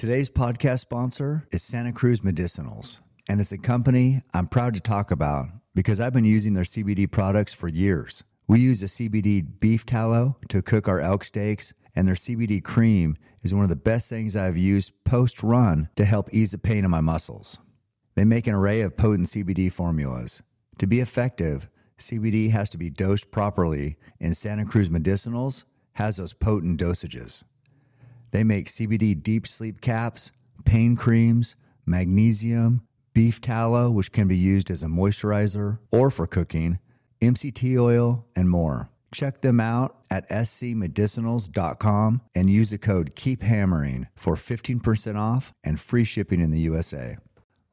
Today's podcast sponsor is Santa Cruz Medicinals, and it's a company I'm proud to talk about because I've been using their CBD products for years. We use a CBD beef tallow to cook our elk steaks, and their CBD cream is one of the best things I've used post run to help ease the pain in my muscles. They make an array of potent CBD formulas. To be effective, CBD has to be dosed properly, and Santa Cruz Medicinals has those potent dosages. They make CBD deep sleep caps, pain creams, magnesium, beef tallow, which can be used as a moisturizer or for cooking, MCT oil, and more. Check them out at scmedicinals.com and use the code KEEPHAMMERING for 15% off and free shipping in the USA.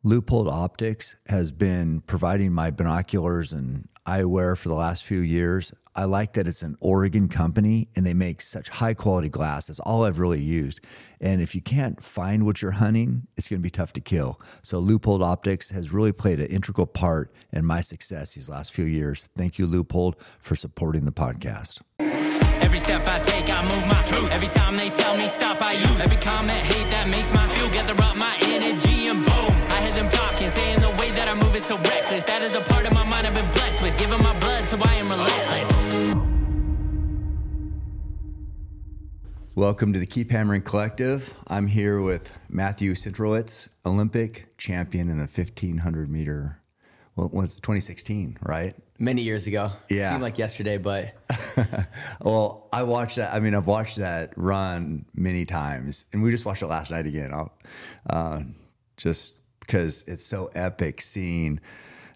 Leupold Optics has been providing my binoculars and eyewear for the last few years. I like that it's an Oregon company and they make such high quality glass. That's all I've really used. And if you can't find what you're hunting, it's going to be tough to kill. So Leupold Optics has really played an integral part in my success these last few years. Thank you, Leupold, for supporting the podcast. Every step I take, I move my truth. Every time they tell me stop, I use. Every comment, hate that makes my feel. Gather up my energy and boom. I hear them talking, saying the way that I move is so reckless. That is a part of my mind I've been blessed with. Giving my blood, so I am relentless. Welcome to the Keep Hammering Collective. I'm here with Matthew Centrowitz, Olympic champion in the 1500 meter. Well, was 2016, right? Many years ago. Yeah. Seemed like yesterday, but well, I watched that. I mean, I've watched that run many times, and we just watched it last night again. I'll, uh, just because it's so epic seeing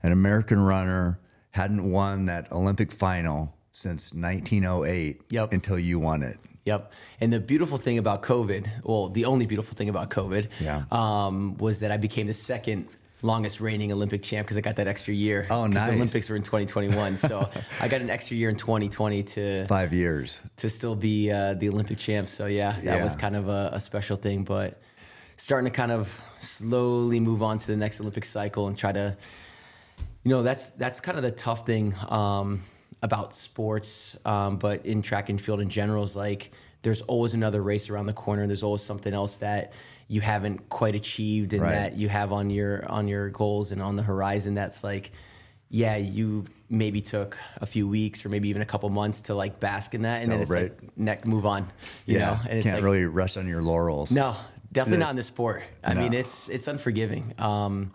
an American runner hadn't won that Olympic final since 1908 Yep. until you won it. Yep. And the beautiful thing about COVID, well, the only beautiful thing about COVID, Yeah. um, was that I became the second longest reigning Olympic champ because I got that extra year. Oh, nice. The Olympics were in 2021, so I got an extra year in 2020 to Five years. to still be uh, the Olympic champ. So yeah, that Yeah. was kind of a, a special thing. But starting to kind of slowly move on to the next Olympic cycle and try to, you know, that's that's kind of the tough thing um, about sports, um, but in track and field in general is like there's always another race around the corner. There's always something else that you haven't quite achieved and Right. that you have on your on your goals and on the horizon. That's like yeah, you maybe took a few weeks or maybe even a couple months to like bask in that, and then it's like neck move on, you know. And it's can't like really rest on your laurels. no, definitely This- not in this sport. I No. mean, it's it's unforgiving. Um,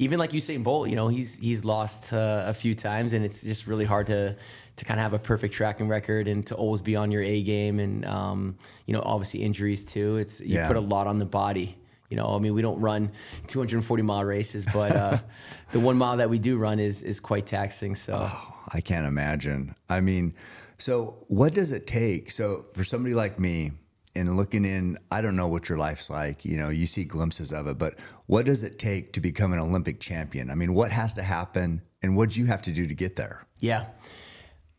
even like Usain Bolt, you know, he's he's lost uh, a few times, and it's just really hard to to kind of have a perfect tracking record and to always be on your A game, and um, you know, obviously injuries too. It's you Yeah. put a lot on the body. You know, I mean, we don't run 240 mile races, but uh, the one mile that we do run is is quite taxing. So. I can't imagine. I mean, so what does it take? So for somebody like me, and looking in, I don't know what your life's like. You know, you see glimpses of it, but what does it take to become an Olympic champion? I mean, what has to happen, and what do you have to do to get there? Yeah.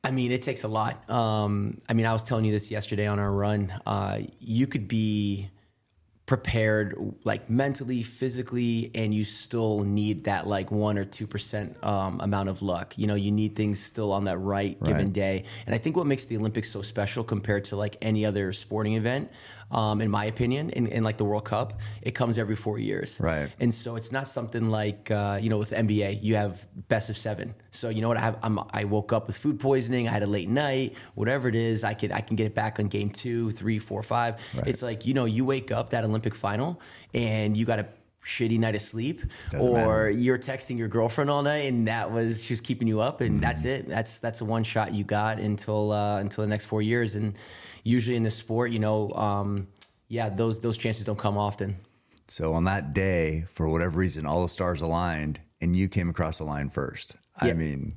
I mean, it takes a lot. Um, I mean, I was telling you this yesterday on our run. Uh, you could be prepared like mentally physically and you still need that like one or two percent um, amount of luck. You know you need things still on that right, given day. And i think what makes the olympics so special compared to like any other sporting event um, in my opinion in, in like the world cup it comes every four years Right. and so it's not something like uh, you know with NBA you have best of seven. So you know what I have, I'm, I woke up with food poisoning. I had a late night, whatever it is. I could I can get it back on game two, three, four, five. It's like you know you wake up that Olympic final and you got a shitty night of sleep, Doesn't or matter. you're texting your girlfriend all night and that was she was keeping you up, and that's Mm-hmm. it. That's that's a one shot you got until uh, until the next four years. And usually in this sport, you know, um, yeah, those those chances don't come often. So on that day, for whatever reason, all the stars aligned, and you came across the line first. I mean,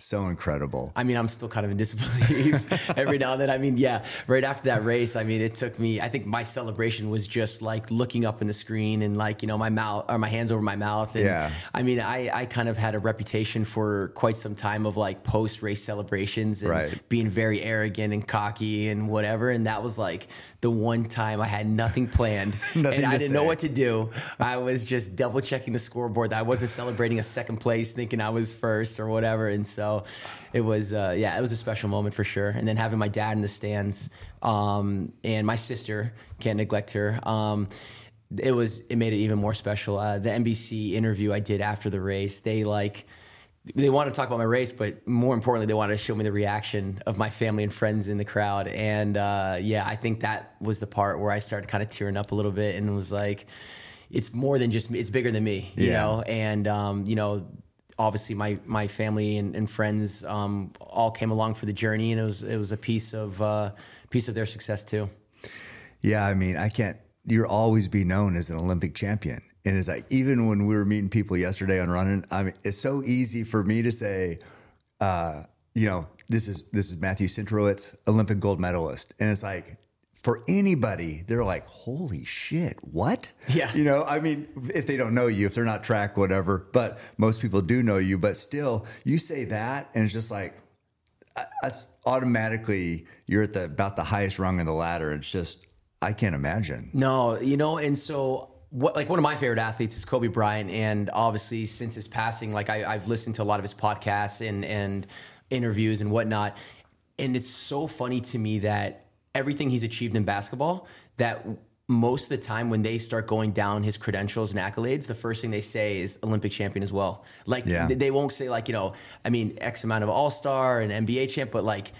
so incredible. I mean, I'm still kind of in disbelief every now and then. I mean, yeah, right after that race, I mean, it took me, I think my celebration was just like looking up in the screen and like, you know, my mouth or my hands over my mouth. And Yeah. I mean, I, I kind of had a reputation for quite some time of like post race celebrations and Right. being very arrogant and cocky and whatever. And that was like the one time I had nothing planned Nothing and I didn't know what to do. I was just double checking the scoreboard. that I wasn't celebrating a second place, thinking I was first or whatever. And so it was, uh, yeah, it was a special moment for sure. And then having my dad in the stands um, and my sister, can't neglect her. Um, it was it made it even more special. Uh, the NBC interview I did after the race, they like they wanted to talk about my race, but more importantly, they wanted to show me the reaction of my family and friends in the crowd. And uh, yeah, I think that was the part where I started kind of tearing up a little bit and was like, it's more than just me. It's bigger than me, you Yeah. know? And, um, you know, obviously my, my family and, and friends um, all came along for the journey and it was, it was a piece of, uh, piece of their success too. Yeah, I mean, I can't. You'll always be known as an Olympic champion, and it's like even when we were meeting people yesterday on running, I mean, it's so easy for me to say, uh, you know, this is this is Matthew Centrowitz, Olympic gold medalist, and it's like for anybody, they're like, holy shit, what? Yeah. you know, I mean, if they don't know you, if they're not track, whatever, but most people do know you, but still, you say that, and it's just like uh, that's automatically you're at the about the highest rung of the ladder. It's just I can't imagine. No, you know, and so what like one of my favorite athletes is Kobe Bryant, and obviously since his passing, like I, I've listened to a lot of his podcasts and and interviews and whatnot, and it's so funny to me that everything he's achieved in basketball that most of the time when they start going down his credentials and accolades the first thing they say is olympic champion as well like Yeah. they won't say like you know i mean x amount of all-star and nba champ but like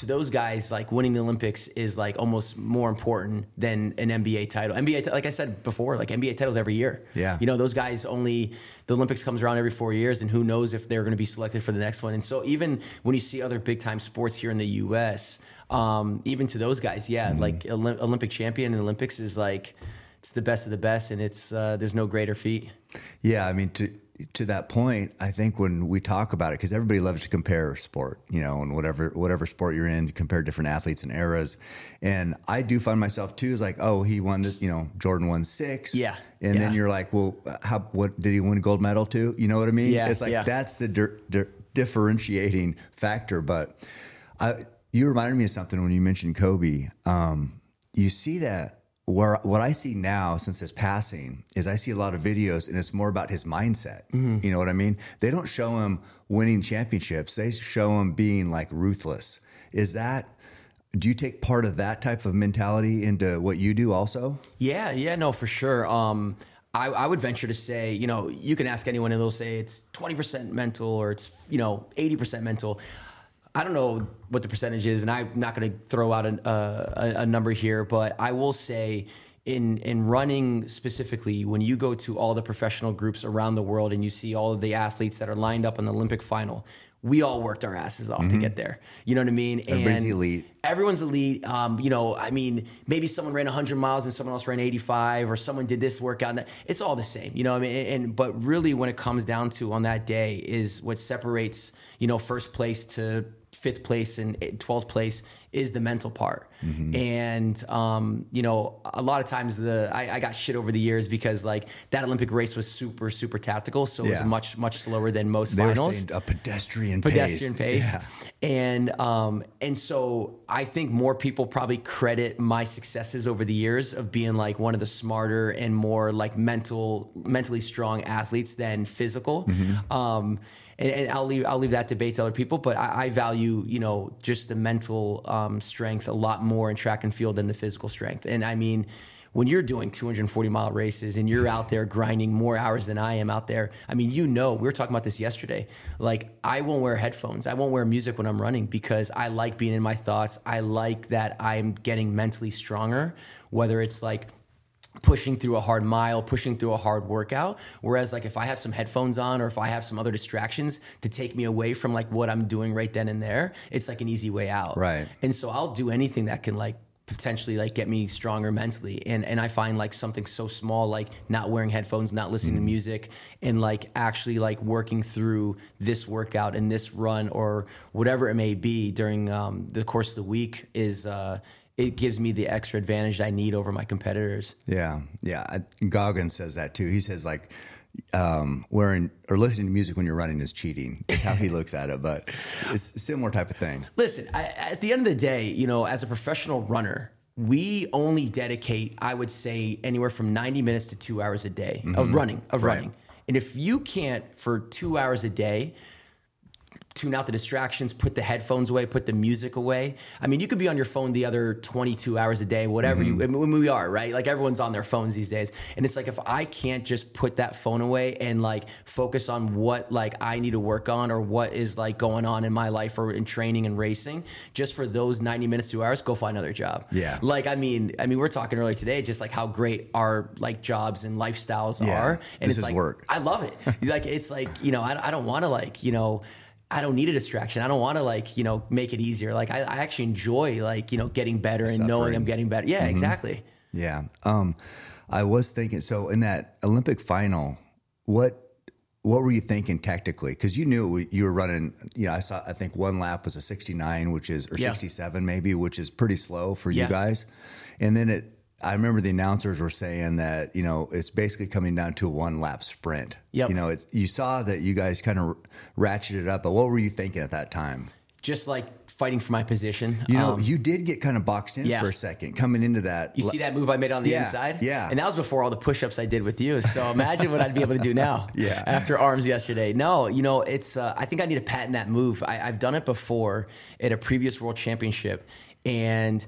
to those guys, like winning the Olympics is like almost more important than an NBA title. NBA, like I said before, like NBA titles every year. Yeah. you know those guys only the Olympics comes around every four years, and who knows if they're going to be selected for the next one. And so even when you see other big time sports here in the U.S., um, even to those guys, yeah, like Olymp- Olympic champion in Olympics is like it's the best of the best, and it's uh, there's no greater feat. Yeah, I mean to to that point, I think when we talk about it, because everybody loves to compare sport, you know, and whatever whatever sport you're in, compare different athletes and eras. And I do find myself too is like, oh, he won this, you know, Jordan won six. Yeah, And then you're like, well, how what did he win a gold medal too? You know what I mean? Yeah, It's like yeah. that's the dir- dir- differentiating factor. But I, you reminded me of something when you mentioned Kobe. Um, you see that where what I see now since his passing is I see a lot of videos and it's more about his mindset. You know what I mean? They don't show him winning championships. They show him being like ruthless. Is that do you take part of that type of mentality into what you do also? Yeah, yeah, no, for sure. Um, I, I would venture to say, you know, you can ask anyone and they'll say it's 20% mental or it's, you know, 80% mental. I don't know what the percentage is, and I'm not going to throw out an, uh, a, a number here, but I will say in in running specifically, when you go to all the professional groups around the world and you see all of the athletes that are lined up in the Olympic final, we all worked our asses off to get there. You know what I mean? Everybody's And- elite. everyone's elite. Um, you know, I mean, maybe someone ran 100 miles and someone else ran 85, or someone did this workout. And that, it's all the same, you know. what I mean, and but really, when it comes down to on that day, is what separates you know first place to fifth place and 12th place is the mental part. And um, you know, a lot of times the I, I got shit over the years because like that Olympic race was super super tactical, so it Yeah. was much much slower than most They finals a pedestrian pedestrian pace. Yeah. And um, and so I think more people probably credit my successes over the years of being like one of the smarter and more like mental mentally strong athletes than physical. Um, and, and I'll leave I'll leave that debate to other people, but I, I value you know just the mental um, strength a lot more in track and field than the physical strength. And I mean when you're doing 240 mile races and you're out there grinding more hours than I am out there, I mean, you know, we were talking about this yesterday. Like, I won't wear headphones. I won't wear music when I'm running because I like being in my thoughts. I like that I'm getting mentally stronger, whether it's like, pushing through a hard mile, pushing through a hard workout. Whereas like if I have some headphones on or if I have some other distractions to take me away from like what I'm doing right then and there, it's like an easy way out. Right. And so I'll do anything that can like potentially like get me stronger mentally and and I find like something so small like not wearing headphones not listening to music and like actually like working through this workout and this run or whatever it may be during um, the course of the week is uh it gives me the extra advantage I need over my competitors. Yeah, yeah. Goggins says that too. He says like um, wearing or listening to music when you're running is cheating. Is how he looks at it, but it's a similar type of thing. Listen, I, at the end of the day, you know, as a professional runner, we only dedicate, I would say, anywhere from 90 minutes to two hours a day of running, of Right. running. And if you can't, for two hours a day, tune out the distractions, put the headphones away, put the music away. I mean, you could be on your phone the other 22 hours a day, whatever you, mm-hmm. I mean, we are, right? Like everyone's on their phones these days. And it's like, if I can't just put that phone away and like focus on what like I need to work on or what is like going on in my life or in training and racing, just for those 90 minutes, two hours, go find another job. Yeah. Like, I mean, I mean, we're talking earlier today, just like how great our like jobs and lifestyles Yeah. are. And This it's is like, work. I love it. like, it's like, you know, I, I don't want to like, you know, I don't need a distraction. I don't want to like, you know, make it easier. Like I, I actually enjoy like, you know, getting better and knowing I'm getting better. Yeah, exactly. Yeah. Um, I was thinking. So in that Olympic final, what what were you thinking tactically? Because you knew you were running. You know, I saw. I think one lap was a sixty nine, which is or Yeah. sixty seven maybe, which is pretty slow for Yeah. you guys. And then it. I remember the announcers were saying that you know it's basically coming down to a one lap sprint. Yep. You know, it's, you saw that you guys kind of ratcheted up, but what were you thinking at that time? Just like fighting for my position. You know, Um, you did get kind of boxed in yeah. for a second coming into that. You see that move I made on the Yeah, inside? yeah. And that was before all the push-ups I did with you. So imagine what I'd be able to do now. Yeah. After arms yesterday. No, you know, it's. Uh, I think I need to patent that move. I, I've done it before at a previous world championship, and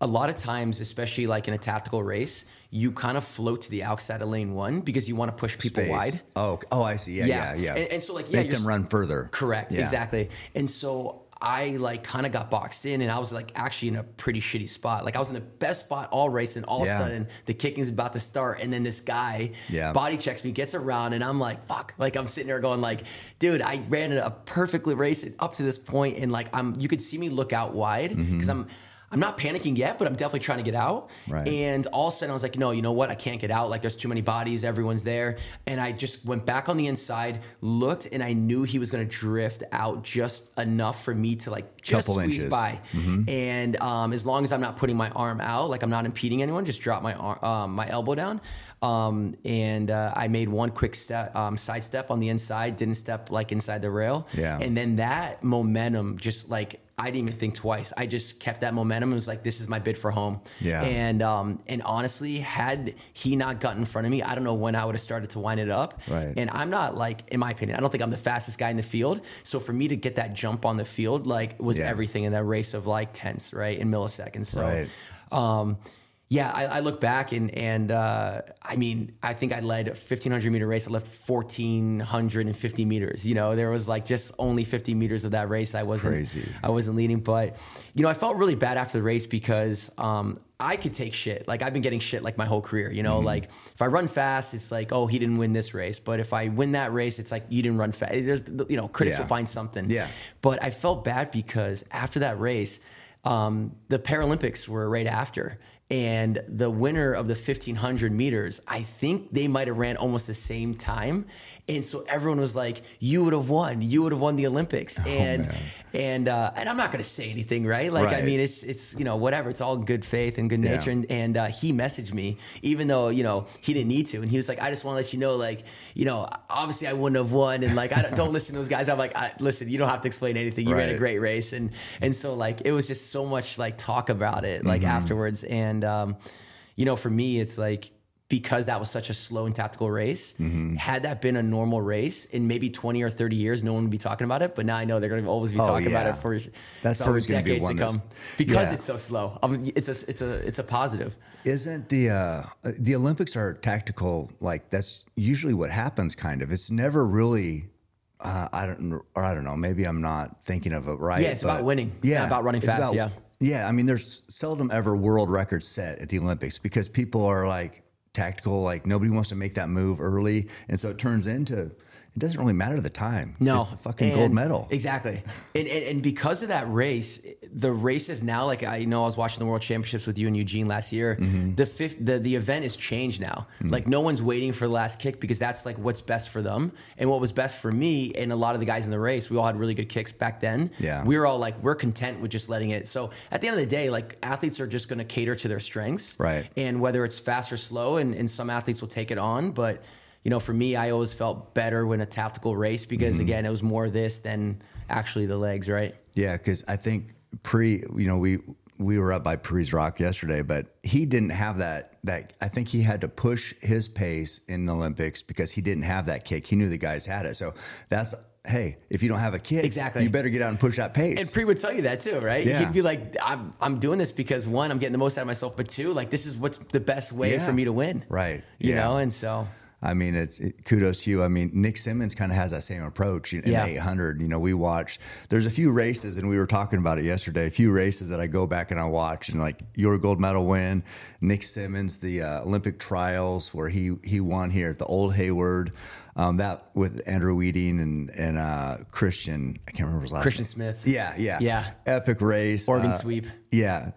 a lot of times, especially like in a tactical race, you kind of float to the outside of lane one because you want to push people space. wide. Oh, oh, I see. Yeah, yeah, Yeah. yeah. And- and so, like, yeah, make them run further. Correct, Yeah. exactly. And so I like kind of got boxed in, and I was like actually in a pretty shitty spot. Like I was in the best spot all race, and all Yeah. of a sudden the kicking's about to start, and then this guy body checks me, gets around, and I'm like, fuck. Like I'm sitting there going like, dude, I ran a perfectly race up to this point, and like I'm, you could see me look out wide mm-hmm. because I'm. I'm not panicking yet, but I'm definitely trying to get out. Mm-hmm. Right. And all of a sudden, I was like, no, you know what? I can't get out. Like, there's too many bodies. Everyone's there. And I just went back on the inside, looked, and I knew he was going to drift out just enough for me to like just Couple squeeze inches. by. And um, as long as I'm not putting my arm out, like I'm not impeding anyone, just drop my arm, um, my elbow down. Um, and uh, I made one quick step, um, side step on the inside, didn't step like inside the rail. Yeah. And then that momentum just like I didn't even think twice. I just kept that momentum. It was like, this is my bid for home. Yeah. And um, and honestly, had he not gotten in front of me, I don't know when I would have started to wind it up. Right. And I'm not like, in my opinion, I don't think I'm the fastest guy in the field. So for me to get that jump on the field, like, was Yeah. everything in that race of like tenths, right, in milliseconds. So. Right. Um, yeah, I, I look back and and uh, I mean, I think I led a 1500 meter race. I left 1450 meters. You know, there was like just only 50 meters of that race. I wasn't Crazy. I wasn't leading, but you know, I felt really bad after the race because um, I could take shit. Like I've been getting shit like my whole career. You know, Mm-hmm. like if I run fast, it's like, oh, he didn't win this race. But if I win that race, it's like you didn't run fast. There's you know, critics Yeah. will find something. Yeah. But I felt bad because after that race, um, the Paralympics were right after. And the winner of the 1500 meters, I think they might have ran almost the same time. And so everyone was like, you would have won. You would have won the Olympics. and man. and uh, and I'm not going to say anything, right? Like, I mean, it's, it's, you know, whatever. It's all good faith and good Yeah. nature. And, and uh, he messaged me, even though, you know, he didn't need to. And he was like, I just want to let you know, like, you know, obviously I wouldn't have won. And like, I don't, don't listen to those guys. I'm like, I, listen, you don't have to explain anything. You ran a great race. And, and so like, it was just so much like talk about it, like Mm-hmm. afterwards. And, um, you know, for me, it's like, because that was such a slow and tactical race, Mm-hmm. had that been a normal race in maybe 20 or 30 years, no one would be talking about it. But now I know they're going to always be Oh, talking about it for, That's for gonna be decades to come because yeah. it's so slow. I mean, it's a, it's a, it's a positive. Isn't the uh, the Olympics are tactical? Like that's usually what happens. Kind of. It's never really. Uh, I don't. Or I don't know. Maybe I'm not thinking of it right. Yeah, it's about winning. It's not about running fast, yeah. Yeah. I mean, there's seldom ever world records set at the Olympics because people are like tactical. Like nobody wants to make that move early, and so it turns into. It doesn't really matter the time. No, it's a fucking gold medal. Exactly, and, and and because of that race, the race is now like I know I was watching the World Championships with you and Eugene last year. Mm-hmm. The fifth, the the event is changed now. Like no one's waiting for the last kick because that's like what's best for them, and what was best for me and a lot of the guys in the race. We all had really good kicks back then. Yeah. we were all like we're content with just letting it. So at the end of the day, like athletes are just going to cater to their strengths, Right. And whether it's fast or slow, and, and some athletes will take it on, but you know, for me, I always felt better when a tactical race because Mm-hmm. again, it was more this than actually the legs, right? Yeah, because I think pre, you know, we we were up by Pre's Rock yesterday, but he didn't have that. That I think he had to push his pace in the Olympics because he didn't have that kick. He knew the guys had it. So that's hey, if you don't have a kick, Exactly. you better get out and push that pace. And Pre would tell you that too, right? Yeah. He'd be like, I'm, I'm doing this because one, I'm getting the most out of myself, but two, like this is what's the best way Yeah. for me to win. Right. You Yeah. know, and so I mean, it's it, kudos to you. I mean, Nick Symmonds kind of has that same approach in, Yeah. 800. You know, we watched. There's a few races, and we were talking about it yesterday. A few races that I go back and I watch, and like your gold medal win, Nick Symmonds, the uh, Olympic trials where he he won here at the Old Hayward. Um, that with Andrew Wheating and and uh, Christian, I can't remember his last Christian name. Smith. Yeah, yeah, Yeah. Epic race, Oregon uh, sweep. yeah.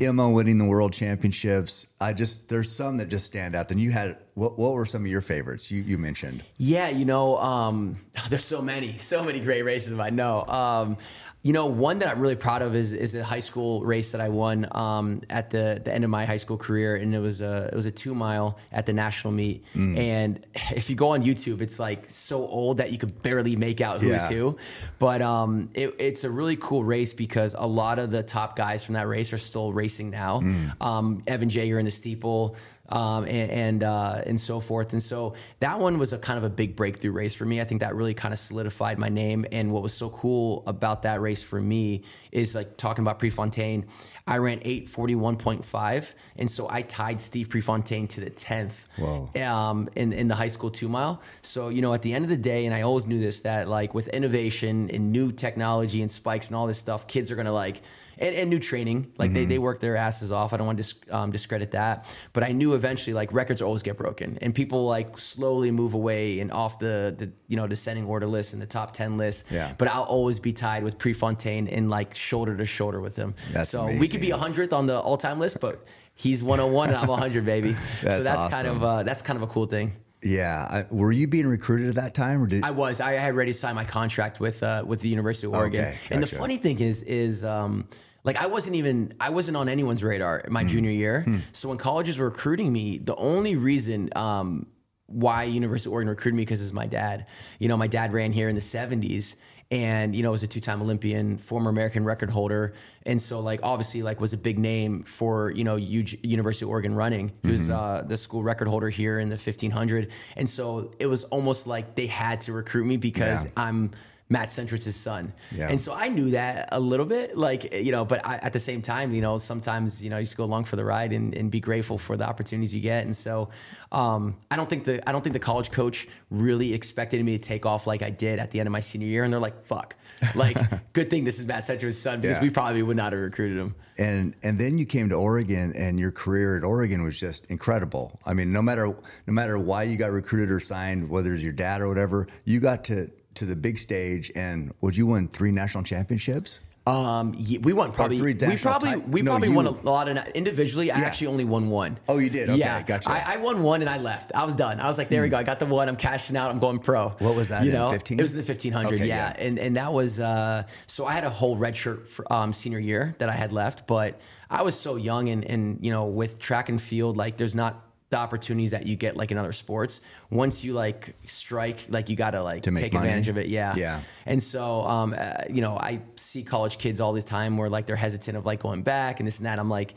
Emma winning the world championships. I just there's some that just stand out. Then you had what? What were some of your favorites? You you mentioned. Yeah, you know, um, there's so many, so many great races I know. Um, you know, one that I'm really proud of is is a high school race that I won um, at the the end of my high school career, and it was a it was a two mile at the national meet. Mm. And if you go on YouTube, it's like so old that you could barely make out who's Yeah. who. But um, it, it's a really cool race because a lot of the top guys from that race are still racing now. Mm. Um, Evan Jager in the steeple. Um, and and, uh, and so forth, and so that one was a kind of a big breakthrough race for me. I think that really kind of solidified my name. And what was so cool about that race for me is like talking about Prefontaine. I ran eight forty one point five, and so I tied Steve Prefontaine to the tenth Whoa. um, in in the high school two mile. So you know, at the end of the day, and I always knew this that like with innovation and new technology and spikes and all this stuff, kids are gonna like. And, and new training, like they, they work their asses off. I don't want to dis, um, discredit that, but I knew eventually like records always get broken, and people like slowly move away and off the, the you know descending order list and the top ten list. Yeah. But I'll always be tied with Prefontaine and like shoulder to shoulder with him. That's so we could be amazing. hundredth on the all time list, but he's one hundred one and I'm hundred, baby. that's so That's that's kind of uh, that's kind of a cool thing. Yeah. I, were you being recruited at that time, or did I was. I had already signed my contract with uh, with the University of Oregon. Okay, And the funny thing is, is um, like I wasn't even I wasn't on anyone's radar my junior year. So when colleges were recruiting me, the only reason um, why University of Oregon recruited me because is my dad. You know, my dad ran here in the '70s. And you know, was a two-time Olympian, former American record holder, and so like obviously like was a big name for you know UG University of Oregon running. He was uh, the school record holder here in the 1500, and so it was almost like they had to recruit me because Yeah. I'm Matt Centrowitz's son. Yeah. And so I knew that a little bit, like, you know, but I, at the same time, you know, sometimes, you know, you just go along for the ride and, and be grateful for the opportunities you get. And so um, I don't think the, I don't think the college coach really expected me to take off like I did at the end of my senior year. And they're like, fuck, like, good thing this is Matt Centrowitz's son because Yeah. we probably would not have recruited him. and and then you came to Oregon, and your career at Oregon was just incredible. I mean, no matter no matter why you got recruited or signed, whether it's your dad or whatever, you got to to the big stage, and would you win three national championships? Um, we won probably. three We probably ti- we No, probably you- won a lot of individually. I actually only won one. Oh, you did? Okay, yeah, gotcha. Hmm. I, I won one and I left. I was done. I was like, there we go. I got the one. I'm cashing out. I'm going pro. What was that You know, 15? it was in the 1500. Okay, yeah. yeah. and and that was uh. So I had a whole red shirt for, um senior year that I had left, but I was so young and and you know with track and field like there's not the opportunities that you get like in other sports. Once you like strike, like you gotta like To take money? advantage of it. Yeah. Yeah. And so, um, uh, you know, I see college kids all the time where like they're hesitant of like going back and this and that. I'm like,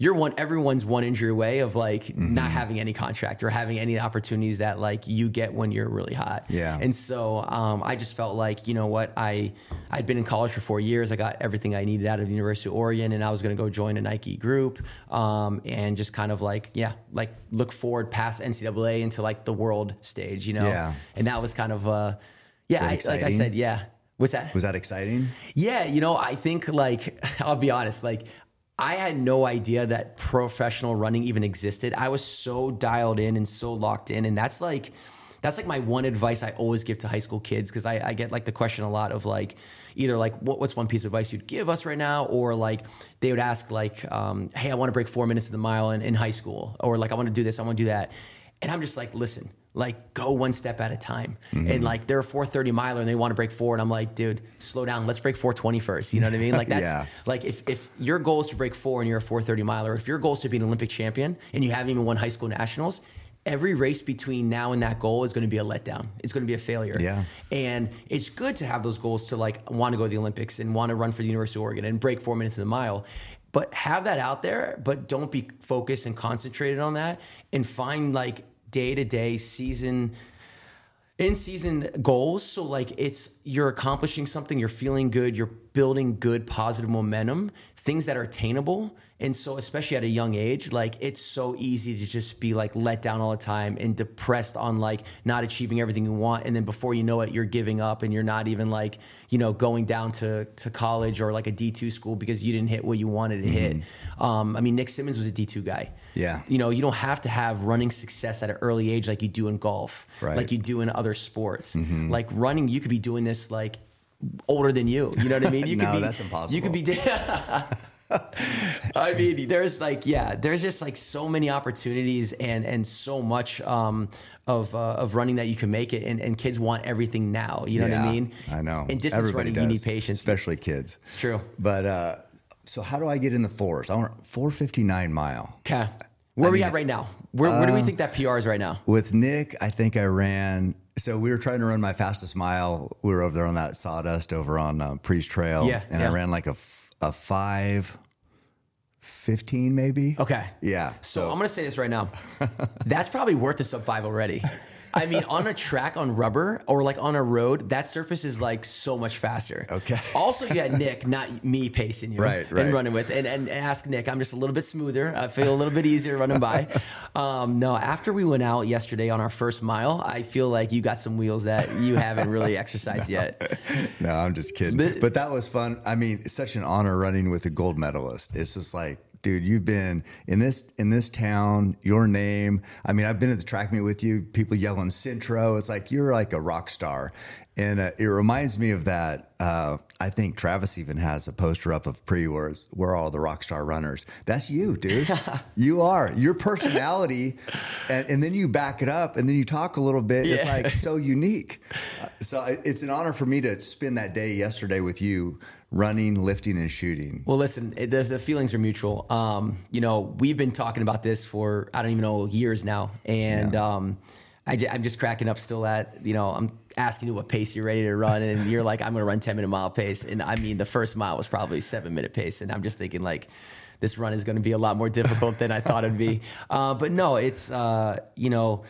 you're one, everyone's one injury away of like Mm-hmm. not having any contract or having any opportunities that like you get when you're really hot. Yeah. And so, um, I just felt like, you know what, I, I'd been in college for four years. I got everything I needed out of the University of Oregon and I was going to go join a Nike group, um, and just kind of like, yeah, like look forward past NCAA into like the world stage, you know? Yeah. And that was kind of, uh, yeah, I, like I said, yeah. Was that? Was that exciting? Yeah, you know, I think like I'll be honest, like I had no idea that professional running even existed. I was so dialed in and so locked in, and that's like that's like my one advice I always give to high school kids because I, I get like the question a lot of like either like what, what's one piece of advice you'd give us right now or like they would ask like um, hey I want to break four minutes of the mile in, in high school or like I want to do this I want to do that and I'm just like listen like go one step at a time mm-hmm. and like they're a 430 miler and they want to break four and I'm like dude slow down let's break 420 first you know what I mean like that's Yeah. like if, if your goal is to break four and you're a 430 miler, if your goal is to be an Olympic champion and you haven't even won high school nationals, every race between now and that goal is going to be a letdown. It's going to be a failure. Yeah. And it's good to have those goals to like want to go to the Olympics and want to run for the University of Oregon and break four minutes in the mile. but have that out there, but don't be focused and concentrated on that and find like day to day season in season goals. So like it's you're accomplishing something, you're feeling good, you're building good positive momentum, things that are attainable. And so especially at a young age, like it's so easy to just be like let down all the time and depressed on like not achieving everything you want. And then before you know it, you're giving up and you're not even like, you know, going down to to college or like a D2 school because you didn't hit what you wanted to hit. Um, I mean, Nick Symmonds was a D2 guy. Yeah. You know, you don't have to have running success at an early age like you do in golf, Right. like you do in other sports. Like running, you could be doing this like older than you. You know what I mean? You No, could be, that's impossible. You could be. I mean, there's like, yeah, there's just like so many opportunities and and so much um, of uh, of running that you can make it, and, and kids want everything now. You know what I mean? I know. And distance Everybody running, you need patience. especially kids. It's true. But uh, so how do I get in the fours? I want 459 mile. Okay, where are we mean, uh, at right now? Where, where do we think that PR is right now? With Nick, I think I ran. So we were trying to run my fastest mile. We were over there on that sawdust over on uh, Pre's Trail. Yeah, and yeah. I ran like a, a five fifteen maybe. Okay. Yeah. So, I'm gonna say this right now. That's probably worth a sub five already. I mean, on a track on rubber or like on a road, that surface is like so much faster. Okay. Also, you had Nick, not me, pacing you Right, right. and running with, and, and ask Nick. I'm just a little bit smoother. I feel a little bit easier running by. Um, no, after we went out yesterday on our first mile, I feel like you got some wheels that you haven't really exercised yet. No, I'm just kidding. The- but that was fun. I mean, it's such an honor running with a gold medalist. It's just like, dude, you've been in this in this town. Your name. I mean, I've been at the track meet with you. People yelling Centro. It's like you're like a rock star. And uh, it reminds me of that. Uh, I think Travis even has a poster up of pre where it's, where all the rock star runners. That's you, dude. you are your personality, and, and then you back it up, and then you talk a little bit. It's like so unique. Uh, So it- it's an honor for me to spend that day yesterday with you, running, lifting, and shooting. Well, listen, it, the, the feelings are mutual. Um, you know, we've been talking about this for I don't even know years now, and um, I j- I'm just cracking up still at you know I'm asking you what pace you're ready to run, and you're like I'm going to run 10 minute mile pace, and I mean the first mile was probably seven minute pace, and I'm just thinking like. This run is going to be a lot more difficult than I thought it'd be, uh, but no, it's uh, you know,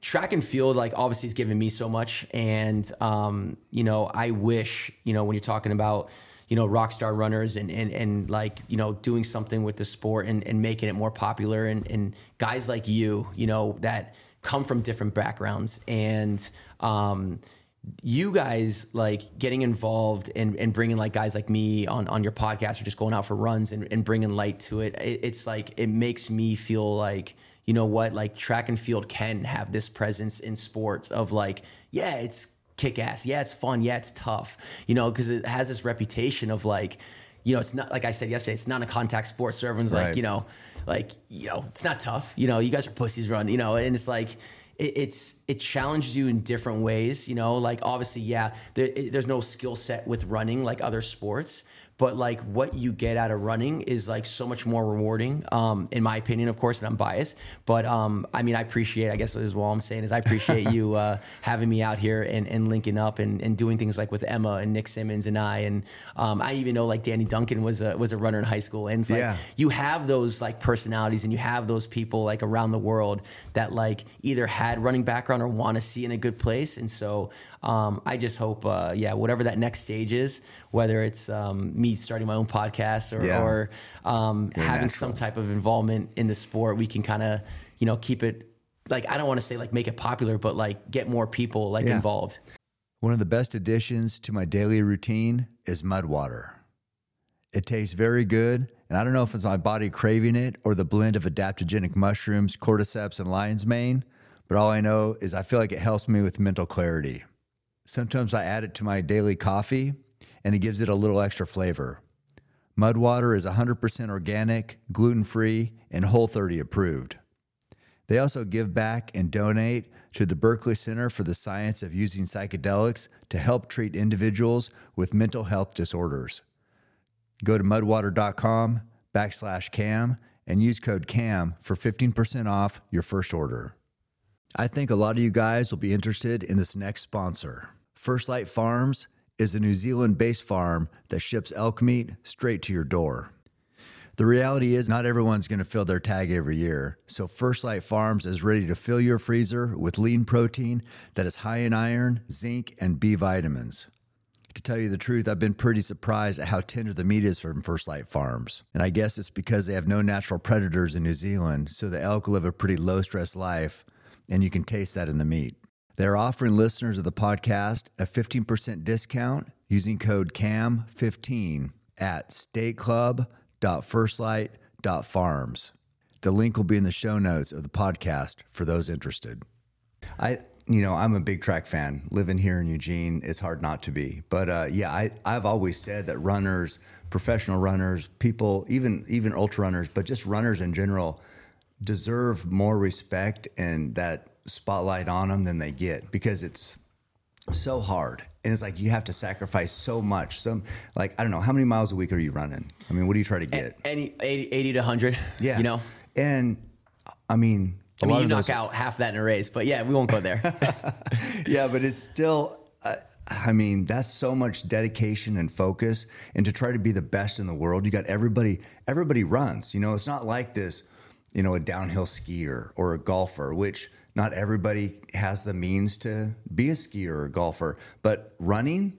track and field like obviously has given me so much and um, you know i wish you know when you're talking about you know rock star runners and and, and like you know doing something with the sport and, and making it more popular. And, and guys like you you know that come from different backgrounds. And um, you guys like getting involved and, and bringing like guys like me on, on your podcast or just going out for runs and, and bringing light to it, it it's like it makes me feel like you know what like track and field can have this presence in sports of like yeah it's kick ass. Yeah it's fun. Yeah it's tough you know because it has this reputation of like you know it's not like i said yesterday it's not a contact sport. So everyone's Right. like you know like you know it's not tough. You know you guys are pussies run you know and it's like it, it's it challenges you in different ways you know? Like obviously yeah there, it- there's no skill set with running like other sports but like what you get out of running is like so much more rewarding um in my opinion of course and i'm biased. But um i mean i appreciate i guess is all i'm saying is i appreciate you uh having me out here and, and linking up and, and doing things like with emma and nick symmonds and i. And um i even know like danny duncan was a was a runner in high school. And it's like Yeah. you have those like personalities and you have those people like around the world that like either had running background or want to see in a good place. And so um, i just hope uh, yeah whatever that next stage is whether it's um, me starting my own podcast or, Yeah. or um, having natural. some type of involvement in the sport we can kind of you know keep it like i don't want to say like make it popular but like get more people like Yeah. involved One of the best additions to my daily routine is mud water. It tastes very good, and I don't know if it's my body craving it or the blend of adaptogenic mushrooms, cordyceps, and lion's mane, but all I know is I feel like it helps me with mental clarity. Sometimes I add it to my daily coffee, and it gives it a little extra flavor. Mud water is 100% organic, gluten free, and Whole 30 approved. They also give back and donate to the Berkeley Center for the Science of Using Psychedelics to help treat individuals with mental health disorders. Go to mudwater.com backslash CAM and use code CAM for 15% off your first order. I think a lot of you guys will be interested in this next sponsor. First Light Farms is a New Zealand based farm that ships elk meat straight to your door. The reality is, not everyone's going to fill their tag every year. So, First Light Farms is ready to fill your freezer with lean protein that is high in iron, zinc, and B vitamins. To tell you the truth, I've been pretty surprised at how tender the meat is from First Light Farms. And I guess it's because they have no natural predators in New Zealand, so the elk live a pretty low stress life, and you can taste that in the meat. They're offering listeners of the podcast a 15% discount using code CAM15 at stateclub.firstlight.farms. The link will be in the show notes of the podcast for those interested. I, you know, I'm a big track fan. Living here in Eugene, it's hard not to be. But uh, yeah, I, I've always said that runners, professional runners, people, even even ultra runners, but just runners in general, deserve more respect and that spotlight on them than they get because it's so hard and it's like you have to sacrifice so much some like i don't know how many miles a week are you running i mean what do you try to get Any 80, 80 to 100. yeah You know? and i mean a I mean, you knock those- out half that in a race, but yeah, we won't go there. yeah, but it's still. Uh, I mean, that's so much dedication and focus, and to try to be the best in the world. You got everybody. Everybody runs. You know, it's not like this. You know, a downhill skier or a golfer, which not everybody has the means to be a skier or a golfer. But running,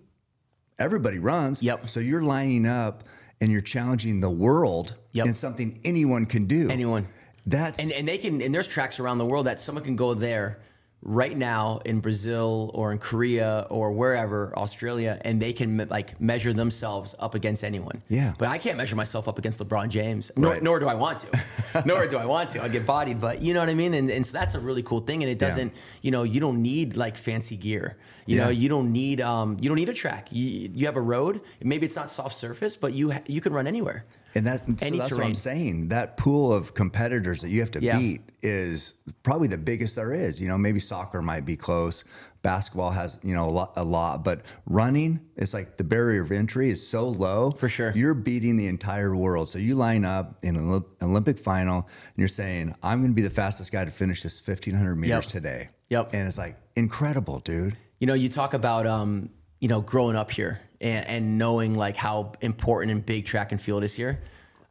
everybody runs. Yep. So you're lining up and you're challenging the world Yep. in something anyone can do. Anyone. That's and and they can and there's tracks around the world that someone can go there right now in Brazil or in Korea or wherever Australia and they can me- like measure themselves up against anyone. Yeah. But I can't measure myself up against LeBron James. Nor, Right. nor do I want to. nor do I want to. I get bodied, but you know what I mean? And, and so that's a really cool thing and it doesn't, you know, you don't need like fancy gear. You know, you don't need um you don't need a track. You you have a road, maybe it's not soft surface, but you ha- you can run anywhere. And that's, so that's what I'm saying. That pool of competitors that you have to Yeah. beat is probably the biggest there is. You know, maybe soccer might be close. Basketball has, you know, a lot, a lot, but running is like the barrier of entry is so low. For sure. You're beating the entire world. So you line up in an Olympic final and you're saying, I'm going to be the fastest guy to finish this 1500 meters Yep. today. Yep. And it's like incredible, dude. You know, you talk about um, you know, growing up here and, and knowing like how important and big track and field is here.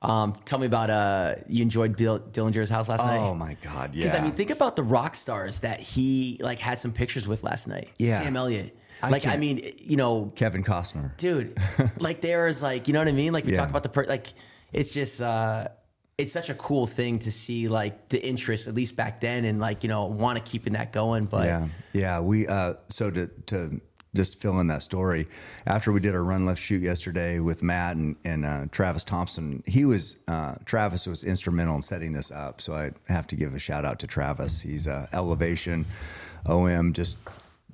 Um, tell me about uh, you enjoyed Bill Dellinger's house last night. Oh my God. Yeah. Because I mean, think about the rock stars that he like had some pictures with last night. Yeah. Sam Elliott. I like I mean, you know, Kevin Costner. dude, like there's like you know what I mean. Like we Yeah. talk about the per- like it's just uh, it's such a cool thing to see like the interest at least back then and like you know want to keeping that going. But Yeah, yeah. We uh, so to to just fill in that story. After we did our run left shoot yesterday with Matt and and uh, Travis Thompson, he was uh, Travis was instrumental in setting this up. So I have to give a shout out to Travis. He's uh, Elevation, OM. Just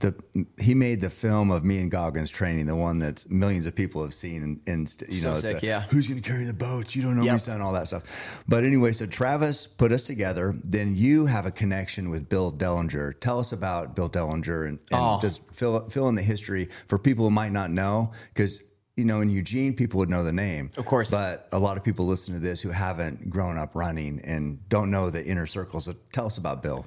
the he made the film of me and Goggins training, the one that millions of people have seen, and, and st- you So know, it's sick, a, yeah. who's going to carry the boats? You don't know me, Yep. son, all that stuff. But anyway, so Travis put us together. Then you have a connection with Bill Dellinger. Tell us about Bill Dellinger and, and Oh. just fill fill in the history for people who might not know because. You know, in Eugene, people would know the name, Of course. But a lot of people listen to this who haven't grown up running and don't know the inner circles. So tell us about Bill.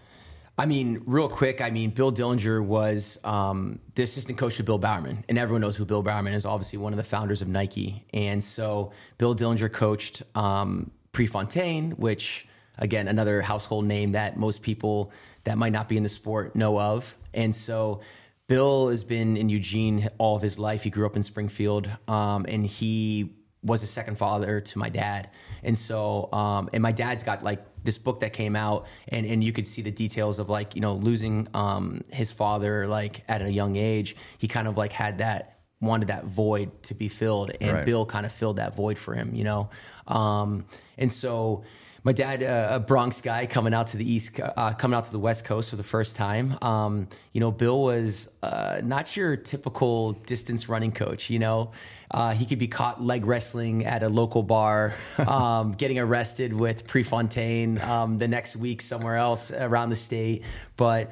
I mean, real quick, I mean, Bill Dellinger was um, the assistant coach to Bill Bowerman, and everyone knows who Bill Bowerman is. Obviously, one of the founders of Nike, and so Bill Dellinger coached um, Prefontaine, which again, another household name that most people that might not be in the sport know of, and so. Bill has been in Eugene all of his life. He grew up in Springfield, um, and he was a second father to my dad. And so, um, and my dad's got like this book that came out, and and you could see the details of like you know losing um, his father like at a young age. He kind of like had that wanted that void to be filled, and Right. Bill kind of filled that void for him, you know. Um, and so. My dad, uh, a Bronx guy, coming out to the east, uh, coming out to the West Coast for the first time. Um, you know, Bill was uh, not your typical distance running coach. You know, uh, he could be caught leg wrestling at a local bar, um, getting arrested with Prefontaine um, the next week somewhere else around the state. But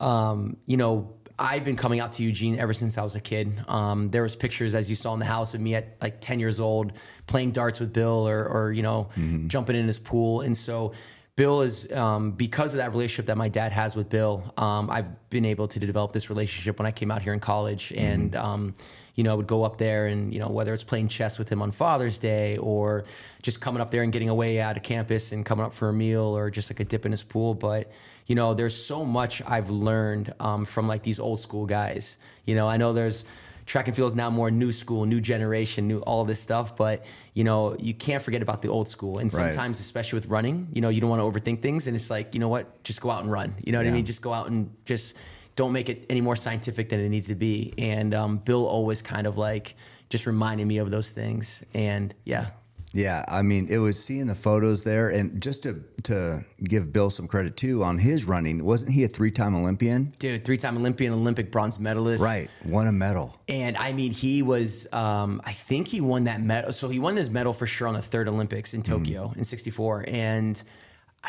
um, you know, I've been coming out to Eugene ever since I was a kid. Um, there was pictures, as you saw in the house, of me at like 10 years old playing darts with Bill or, or you know, jumping in his pool. And so Bill is um, because of that relationship that my dad has with Bill. Um, I've been able to develop this relationship when I came out here in college, and um, you know, I would go up there and you know whether it's playing chess with him on Father's Day or just coming up there and getting away out of campus and coming up for a meal or just like a dip in his pool. But you know, there's so much I've learned um, from like these old school guys. You know, I know there's track and field is now more new school, new generation, new all this stuff. But you know, you can't forget about the old school. And Right. sometimes, especially with running, you know, you don't want to overthink things. And it's like, you know what, just go out and run. You know what I mean? Just go out and just don't make it any more scientific than it needs to be. And um, Bill always kind of like just reminded me of those things. And yeah. Yeah, I mean, it was seeing the photos there, and just to to give Bill some credit too on his running. Wasn't he a three time Olympian? Dude, three-time Olympian, Olympic bronze medalist. Right, won a medal. And I mean, he was, um, I think he won that medal. So he won this medal for sure on the third Olympics in Tokyo in 64. And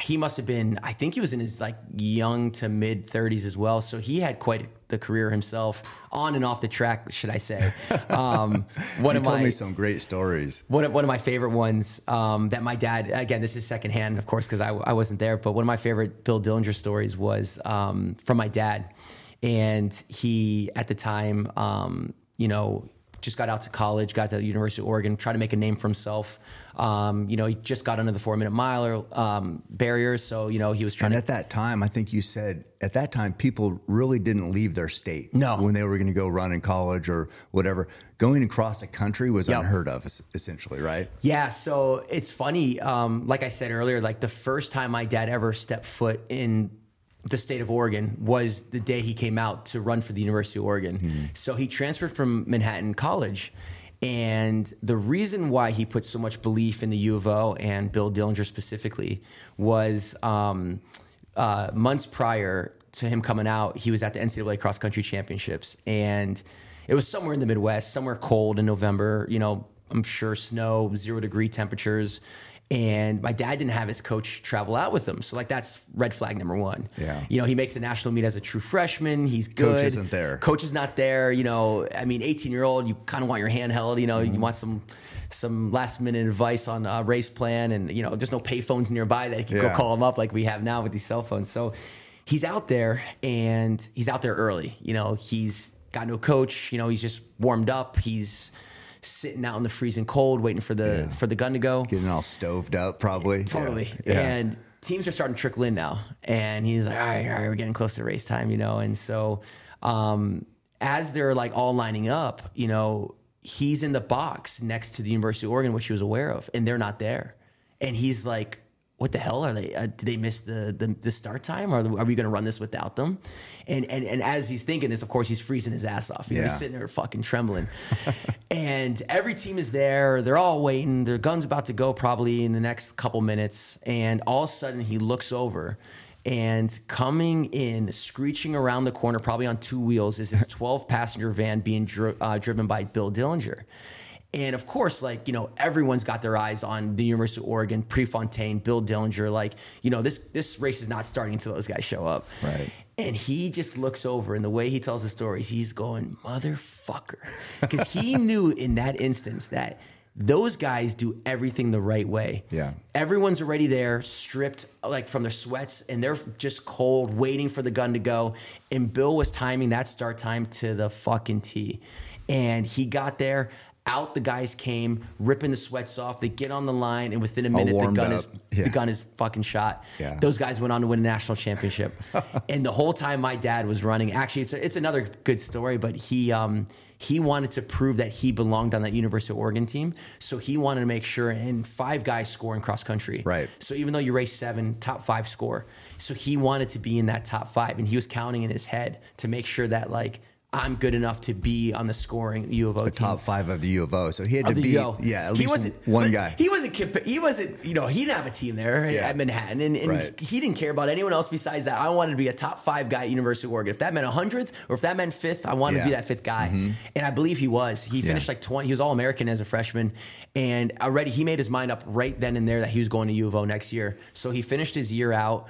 he must have been, I think he was in his like young to mid 30s as well. So he had quite the career himself on and off the track, should I say. Um, one He of told my, me some great stories. one of, one of my favorite ones um, that my dad again this is secondhand of course because I, I wasn't there but one of my favorite bill dellinger stories was um, from my dad and he at the time um, you know just got out to college got to the university of oregon tried to make a name for himself um, you know he just got under the four minute mile um, barrier so you know he was trying And to at that time, I think you said at that time people really didn't leave their state. No. when they were going to go run in college or whatever, going across the country was Yep. unheard of, essentially, right? Yeah, so it's funny. Um, like I said earlier, like the first time my dad ever stepped foot in the state of Oregon was the day he came out to run for the University of Oregon. So he transferred from Manhattan College. And the reason why he put so much belief in the U of O and Bill Dellinger specifically was um, uh, months prior to him coming out, he was at the NCAA cross country championships. And it was somewhere in the Midwest, somewhere cold in November, you know, I'm sure snow, zero degree temperatures. And my dad didn't have his coach travel out with him. So, like, that's red flag number one. Yeah. You know, he makes the national meet as a true freshman. He's good. Coach isn't there. Coach is not there. You know, I mean, 18 year old, you kind of want your hand held. You know, Mm-hmm. you want some some last minute advice on a race plan. And, you know, there's no pay phones nearby that you can Yeah. go call him up like we have now with these cell phones. So, he's out there and he's out there early. You know, he's got no coach. You know, he's just warmed up. He's sitting out in the freezing cold, waiting for the Yeah. for the gun to go. Getting all stoved up, probably. Totally. Yeah. And teams are starting to trickle in now. And he's like, all right, all right, we're getting close to race time, you know? And so um, as they're like all lining up, you know, he's in the box next to the University of Oregon, which he was aware of, and they're not there. And he's like, what the hell are they? Uh, did they miss the, the the start time? Or are we going to run this without them? And and and as he's thinking this, of course, he's freezing his ass off. You know, he's sitting there fucking trembling. and every team is there. They're all waiting. Their gun's about to go probably in the next couple minutes. And all of a sudden, he looks over. And coming in, screeching around the corner, probably on two wheels, is this 12 passenger van being dri- uh, driven by Bill Dellinger. And of course, like, you know, everyone's got their eyes on the University of Oregon, Prefontaine, Bill Dellinger. Like, you know, this this race is not starting until those guys show up. Right. And he just looks over, and the way he tells the stories, he's going, motherfucker. Because he knew in that instance that those guys do everything the right way. Yeah. Everyone's already there, stripped like from their sweats, and they're just cold, waiting for the gun to go. And Bill was timing that start time to the fucking T. And he got there. Out the guys came, ripping the sweats off. They get on the line, and within a minute, the gun up. is Yeah. the gun is fucking shot. Yeah. Those guys went on to win a national championship. and the whole time my dad was running, actually, it's, a, it's another good story, but he, um, he wanted to prove that he belonged on that University of Oregon team. So he wanted to make sure, and five guys score in cross country. Right. So even though you race seven, top five score. So he wanted to be in that top five, and he was counting in his head to make sure that, like, I'm good enough to be on the scoring U of O team Top five of the U of O. So he had to of the beat, UO. yeah, at he least wasn't one guy. He wasn't. He wasn't. You know, he didn't have a team there Yeah. at Manhattan, and, and Right. he, didn't care about anyone else besides that. I wanted to be a top five guy at University of Oregon. If that meant hundredth, or if that meant fifth, I wanted to be Mm-hmm. that fifth guy. And I believe he was. He finished Yeah. like twenty. He was all American as a freshman, and already he made his mind up right then and there that he was going to U of O next year. So he finished his year out.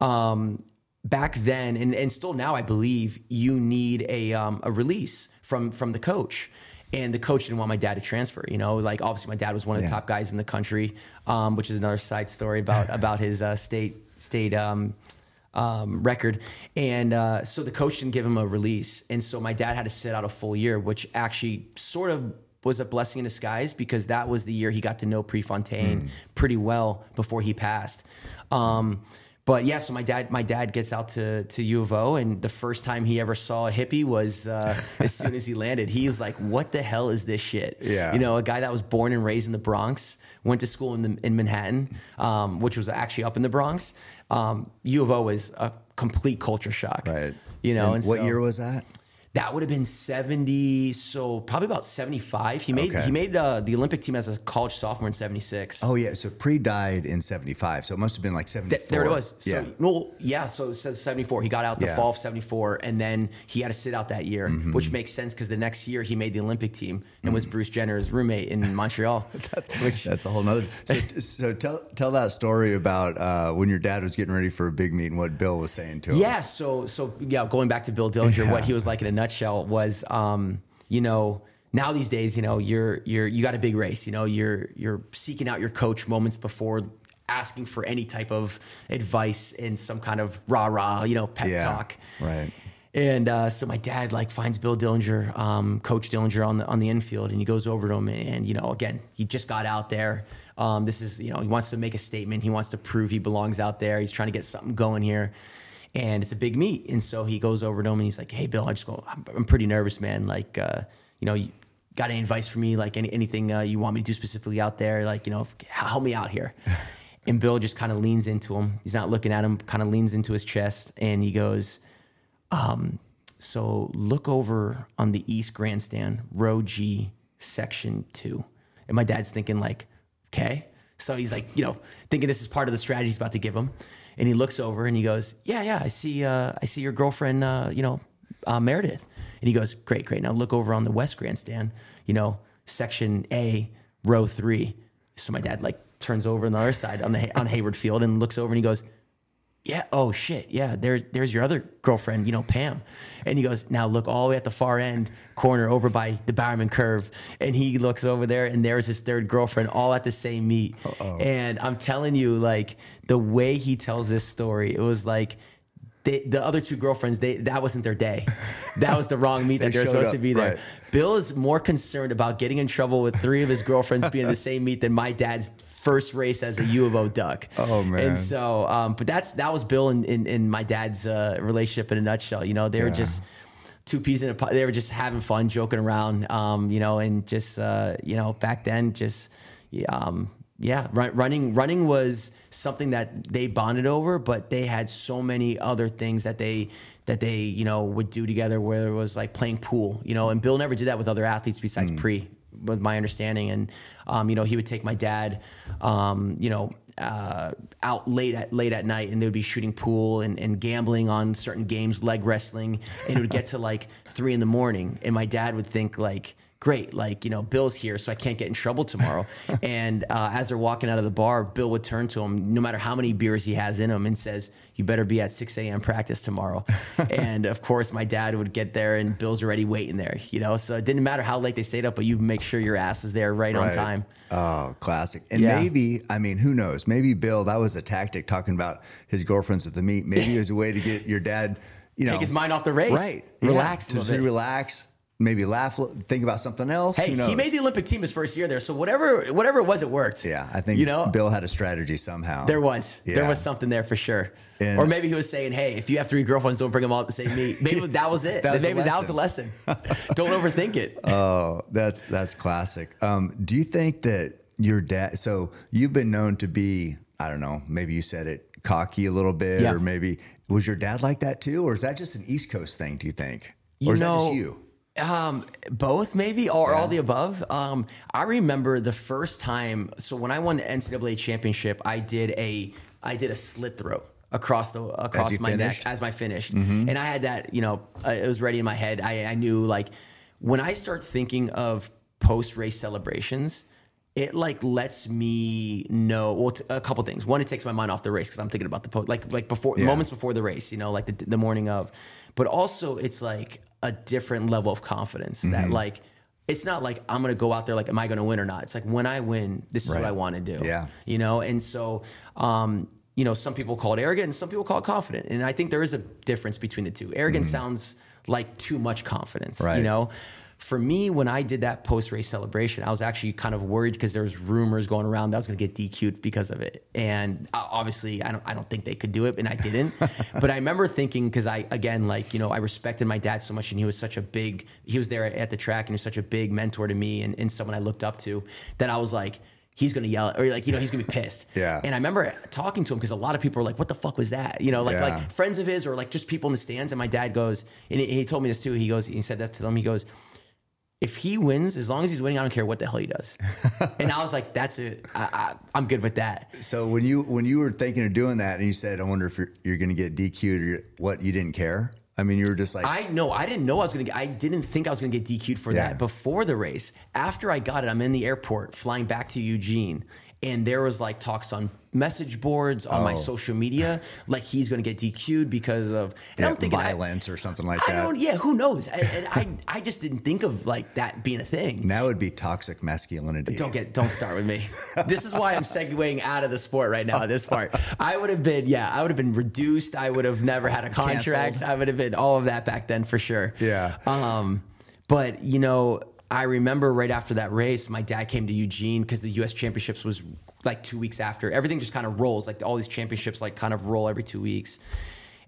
Um, back then and, and still now I believe you need a um, a release from from the coach. and the coach didn't want my dad to transfer. You know, like obviously my dad was one of the Yeah. top guys in the country, um, which is another side story about about his uh, state state um, um, record. And uh, so the coach didn't give him a release, and so my dad had to sit out a full year, which actually sort of was a blessing in disguise because that was the year he got to know Prefontaine pretty well before he passed. Um, but yeah, so my dad, my dad gets out to to U of O, and the first time he ever saw a hippie was uh, as soon as he landed. He was like, "What the hell is this shit?" Yeah. you know, a guy that was born and raised in the Bronx, went to school in the, in Manhattan, um, which was actually up in the Bronx. Um, U of O was a complete culture shock, Right. You know, And and, what so- year was that? That would have been 70 so probably about 75 he made Okay. he made uh, the olympic team as a college sophomore in 76 Oh yeah, so pre died in '75, so it must have been like '74. There it was. So, yeah, well, yeah. So it says 74. He got out the Yeah. fall of 74, and then he had to sit out that year, Mm-hmm. which makes sense because the next year he made the Olympic team and was Bruce Jenner's roommate in Montreal. which, That's a whole nother. So, so tell tell that story about uh, when your dad was getting ready for a big meet and what Bill was saying to him. Yeah. So so yeah, going back to Bill Dellinger, Yeah. what he was like in a nutshell was, um, you know, now these days, you know, you're you're you got a big race. You know, you're you're seeking out your coach moments before asking for any type of advice and some kind of rah rah, you know, pep Yeah, talk. right. And uh, so my dad like finds Bill Dellinger, um, Coach Dellinger on the on the infield, and he goes over to him, and you know, again, he just got out there. Um, this is you know, he wants to make a statement. He wants to prove he belongs out there. He's trying to get something going here, and it's a big meet. And so he goes over to him, and he's like, "Hey, Bill, I just go. I'm, I'm pretty nervous, man. Like, uh, you know, you got any advice for me? Like, any, anything uh, you want me to do specifically out there? Like, you know, help me out here." And Bill just kind of leans into him. He's not looking at him. Kind of leans into his chest, and he goes. um, So look over on the East Grandstand, row G, section two. And my dad's thinking like, okay. So he's like, you know, thinking this is part of the strategy he's about to give him. And he looks over and he goes, yeah, yeah, I see, uh, I see your girlfriend, uh, you know, uh, Meredith. And he goes, great, great. Now look over on the West Grandstand, you know, section A, row three. So my dad like turns over on the other side on the on Hayward Field and looks over and he goes, yeah, oh shit, yeah, there's there's your other girlfriend, you know, Pam. And he goes, now look all the way at the far end corner over by the Bowerman Curve. And he looks over there and there's his third girlfriend all at the same meet. And I'm telling you, like the way he tells this story, it was like they, the other two girlfriends, they that wasn't their day. That was the wrong meet that They they're supposed up, to be there. right. Bill is more concerned about getting in trouble with three of his girlfriends being in the same meet than my dad's first race as a U of O duck. Oh, man. And so, um, but that's that was Bill and, and, and my dad's uh, relationship in a nutshell. You know, they were just two peas in a pod. They were just having fun, joking around. Um, you know, and just uh, you know, back then, just yeah, um, yeah, run, running running was something that they bonded over, but they had so many other things that they that they you know would do together. Where it was like playing pool, you know, and Bill never did that with other athletes besides pre with my understanding. And um, you know, he would take my dad, um, you know, uh, out late at late at night, and they would be shooting pool and, and gambling on certain games, leg wrestling, and it would get to like three in the morning, and my dad would think like. Great, like you know, Bill's here, so I can't get in trouble tomorrow. and uh, as they're walking out of the bar, Bill would turn to him, no matter how many beers he has in him, and says, "You better be at 6 a.m. practice tomorrow." and of course, my dad would get there, and Bill's already waiting there. You know, so it didn't matter how late they stayed up, but you make sure your ass was there right, on time. Oh, classic. And Yeah. maybe, I mean, who knows? Maybe Bill, that was a tactic talking about his girlfriends at the meet. Maybe it was a way to get your dad, you know, Take his mind off the race. Right. Relax Yeah, to relax, maybe laugh, think about something else. Hey, he made the Olympic team his first year there, so whatever whatever it was, it worked. Yeah, I think you know Bill had a strategy somehow. there was there was something there for sure. And- or maybe he was saying, "Hey, if you have three girlfriends, don't bring them all at the same meet." Maybe that was it. That was maybe that was the lesson. don't overthink it. Oh, that's that's classic. Um, do you think that your dad? So you've been known to be, I don't know, maybe you said it cocky a little bit, Yeah. or maybe was your dad like that too, or is that just an East Coast thing? Do you think, You or is know, that just you? Um, both maybe, or all the above. Um, I remember the first time. So when I won the NCAA championship, I did a I did a slit throw across the across my finished? neck as my finish, and I had that. You know, uh, it was ready in my head. I, I knew like when I start thinking of post race celebrations. It like lets me know well t- a couple things. One, it takes my mind off the race because I'm thinking about the post like like before Yeah. moments before the race, you know, like the, the morning of. But also, it's like a different level of confidence Mm-hmm. that like it's not like I'm gonna go out there like, am I gonna win or not? It's like when I win, this is Right. what I want to do. Yeah. You know, and so um, you know, some people call it arrogant and some people call it confident. And I think there is a difference between the two. Arrogant sounds like too much confidence. Mm-hmm. Right. You know? For me, when I did that post race celebration, I was actually kind of worried because there was rumors going around that I was going to get DQ'd because of it, and uh, obviously, I don't, I don't think they could do it, and I didn't. but I remember thinking because I, again, like you know, I respected my dad so much, and he was such a big, he was there at the track, and he was such a big mentor to me, and, and someone I looked up to, that I was like, he's going to yell, or like you know, he's going to be pissed. Yeah. And I remember talking to him because a lot of people were like, "What the fuck was that?" You know, like Yeah. like friends of his or like just people in the stands. And my dad goes, and he, he told me this too. He goes, he said that to them. He goes, if he wins, as long as he's winning, I don't care what the hell he does. and I was like, that's it. I, I'm good with that. So when you when you were thinking of doing that, and you said, "I wonder if you're, you're going to get DQ'd," or what you didn't care. I mean, you were just like, I know I didn't know I was gonna get. I didn't think I was gonna get DQ'd for Yeah. that before the race. After I got it, I'm in the airport flying back to Eugene, and there was like talks on message boards on my Oh. social media, like he's gonna get DQ'd because of. And yeah, I'm thinking, I- violence or something like I that. don't. Yeah, who knows? I, and I I just didn't think of like that being a thing. Now would be toxic masculinity. Don't get don't start with me. this is why I'm segueing out of the sport right now at this part. I would have been yeah, I would have been reduced. I would have never had a contract. Canceled. I would have been all of that back then for sure. Yeah. Um but you know, I remember right after that race, my dad came to Eugene because the US championships was like 2 weeks after. Everything just kind of rolls like all these championships like kind of roll every 2 weeks.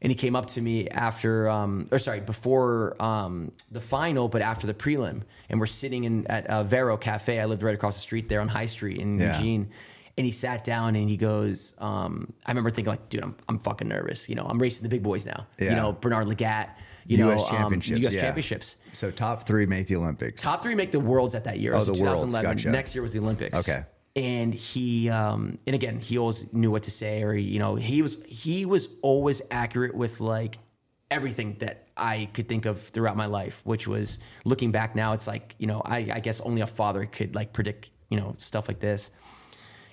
And he came up to me after, um, or sorry, before um, the final, but after the prelim. And we're sitting in at uh, Vero Cafe. I lived right across the street there on High Street in Yeah. Eugene. And he sat down and he goes, um, I remember thinking like, dude, I'm, I'm fucking nervous. You know, I'm racing the big boys now. You know, Bernard Lagat, you U.S. know, um, championships. U.S. yeah. championships. So top three make the Olympics. Top three make the worlds at that year. Oh, was the worlds, 2011. gotcha. Next year was the Olympics. Okay. And he, um, and again, he always knew what to say, or you know, he was he was always accurate with like everything that I could think of throughout my life. Which was looking back now, it's like you know, I, I guess only a father could like predict you know stuff like this.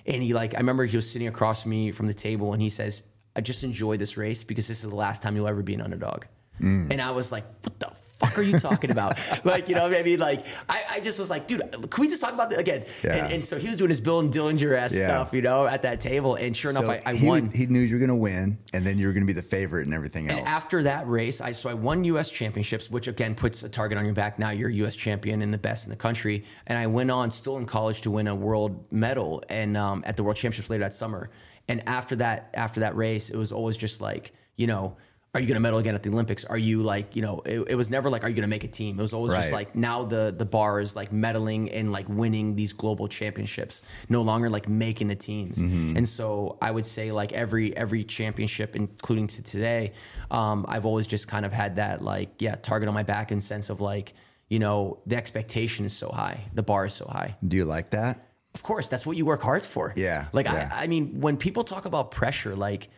And he like, I remember he was sitting across from me from the table, and he says, "I just enjoy this race because this is the last time you'll ever be an underdog." Mm. And I was like, "What the fuck are you talking about?" like, you know, mean, like, I, I just was like, "Dude, can we just talk about that again?" Yeah. And, and so he was doing his Bill and Dellinger ass Yeah. stuff, you know, at that table. And sure enough, So I, I he, won. He knew you were going to win, and then you were going to be the favorite and everything else. And after that race, I so I won U.S. championships, which again puts a target on your back. Now you're U.S. champion and the best in the country. And I went on, still in college, to win a world medal and um, at the World Championships later that summer. And after that, after that race, it was always just like, you know, are you going to medal again at the Olympics? Are you like, you know, it, it was never like, are you going to make a team? It was always just like now the the bar is like medaling and like winning these global championships, no longer like making the teams. Mm-hmm. And so I would say like every every championship, including to today, um, I've always just kind of had that like yeah target on my back in sense of like you know the expectation is so high, the bar is so high. Do you like that? Of course, that's what you work hard for. Yeah, Like yeah. I, I mean, when people talk about pressure, like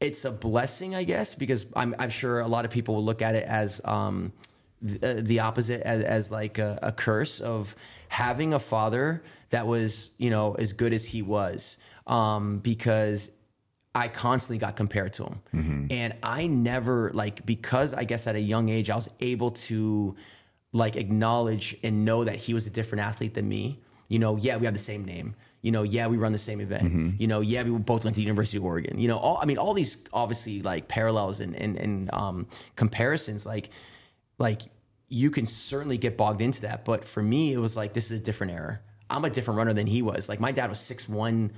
it's a blessing, I guess, because I'm, I'm sure a lot of people will look at it as um, the, uh, the opposite, as, as like a, a curse of having a father that was, you know, as good as he was, um, because I constantly got compared to him. And I never, like, because I guess at a young age, I was able to, like, acknowledge and know that he was a different athlete than me. You know, yeah, we have the same name. You know, yeah, we run the same event. You know, yeah, we both went to the University of Oregon. You know, all I mean, all these obviously like parallels and and, and um, comparisons. Like, like you can certainly get bogged into that. But for me, it was like this is a different era. I'm a different runner than he was. Like my dad was 6'1",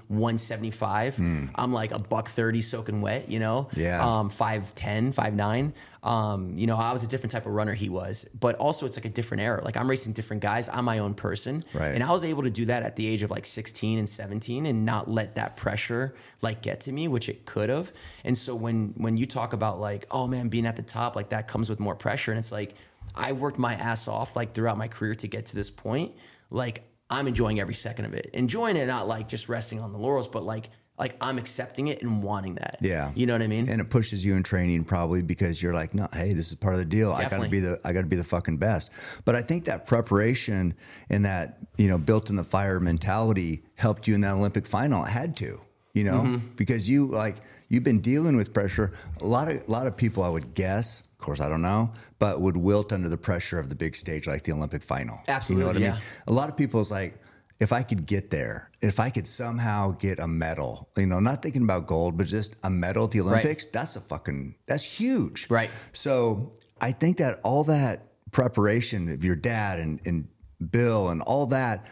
175. I'm like a buck 30 soaking wet, you know? Yeah. Um, 5'10", 5'9". Um, you know, I was a different type of runner he was. But also it's like a different era. Like I'm racing different guys. I'm my own person. Right. And I was able to do that at the age of like 16 and 17 and not let that pressure like get to me, which it could have. And so when when you talk about like, oh man, being at the top, like that comes with more pressure. And it's like I worked my ass off like throughout my career to get to this point. Like I'm enjoying every second of it. Enjoying it, not like just resting on the laurels, but like like I'm accepting it and wanting that. Yeah. You know what I mean? and it pushes you in training probably because you're like, no, hey, this is part of the deal. I got to be the I got to be the fucking best. But I think that preparation and that you know built in the fire mentality helped you in that Olympic final. It had to, you know, Mm-hmm. because you like you've been dealing with pressure. A lot of a lot of people, I would guess, course, I don't know, but would wilt under the pressure of the big stage like the Olympic final. Absolutely, You know what I yeah. mean? A lot of people's like, if I could get there, if I could somehow get a medal, you know, not thinking about gold, but just a medal at the Olympics, that's a fucking, that's huge. Right. So I think that all that preparation of your dad and, and Bill and all that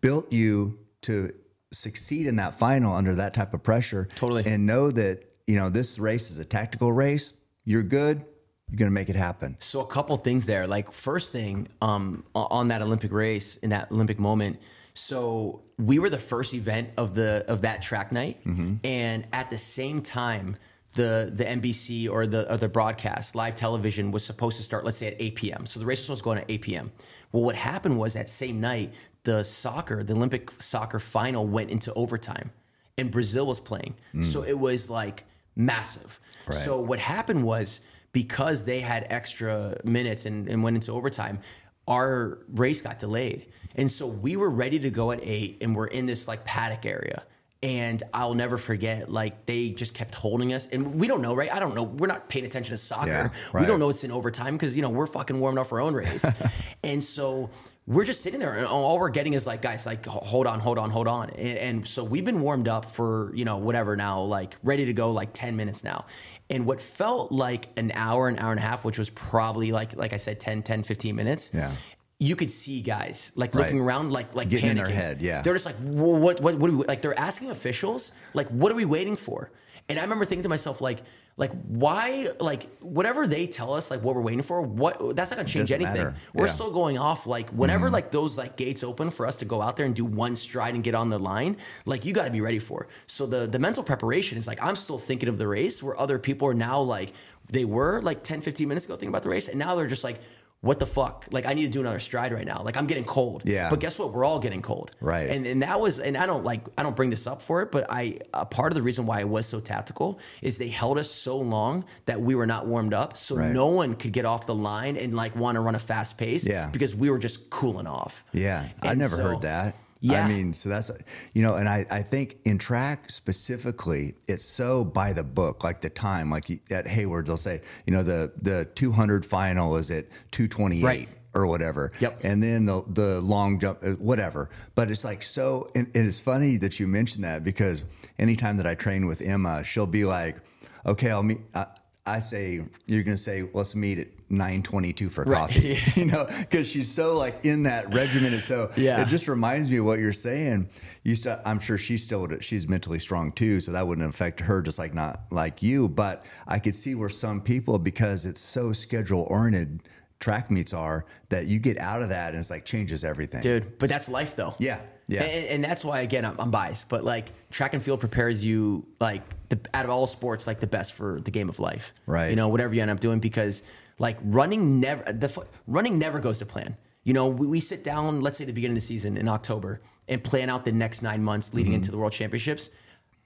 built you to succeed in that final under that type of pressure. Totally. And know that, you know, this race is a tactical race. You're good. You're going to make it happen. So a couple things there. Like first thing, um, on that Olympic race in that Olympic moment. So we were the first event of the of that track night, and at the same time, the the NBC or the or the broadcast live television was supposed to start. Let's say at 8 p.m. So the race was supposed to go on at 8 p.m. Well, what happened was that same night, the soccer, the Olympic soccer final went into overtime, and Brazil was playing. So it was like massive. Right. So what happened was because they had extra minutes and, and went into overtime, our race got delayed. And so we were ready to go at eight and we're in this like paddock area. And I'll never forget, like they just kept holding us, and we don't know, right? I don't know. We're not paying attention to soccer. Yeah, We don't know it's in overtime because you know we're fucking warming up our own race, and so we're just sitting there, and all we're getting is like, guys, like hold on, hold on, hold on, and, and so we've been warmed up for you know whatever now, like ready to go, like ten minutes now, and what felt like an hour, an hour and a half, which was probably like like I said, 10, 10, 15 minutes. Yeah. You could see guys like Right. looking around, like like Getting in their head, yeah. They're just like, "Wha- what, what, what are we, like they're asking officials, like, what are we waiting for? And I remember thinking to myself, like, like why, like whatever they tell us, like what we're waiting for, what that's not gonna change anything. matter. We're Yeah. Mm-hmm. still going off. Like whenever like those like gates open for us to go out there and do one stride and get on the line, like you got to be ready for. it. So the the mental preparation is like I'm still thinking of the race, where other people are now like they were like 10, 15 minutes ago thinking about the race, and now they're just like. What the fuck? Like I need to do another stride right now. Like I'm getting cold. Yeah. But guess what? We're all getting cold. Right. And and that was and I don't like I don't bring this up for it, but I a part of the reason why it was so tactical is they held us so long that we were not warmed up, so Right. no one could get off the line and like want to run a fast pace. Yeah. Because we were just cooling off. Yeah, I And never so- heard that. Yeah. I mean, so that's you know, and I I think in track specifically, it's so by the book, like the time, like at Hayward, they'll say, you know, the the 200 final is at 228 Right. or whatever. Yep. And then the the long jump, uh, whatever. But it's like so. And it is funny that you mentioned that because anytime that I train with Emma, she'll be like, "Okay, I'll meet." I, I say you're going to say, "Let's meet at 9:22 for Right. coffee," you know, because she's so like in that regimen. And so Yeah. it just reminds me of what you're saying. You still, I'm sure she still would, she's mentally strong too, so that wouldn't affect her, just like not like you. But I could see where some people, because it's so schedule oriented, track meets are that you get out of that and it's like changes everything. Dude, but that's life though. Yeah, yeah. And, and that's why again I'm, I'm biased, but like track and field prepares you like the, out of all sports like the best for the game of life. Right. You know whatever you end up doing because like running never the running never goes to plan. You know we, we sit down let's say the beginning of the season in October and plan out the next nine months leading Mm-hmm. into the World Championships.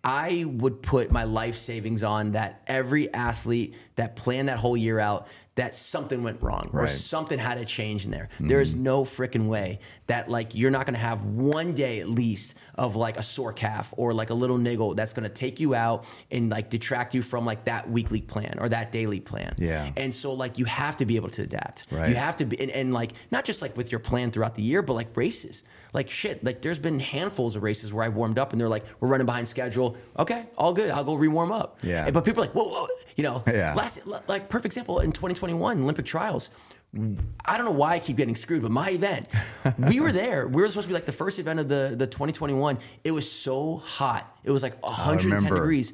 I would put my life savings on that every athlete that planned that whole year out that something went wrong or Right. Mm-hmm. something had to change in there. There is no freaking way that like you're not gonna have one day at least of like a sore calf or like a little niggle that's gonna take you out and like detract you from like that weekly plan or that daily plan. Yeah. And so like you have to be able to adapt. Right. You have to be and, and like not just like with your plan throughout the year, but like races. Like shit, like there's been handfuls of races where I've warmed up and they're like, we're running behind schedule. Okay, all good. I'll go re-warm up. Yeah. And- But people are like, whoa, whoa, you know, Yeah. last like perfect example in 2021 Olympic trials. I don't know why I keep getting screwed, but my event, we were there. We were supposed to be like the first event of the the 2021. It was so hot. It was like 110 degrees.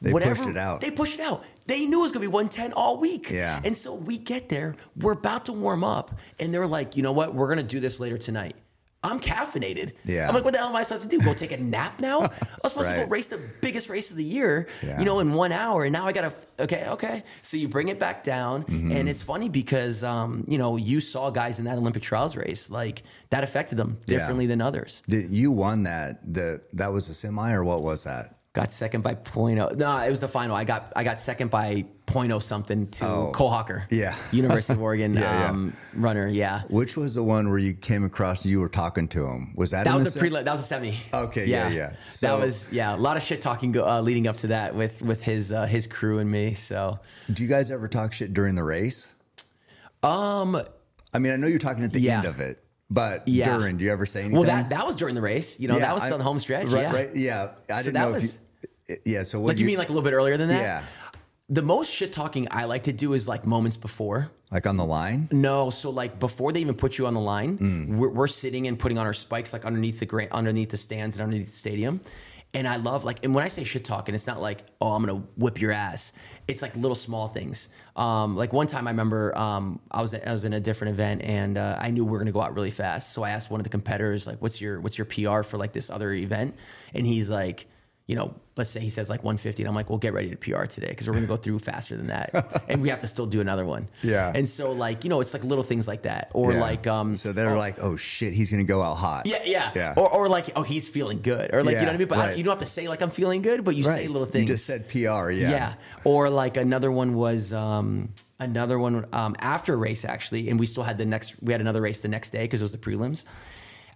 They pushed it out. They pushed it out. They knew it was gonna be 110 all week. Yeah. And so we get there, we're about to warm up, and they're like, you know what? We're gonna do this later tonight. I'm caffeinated. Yeah. I'm like, what the hell am I supposed to do? Go take a nap now? I was supposed to go race the biggest race of the year, Yeah. you know, in one hour, and now I gotta. Okay, okay. So you bring it back down, Mm-hmm. and it's funny because, um, you know, you saw guys in that Olympic trials race like that affected them Yeah. differently than others. Did you won that? The that was a semi or what was that? Got second by point oh. No, it was the final. I got I got second by point oh something to Oh. Cole Hocker. Yeah. University of Oregon Yeah, yeah. um, runner. Yeah. Which was the one where you came across you were talking to him? Was that That was the a pre. That was a seventy. Okay, yeah, yeah. So- that was yeah. A lot of shit talking uh, leading up to that with with his uh, his crew and me. So Do you guys ever talk shit during the race? um I mean, I know you're talking at the Yeah. end of it, but Yeah. during, do you ever say anything? well that that was during the race. You know Yeah, that was still I- the home stretch. Right, yeah. right. Yeah, I So didn't that know was- if you. Yeah, so what Like you mean like a little bit earlier than that? Yeah. The most shit talking I like to do is like moments before. like on the line? No, so like before they even put you on the line, Mm. we're, we're sitting and putting on our spikes like underneath the gra- underneath the stands and underneath the stadium. And I love like, and when I say shit talking, it's not like, oh, I'm gonna whip your ass. It's like little small things. Um, like one time I remember um, I was I was in a different event and uh, I knew we were gonna go out really fast. So I asked one of the competitors like, what's your what's your PR for like this other event? And he's like, you know, let's say he says like 150, and I'm like, well, get ready to PR today because we're gonna go through faster than that, and we have to still do another one. Yeah. And so like you know, it's like little things like that, or Yeah. like um, So they're like, oh shit, he's going to go out hot. yeah, yeah, Yeah. Or, or like oh, he's feeling good, or like you know what I mean. But I, you don't have to say like I'm feeling good, but you Right. say little things. You just said PR, yeah. Yeah. Or like another one was um, another one um, after race actually, and we still had the next. We had another race the next day because it was the prelims.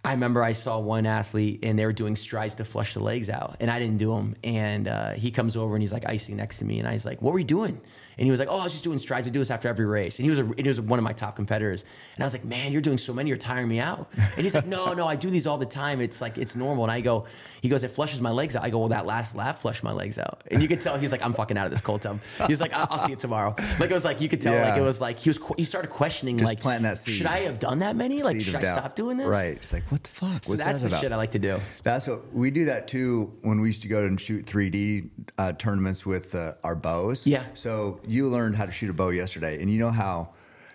I remember I saw one athlete and they were doing strides to flush the legs out, and I didn't do them. And uh, he comes over and he's like icing next to me, and I was like, "What were you doing?" And he was like, "Oh, I was just doing strides. I do this after every race." And he was a, and he was one of my top competitors. And I was like, "Man, you're doing so many. You're tiring me out." And he's like, "No, no, I do these all the time. It's like it's normal." And I go, he goes, "It flushes my legs out." I go, "Well, that last lap flushed my legs out." And you could tell he's like, "I'm fucking out of this cold tub." He's like, "I'll, I'll see you tomorrow." Like it was like you could tell like it was like he was he started questioning Just like, planting that seed. "Should I have done that many? Like, Seed should I doubt. stop doing this?" Right. It's like, what the fuck? So What's that's that the about? shit I like to do. That's what we do that too when we used to go and shoot 3D uh, tournaments with uh, our bows. Yeah. So you learned how to shoot a bow yesterday, and you know how,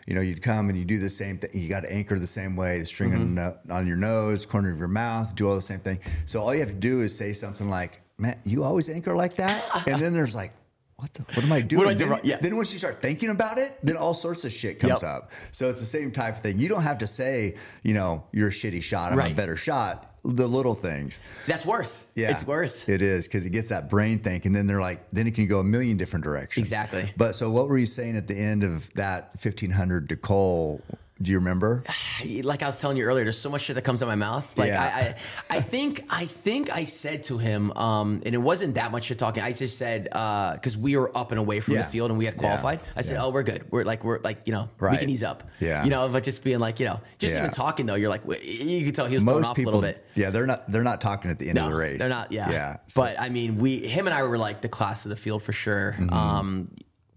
you know, you'd come and you do the same thing. You got to anchor the same way, the string Mm-hmm. on, the- on your nose, corner of your mouth, do all the same thing. So all you have to do is say something like, "Man, you always anchor like that," and then there's like. What, the, what am I doing? do I do then, wrong? Yeah. then once you start thinking about it, then all sorts of shit comes Yep. up. So it's the same type of thing. You don't have to say, you know, you're a shitty shot, I'm a better shot. The little things. That's worse. Yeah, It's worse. It is because it gets that brain think, and then they're like, then it can go a million different directions. Exactly. But so, what were you saying at the end of that fifteen hundred to Cole? Do you remember? like I was telling you earlier, there's so much shit that comes out of my mouth. Like Yeah. I, I, I think, I think I said to him, um, and it wasn't that much shit talking. I just said because we were up and away from Yeah. the field and we had Yeah. qualified. I said, Yeah. "Oh, we're good. We're like, we're like, you know, we can ease up." Yeah. you know, but just being like, you know, just Yeah. even talking though, you're like, you can tell he was thrown Most off people, a little bit. yeah, they're not they're not talking at the end No, of the race. they're not. Yeah, yeah. So- But I mean, we, him and I were like the class of the field for sure. Mm-hmm. Um,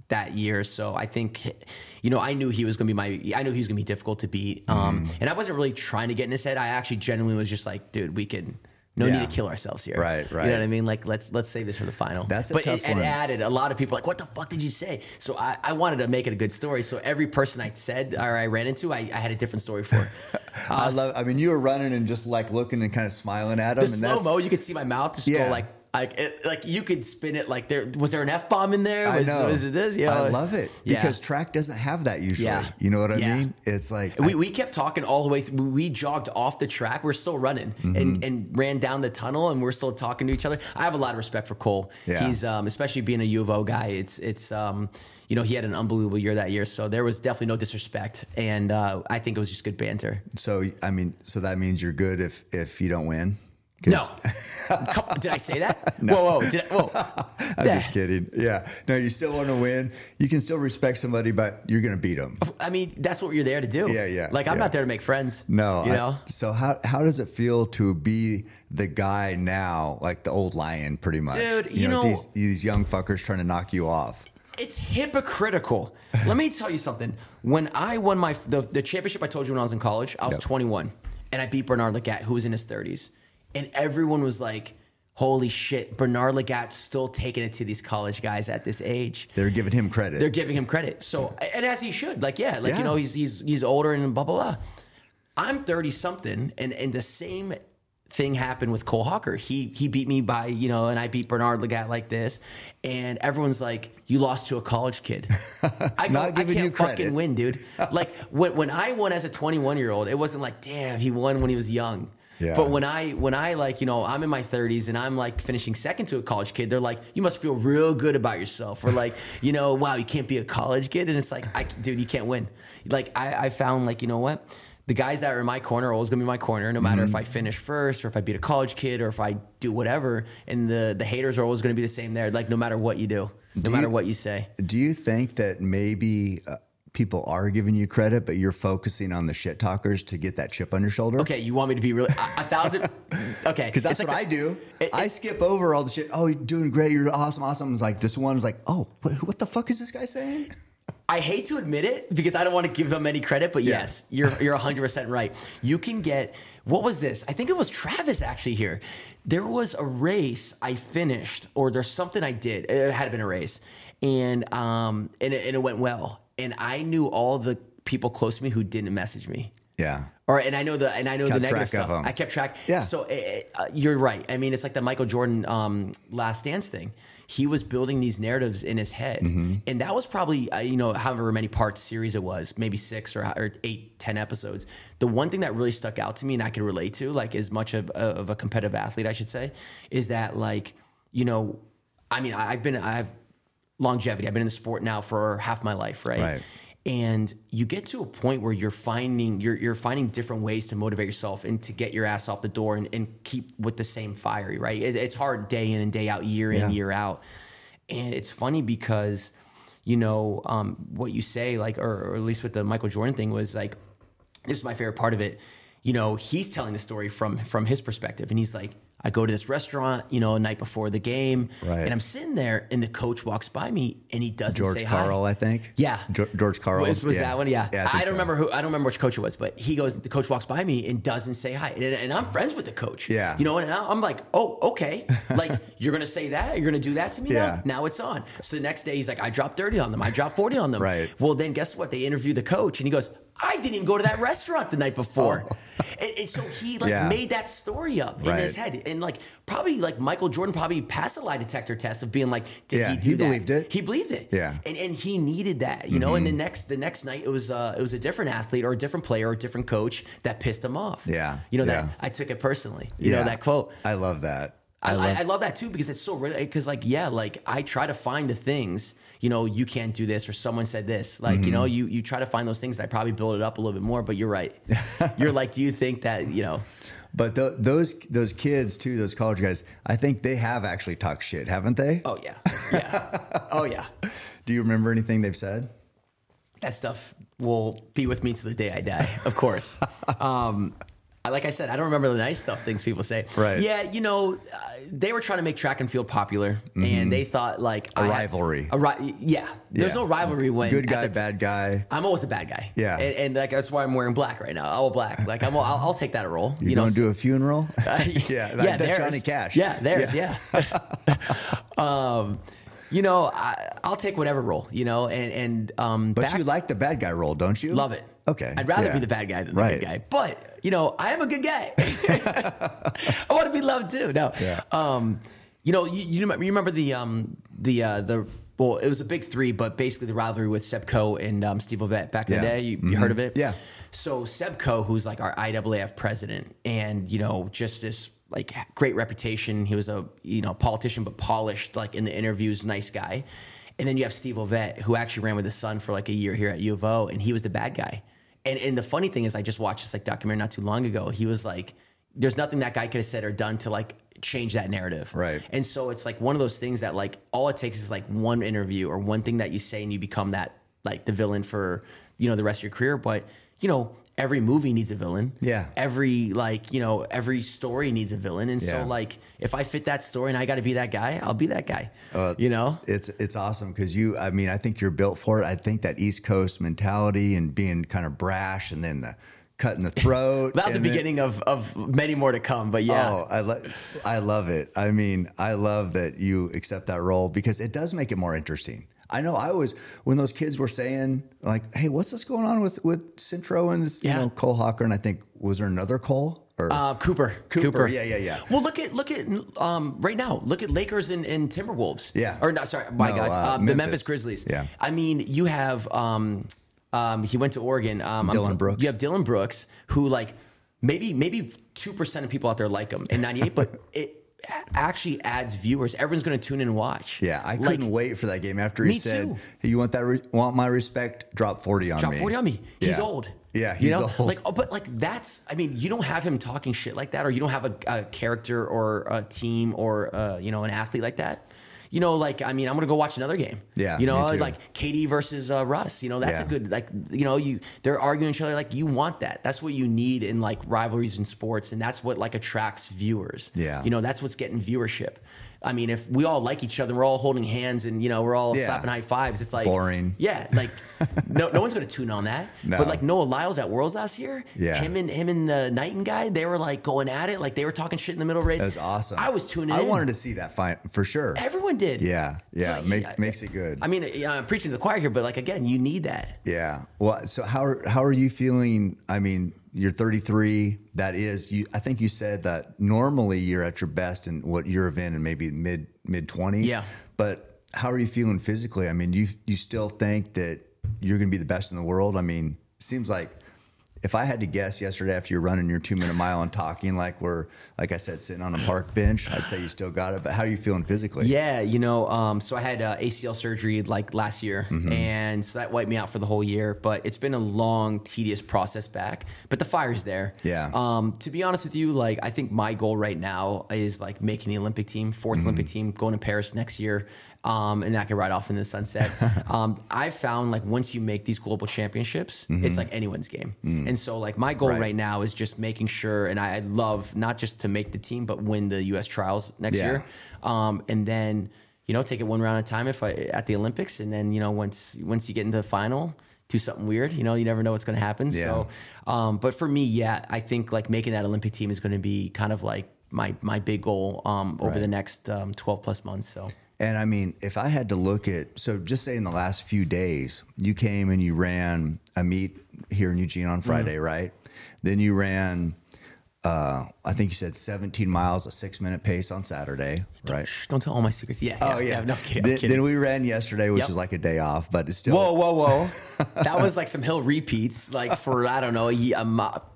that year, so I think, you know, I knew he was going to be my. I knew he was going to be difficult to beat. Um, Mm-hmm. and I wasn't really trying to get in his head. I actually genuinely was just like, dude, we can. No Yeah. need to kill ourselves here. Right, right. You know what I mean? Like, let's let's save this for the final. That's a but tough it, it added a lot of people like, what the fuck did you say? So I, I wanted to make it a good story. So every person I said or I ran into, I, I had a different story for. I Uh, love. I mean, you were running and just like looking and kind of smiling at him. the and slow mo, you could see my mouth just Yeah. go like, like, it, like you could spin it like there was there an f bomb in there? I know. was it this? Know, I love it Yeah. because track doesn't have that usually. Yeah. You know what I Yeah. mean? It's like we, I- we kept talking all the way through. We jogged off the track. We're still running Mm-hmm. and, and ran down the tunnel, and we're still talking to each other. I have a lot of respect for Cole. Yeah. He's um, especially being a U of O guy. It's it's um, you know he had an unbelievable year that year, so there was definitely no disrespect, and uh, I think it was just good banter. so. I mean, so that means you're good if if you don't win. No, did I say that? Whoa, whoa, did I, whoa! I'm just kidding. Yeah. No, you still want to win. You can still respect somebody, but you're going to beat them. I mean, that's what you're there to do. Yeah, yeah, Like I'm yeah. not there to make friends. No. you I- know. so how how does it feel to be the guy now, like the old lion, pretty much? Dude, you know- these these young fuckers trying to knock you off. It's hypocritical. Let me tell you something. When I won my the, the championship, I told you when I was in college, I was Yep. 21, and I beat Bernard Lagat, who was in his 30s, and everyone was like, "Holy shit, Bernard Lagat's still taking it to these college guys at this age." They're giving him credit. They're giving him credit. So, and as he should, like, yeah, like Yeah. you know, he's he's he's older and blah blah blah. I'm 30 something, and and the same thing happened with Cole Hocker. He he beat me by you know, and I beat Bernard Lagat like this, and everyone's like, "You lost to a college kid." I go, Not I giving can't you credit. fucking win, dude. Like when when I won as a 21 year old, it wasn't like, damn, he won when he was young. Yeah. But when I when I like you know I'm in my 30s and I'm like finishing second to a college kid, they're like, you must feel real good about yourself, or like you know, wow, you can't be a college kid, and it's like, I dude, you can't win. Like I, I found like you know what. The guys that are in my corner are always gonna be my corner, no matter Mm-hmm. if I finish first or if I beat a college kid or if I do whatever. And the the haters are always gonna be the same there, like no matter what you do, no Do matter you- what you say. Do you think that maybe uh, people are giving you credit, but you're focusing on the shit talkers to get that chip on your shoulder? Okay, you want me to be really a, a thousand? Okay, Because that's It's what like I do. it- I it- skip over all the shit. Oh, you're doing great. You're awesome, awesome. It's like this one's like, oh, what, what the fuck is this guy saying? I hate to admit it because I don't want to give them any credit, but Yeah. yes, you're you're 100 percent right. You can get what was this? I think it was Travis actually here. There was a race I finished, or there's something I did. It had been a race, and um and it, and it went well. And I knew all the people close to me who didn't message me. Yeah. Or and I know the and I know Kept the negative stuff. I kept track. Yeah. So uh, uh, you're right. I mean, it's like the Michael Jordan um, Last Dance thing. He was building these narratives in his head, Mm-hmm. and that was probably uh, you know however many part series it was, maybe six or, or eight, ten episodes. The one thing that really stuck out to me and I could relate to, like as much of, of a competitive athlete, I should say, is that like you know, I mean, I've been I have longevity. I've been in the sport now for half my life, right? Right. and you get to a point where you're finding you're, you're finding different ways to motivate yourself and to get your ass off the door and, and keep with the same fire right it, it's hard day in and day out year in Yeah. year out and it's funny because you know um, what you say like or, or at least with the michael jordan thing was like this is my favorite part of it you know he's telling the story from from his perspective and he's like I go to this restaurant, you know, a night before the game, Right. and I'm sitting there, and the coach walks by me, and he doesn't say hi. George say Karl, hi. I think. Yeah, Geor- George Karl. was, was Yeah. that one? Yeah, Yeah, I I, don't so. remember who. I don't remember which coach it was, but he goes. The coach walks by me and doesn't say hi, and, and I'm friends with the coach. Yeah. you know, and I'm like, oh, okay, like you're gonna say that, you're gonna do that to me Yeah. now. Now it's on. So the next day, he's like, I dropped thirty on them. I dropped forty on them. Right. Well, then guess what? They interview the coach, and he goes, I didn't even go to that restaurant the night before. Oh. And, and so he like. Yeah. made that story up in Right. his head, and like probably like Michael Jordan probably passed a lie detector test of being like, did Yeah, he do he that? believed it. He believed it. Yeah. And and he needed that, you know. And the next the next night it was uh it was a different athlete or a different player or a different coach that pissed him off. Yeah, You know yeah. that I took it personally. You know that quote. I love that. I, I, love, I love that too because it's so because like yeah like I try to find the things you know you can't do this or someone said this like you know Mm-hmm. you you try to find those things that I probably build it up a little bit more but you're right you're like do you think that you know But th- those those kids too, those college guys, I think they have actually talked shit, haven't they? oh yeah yeah oh yeah Do you remember anything they've said? that stuff will be with me to the day I die, of course. um, like I said, I don't remember the nice stuff things people say. Right. Yeah, you know, uh, they were trying to make track and field popular, and they thought like Mm-hmm. A I had- rivalry. A ri- yeah, there's Yeah. no rivalry when Good guy, t- bad guy. I'm always a bad guy. Yeah. and, and like that's why I'm wearing black right now. All black. Like I'm, I'll, I'll take that role. You're you know, going to do a funeral? yeah, yeah, that, that's theirs. Johnny Cash. Yeah, theirs. Yeah. um, you know, I, I'll take whatever role. You know, and and um, But back- you like the bad guy role, don't you? Love it. Okay. I'd rather yeah. be the bad guy than the Right. good guy. But, you know, I am a good guy. I want to be loved too. No. Yeah. Um, you know, you, you remember, the um the uh the well, it was a big three, but basically the rivalry with Seb Coe and um, Steve Ovett back in Yeah. the day. You, you heard of it? Yeah. So Seb Coe, who's like our IAAF president, and you know, just this like great reputation. He was a you know politician, but polished, like in the interviews, nice guy. And then you have Steve Ovett, who actually ran with his son for like a year here at U of O, and he was the bad guy. And and the funny thing is, I just watched this like documentary not too long ago. He was like, "There's nothing that guy could have said or done to like change that narrative." Right. And so it's like one of those things that like all it takes is like one interview or one thing that you say and you become that like the villain for you know the rest of your career. But you know every movie needs a villain. Yeah. Every like you know every story needs a villain, and Yeah. so like if I fit that story and I got to be that guy, I'll be that guy. Uh, you know. It's it's awesome because you. I mean, I think you're built for it. I think that East Coast mentality and being kind of brash, and then the cutting the throat. That was the then- beginning of, of many more to come, but yeah. Oh, I lo- I love it. I mean, I love that you accept that role because it does make it more interesting. I know I was when those kids were saying like, "Hey, what's this going on with with Centro and this, Yeah. you know Cole Hocker?" And I think was there another Cole or Uh, Cooper. Cooper, yeah, yeah, yeah. Well, look at look at um, right now. Look at Lakers and, and Timberwolves. Yeah. Or not? Sorry, my No, God. uh, um, the Memphis. Memphis Grizzlies. Yeah. I mean, you have um, um, he went to Oregon. Um, I'm- Dillon Brooks. You have Dillon Brooks, who like maybe maybe two percent of people out there like him in '98, but it actually adds viewers. Everyone's going to tune in and watch. Yeah, I couldn't wait for that game after he said, "Hey, you want that? Re- want my respect? Drop forty on me. drop 40 on me. He's Yeah. old. Yeah, he's you know, old. like, oh, but like that's. I mean, you don't have him talking shit like that, or you don't have a, a character or a team or uh, you know an athlete like that. You know, like I mean, I'm gonna go watch another game. Yeah, you know, like KD versus uh, Russ. You know, that's Yeah. a good like. You know, you they're arguing each other. Like you want that. That's what you need in like rivalries in sports, and that's what like attracts viewers. Yeah. you know, that's what's getting viewership. I mean, if we all like each other, we're all holding hands, and you know, we're all Yeah. slapping high fives. It's like Boring. Yeah, like no, no one's gonna tune on that. No. But like Noah Lyles at Worlds last year, Yeah. him and him and the Knighton guy, they were like going at it, like they were talking shit in the middle race. That was awesome. I was tuning I in. wanted to see that fight for sure. Everyone did. Yeah, yeah, So, make, yeah, makes it good. I mean, I'm preaching to the choir here, but like again, you need that. Yeah. Well, so how are, how are you feeling? I mean, you're 33. That is, you. I think you said that normally you're at your best in what you're in and maybe mid mid 20s. Yeah. But how are you feeling physically? I mean, you you still think that you're going to be the best in the world? I mean, it seems like if I had to guess yesterday after you're running your two minute mile and talking like we're like I said sitting on a park bench, I'd say you still got it. But how are you feeling physically? Yeah, you know, um, so I had uh, ACL surgery like last year, Mm-hmm. and so that wiped me out for the whole year. But it's been a long, tedious process back. But the fire's there. Yeah. Um, to be honest with you, like I think my goal right now is like making the Olympic team, 4th Mm-hmm. Olympic team, going to Paris next year. Um, and that can ride off in the sunset. um, I found like once you make these global championships, it's like anyone's game. And so like my goal Mm-hmm. Mm. Right. right. now is just making sure, and I, I'd love not just to make the team, but win the U.S. trials next Yeah. year um, and then you know take it one round at a time if I at the Olympics, and then you know once once you get into the final, do something weird. You know, you never know what's going to happen. Yeah. So, um, but for me, yeah, I think like making that Olympic team is going to be kind of like my my big goal um, over Right. the next um, twelve plus months. So. And I mean, if I had to look at, so just say in the last few days, you came and you ran a meet here in Eugene on Friday, Mm-hmm. right? Then you ran, uh, I think you said 17 miles, a six minute pace on Saturday, right? Shh, don't tell all my secrets. Yeah. Oh, yeah. no kidding. Then, kidding. then we ran yesterday, which Yep. is like a day off, but it's still. Whoa, whoa, whoa! that was like some hill repeats, like for I don't know, a, a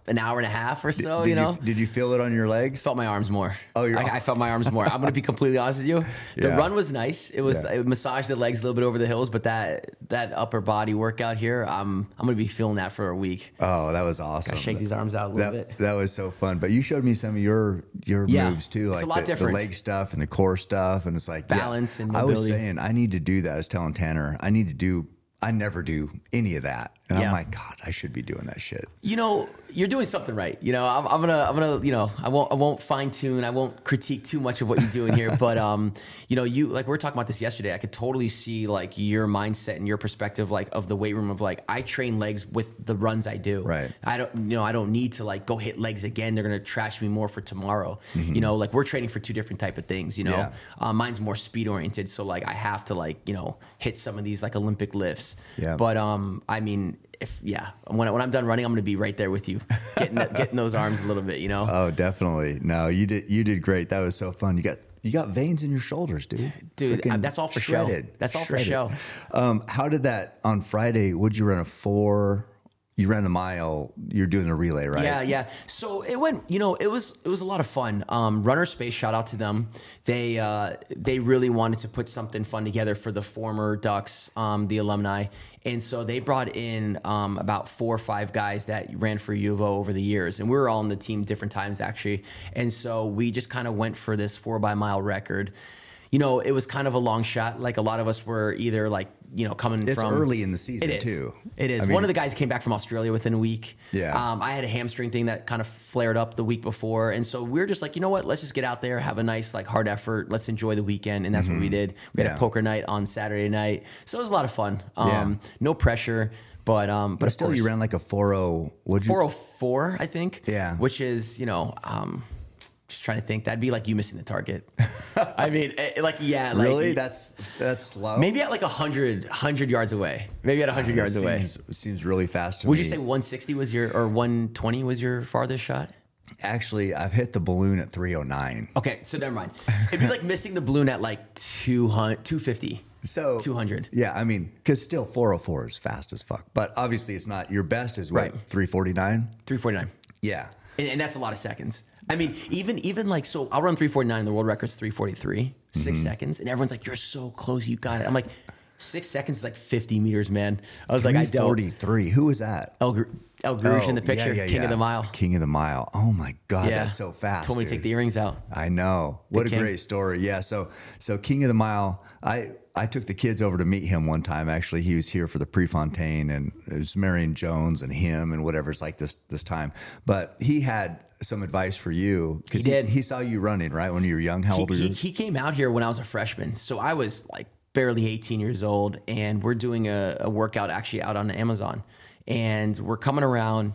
an hour and a half or so. did you know, did you feel it on your legs? felt my arms more. Oh, you're- I, I felt my arms more. I'm gonna be completely honest with you. The Yeah. run was nice. It was Yeah. it massaged the legs a little bit over the hills, but that that upper body workout here, I'm I'm gonna be feeling that for a week. Oh, that was awesome. Gotta Shake these arms out a little that, bit. that was so fun. But you showed me some of your your Yeah. moves too, It's like a lot the, the leg stuff and the core stuff, and it's like yeah. Balance and I was saying I need to do that. I was telling Tanner I need to do. I never do any of that, and I'm Yeah. like, God, I should be doing that shit. You know, you're doing something right. You know, I'm, I'm gonna, I'm gonna, you know, I won't, I won't fine tune, I won't critique too much of what you're doing here. but, um, you know, you like we were talking about this yesterday. I could totally see like your mindset and your perspective, like of the weight room of like I train legs with the runs I do. Right. I don't, you know, I don't need to like go hit legs again. They're gonna trash me more for tomorrow. Mm-hmm. You know, like we're training for two different type of things. You know, Yeah. uh, mine's more speed oriented, so like I have to like you know hit some of these like Olympic lifts. Yeah. But um, I mean, if yeah, when when I'm done running, I'm gonna be right there with you, getting getting those arms a little bit. You know, Oh, definitely. No, you did. You did great. That was so fun. You got you got veins in your shoulders, dude. Dude, Freaking that's all for show. That's all for Shredded. show. Um, how did that on Friday? Would you run a four? You ran the mile. You're doing the relay, right? Yeah, yeah. So it went. You know, it was it was a lot of fun. Um, Runner Space, shout out to them. They uh, they really wanted to put something fun together for the former Ducks, um, the alumni, and so they brought in um, about four or five guys that ran for U of O over the years, and we were all on the team different times actually. And so we just kind of went for this four by mile record. You know, it was kind of a long shot. Like a lot of us were either like you know coming It's from early in the season, It is too. It is. I mean- One of the guys came back from Australia within a week. Yeah. Um, I had a hamstring thing that kind of flared up the week before, and so we are just like, you know what? Let's just get out there, have a nice like hard effort. Let's enjoy the weekend, and that's what we did. We had Mm-hmm. Yeah. a poker night on Saturday night, so it was a lot of fun. Um, Yeah. No pressure, but um, but, But still, course, you ran like a four zero. Would you? 404, I think. Yeah. Which is, you know, um, just trying to think. That'd be like you missing the target. I mean, eh, like yeah, like really? That's that's slow. maybe at like 100, 100 yards away. Maybe at 100 That yards away. seems, Seems really fast to Would me. you say 160 was your or 120 was your farthest shot? Actually, I've hit the balloon at 309. Okay, so never mind. It'd be like missing the balloon at like 200, 250. So 200. Yeah, I mean, because still 404 is fast as fuck. But obviously, it's not. Your best is what Right. 349. 349. Yeah. And, and that's a lot of seconds. I mean, even even like so, I'll run 349. The world record's 343, 6 Mm-hmm. seconds, and everyone's like, "You're so close, you got it." I'm like, six seconds is like 50 meters, man. I was like, I don't. 43. Who was that? El, El Guerrouj in the Oh, picture, yeah, yeah, King yeah. of the Mile. King of the Mile. Oh my God, that's so fast. Told me to take the earrings out. I know. What a king. great story. Yeah. So so King of the Mile, I I took the kids over to meet him one time. Actually, he was here for the Prefontaine and it was Marion Jones and him and whatever's like this this time. But he had some advice for you He did. He, saw you running right when you were young. How he, old were he, you? he came out here when I was a freshman. So I was like barely 18 years old, and we're doing a, a workout actually out on Amazon. And we're coming around,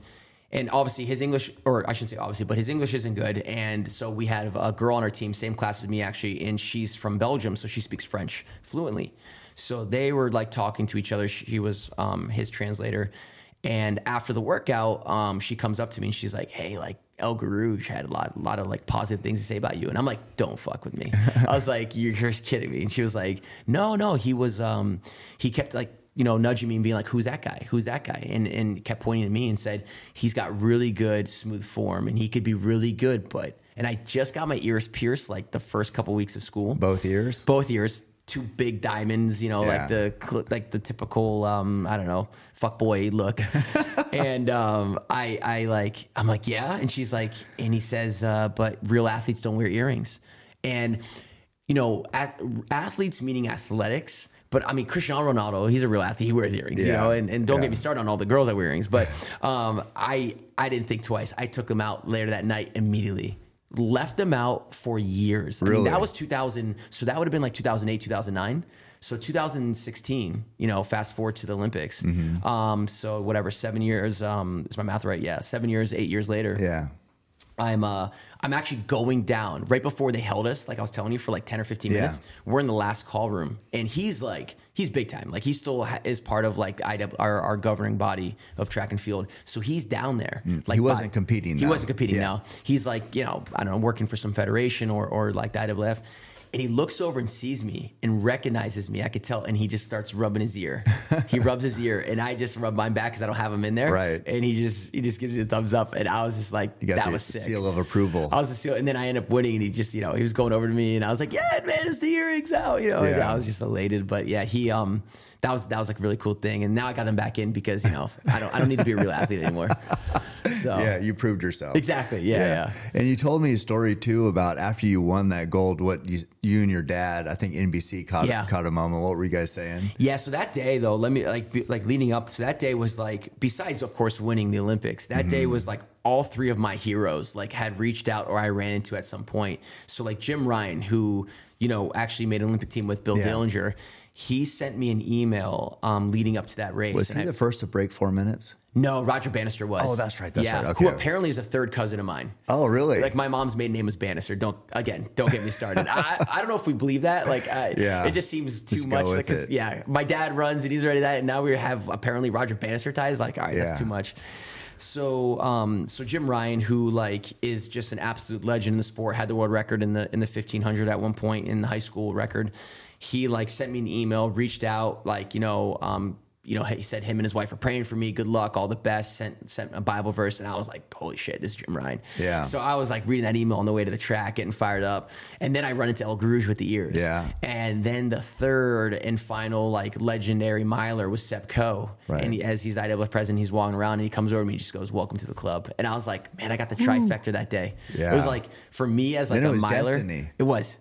and obviously his English, or I shouldn't say obviously, but his English isn't good. And so we had a girl on our team, same class as me actually, and she's from Belgium, so she speaks French fluently. So they were like talking to each other. She was um, his translator. And after the workout, um, she comes up to me and she's like, "Hey, like El Guerrouj had a lot, a lot of like positive things to say about you." And I'm like, "Don't fuck with me." I was like, "You're, kidding me." And she was like, "No, no, he was, um, he kept like." You know, nudging me and being like, "Who's that guy? Who's that guy?" And and kept pointing at me and said, "He's got really good smooth form, and he could be really good." But and I just got my ears pierced like the first couple weeks of school, Both ears? both ears two big diamonds you know Yeah. like the like the typical um i don't know fuck boy look and um i i like i'm like yeah and she's like and he says uh but real athletes don't wear earrings and you know at, athletes meaning athletics but I mean, Cristiano Ronaldo, he's a real athlete. He wears earrings, you know. And, and don't Yeah. get me started on all the girls that wear earrings. But um, I I didn't think twice. I took them out later that night immediately. Left them out for years. I mean, that was 2000 so that would have been like 2008 2009 so 2016 you know fast forward to the olympics Mm-hmm. um so whatever seven years um is my math right yeah seven years eight years later Yeah. i'm uh i'm actually going down. Right before they held us like i was telling you for like 10 or 15 Yeah. minutes we're in the last call room. And he's like he's big time. Like he still ha- is part of like IW, our, our governing body of track and field. So he's down there. Like Mm. He wasn't competing, he wasn't competing Yeah. now he's like you know i don't know working for some federation or or like the IAAF and he looks over and sees me and recognizes me. I could tell, and he just starts rubbing his ear. he rubs his ear, and I just rub mine back because I don't have him in there. Right. And he just he just gives me a thumbs up, and I was just like, You got that was sick. seal of approval. I was the seal, and then I ended up winning, and he just, you know, he was going over to me, and I was like, "Yeah, man, it's the earrings out," you know. Yeah. I was just elated, but yeah, he, um, that was that was like a really cool thing, and now I got them back in because you know I don't I don't need to be a real athlete anymore. So yeah, you proved yourself. exactly, yeah, yeah. And you told me a story too about after you won that gold, what you, you and your dad, I think NBC caught, Yeah. caught a moment. What were you guys saying? Yeah, so that day though, let me like like leading up to that day was like besides of course winning the Olympics. That day mm-hmm. was like all three of my heroes like had reached out or I ran into at some point. So like Jim Ryun who, you know, actually made an Olympic team with Bill Yeah. Dellinger, he sent me an email um, leading up to that race. Was he I- the first to break four minutes? no, Roger Bannister was. Oh, that's right, that's yeah, right, Who apparently is a third cousin of mine. Oh, really? Like my mom's maiden name was Bannister. Don't again, don't get me started. I, I don't know if we believe that. Like, I, Yeah. it just seems too Just much. it. yeah, my dad runs and he's already that, and now we have apparently Roger Bannister ties. Like, all right, Yeah. that's too much. So, um, so Jim Ryun, who like is just an absolute legend in the sport, had the world record in the in the fifteen hundred at one point in the high school record. He like sent me an email, reached out, like you know, um, you know, he said him and his wife are praying for me. Good luck, all the best. Sent sent a Bible verse, and I was like, holy shit, this is Jim Ryun. Yeah. So I was like reading that email on the way to the track, getting fired up, and then I run into El Guerrouj with the ears. Yeah. And then the third and final like legendary miler was Seb Coe. Right. And he, as he's IAAF president, he's walking around and he comes over to me and just goes, "Welcome to the club." And I was like, "Man, I got the trifecta that day." Yeah. It was like for me as like a miler, destiny. it was.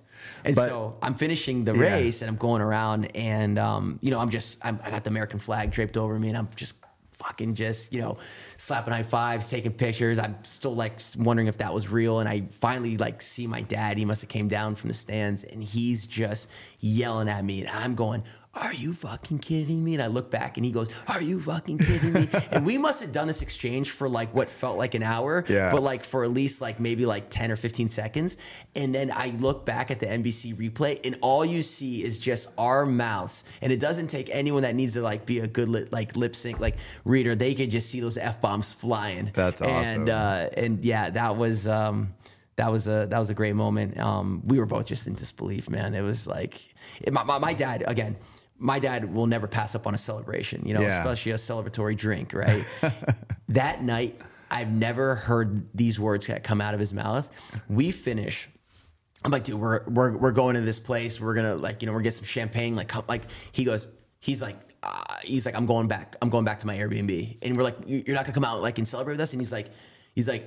And But- so I'm finishing the Yeah. race and I'm going around and um, you know I'm just I'm, I got the American flag draped over me and I'm just fucking just you know slapping high fives, taking pictures. I'm still like wondering if that was real. And I finally like see my dad. He must have came down from the stands and he's just yelling at me and I'm going. Are you fucking kidding me? And I look back and he goes, Are you fucking kidding me? and we must have done this exchange for like what felt like an hour, Yeah. but like for at least like maybe like 10 or 15 seconds. And then I look back at the NBC replay and all you see is just our mouths. And it doesn't take anyone that needs to like be a good lip, like lip sync like reader. They could just see those F bombs flying. That's And awesome. uh and yeah, that was um that was a that was a great moment. Um, we were both just in disbelief, man. It was like it, my, my my dad again. My dad will never pass up on a celebration, you know, Yeah. especially a celebratory drink, right? that night, I've never heard these words that come out of his mouth. We finish. I'm like, dude, we're we're we're going to this place. We're gonna like, you know, we're gonna get some champagne. Like, come, like he goes, he's like, uh, he's like, I'm going back. I'm going back to my Airbnb. And we're like, "You- you're not gonna come out like and celebrate with us. And he's like, he's like,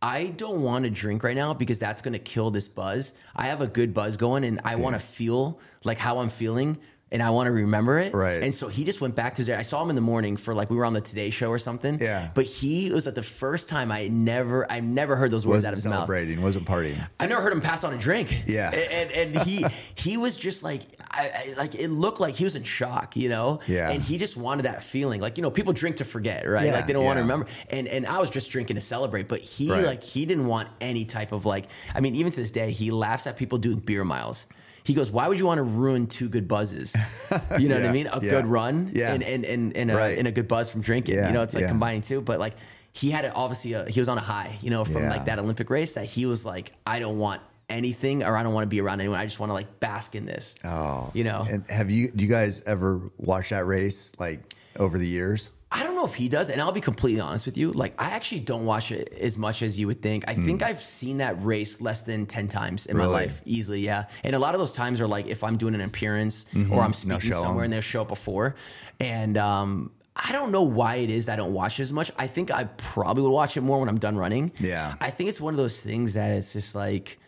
I don't want to drink right now because that's gonna kill this buzz. I have a good buzz going, and I want to feel like how I'm feeling. And I want to remember it. Right. And so he just went back to his. I saw him in the morning for like we were on the Today Show or something. Yeah. But he it was like the first time I never I never heard those words out Wasn't of his mouth. celebrating, wasn't partying. I never heard him pass on a drink. Yeah. and and, and he he was just like I, I like it looked like he was in shock, you know. Yeah. and he just wanted that feeling, like you know, people drink to forget, right? Yeah, like they don't want to remember. And and I was just drinking to celebrate, but he Right. like he didn't want any type of like. I mean, even to this day, he laughs at people doing beer miles. He goes, "Why would you want to ruin two good buzzes? You know what I mean? A yeah. good run, Yeah. and and and and a, Right. and a good buzz from drinking. Yeah, You know, it's like yeah. combining two, but like." He had it obviously. A, he was on a high, you know, from Yeah. like that Olympic race. That he was like, I don't want anything, or I don't want to be around anyone. I just want to like bask in this. Oh, you know. And have you? Do you guys ever watch that race like over the years? I don't know if he does, and I'll be completely honest with you. Like, I actually don't watch it as much as you would think. I think I've seen that race less than ten times in my Hmm. Life, easily. Yeah, and a lot of those times are like if I'm doing an appearance or I'm Mm-hmm. Speaking somewhere and they'll show up before, and um, I don't know why it is that I don't watch it as much. I think I probably would watch it more when I'm done running. Yeah. I think it's one of those things that it's just like,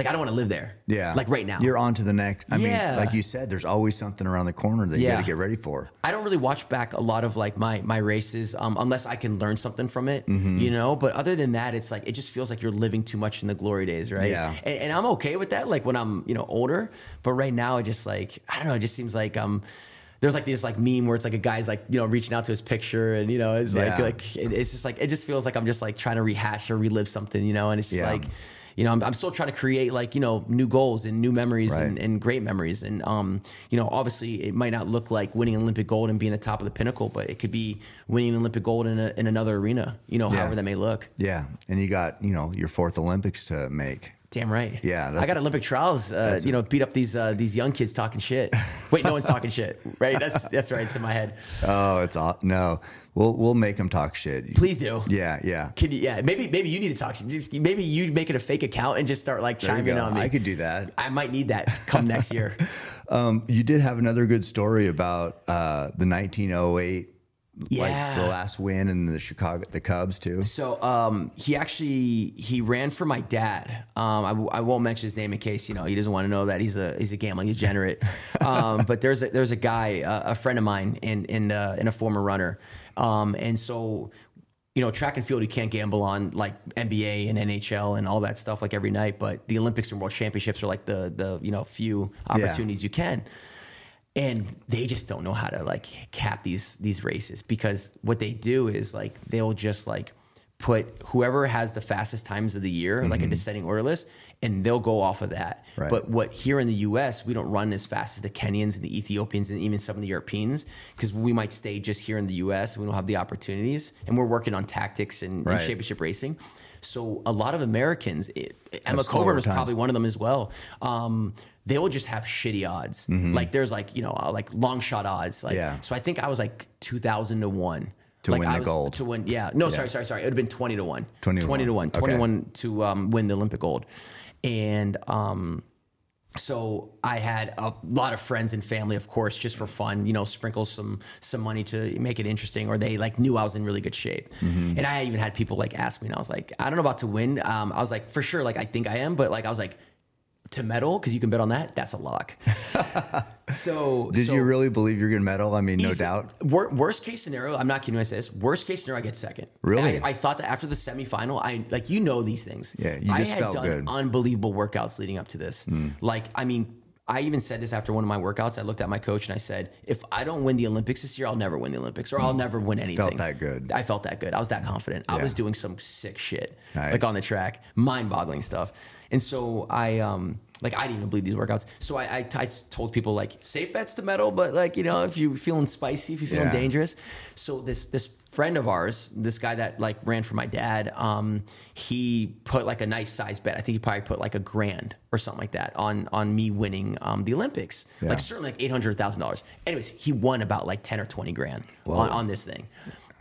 like I don't want to live there. Yeah, like right now. You're on to the next. I Yeah. mean, like you said, there's always something around the corner that you Yeah. got to get ready for. I don't really watch back a lot of like my my races um, unless I can learn something from it, Mm-hmm. you know. But other than that, it's like it just feels like you're living too much in the glory days, right? Yeah. And, and I'm okay with that, like when I'm you know older. But right now, it just like I don't know. It just seems like um. There's like this like meme where it's like a guy's like you know reaching out to his picture and you know it's like like it- it's just like it just feels like I'm just like trying to rehash or relive something you know and it's just Yeah. like you know I'm, I'm still trying to create like you know new goals and new memories Right. and, and great memories. And um, you know, obviously, it might not look like winning Olympic gold and being at the top of the pinnacle, but it could be winning Olympic gold in, a, in another arena. You know, Yeah. however that may look. Yeah, and you got you know your fourth Olympics to make. Damn right. Yeah, I got Olympic trials. Uh, you know, beat up these uh, these young kids talking shit. Wait, no one's talking shit, right? That's that's right. It's in my head. Oh, it's all no. We'll we'll make them talk shit. Please do. Yeah, yeah. Can you, yeah, maybe maybe you need to talk. shit. Just, maybe you make it a fake account and just start like There chiming on me. I could do that. I might need that come next year. Um, you did have another good story about uh, the 1908, Yeah. like the last win in the Chicago, the Cubs too. So um, he actually he ran for my dad. Um, I, w- I won't mention his name in case you know he doesn't want to know that he's a he's a gambling degenerate. um, but there's a, there's a guy, uh, a friend of mine, in and uh, and a former runner, um, and so. You know, track and field, you can't gamble on like NBA and NHL and all that stuff like every night. But the Olympics and World Championships are like the the you know few opportunities you can and they just don't know how to like cap these these races because what they do is like they'll just like put whoever has the fastest times of the year like a descending order list and they'll go off of that Right. but what here in the US we don't run as fast as the Kenyans and the Ethiopians and even some of the Europeans because we might stay just here in the US and we don't have the opportunities and we're working on tactics and, and championship racing so a lot of Americans it, Emma Coburn was probably one of them as well. Um, they will just have shitty odds. Like there's like you know uh, like long shot odds. Like Mm-hmm. Yeah. so I think I was like two thousand to one. To like win I the was- gold. To win, yeah. No, sorry, sorry, sorry. It would have been 20 to 1. 20 to 20 to 1. one. Okay. 21 to um, win the Olympic gold. And um, so I had a lot of friends and family, of course, just for fun, you know, sprinkle some some money to make it interesting, or they like knew I was in really good shape. Mm-hmm. And I even had people like ask me, and I was like, I don't know about to win. Um, I was like, for sure, like I think I am, but like I was like, to medal because you can bet on that. That's a lock. so Did so- you really believe you're gonna medal? I mean, no Easy- doubt. wor- worst case scenario, I'm not kidding when I say this. Worst case scenario, I get second. Really? I, I thought that after the semifinal, I like you know these things. Yeah, you I just had felt done good. Unbelievable workouts leading up to this. Like, I mean, I even said this after one of my workouts. I looked at my coach and I said, if I don't win the Olympics this year, I'll never win the Olympics, or I'll never win anything. Hmm. that good. I felt that good. I was that confident. I was doing some sick shit, Nice. like on the track, mind-boggling stuff. And so I, um, like, I didn't even believe these workouts. So I, I, I told people like, safe bets to medal, but like, you know, if you're feeling spicy, if you're feeling Yeah. dangerous. So this this friend of ours, this guy that like ran for my dad, um, he put like a nice size bet. I think he probably put like a grand or something like that on on me winning um, the Olympics. Yeah. Like certainly like eight hundred thousand dollars. Anyways, he won about like ten or twenty grand on, on this thing.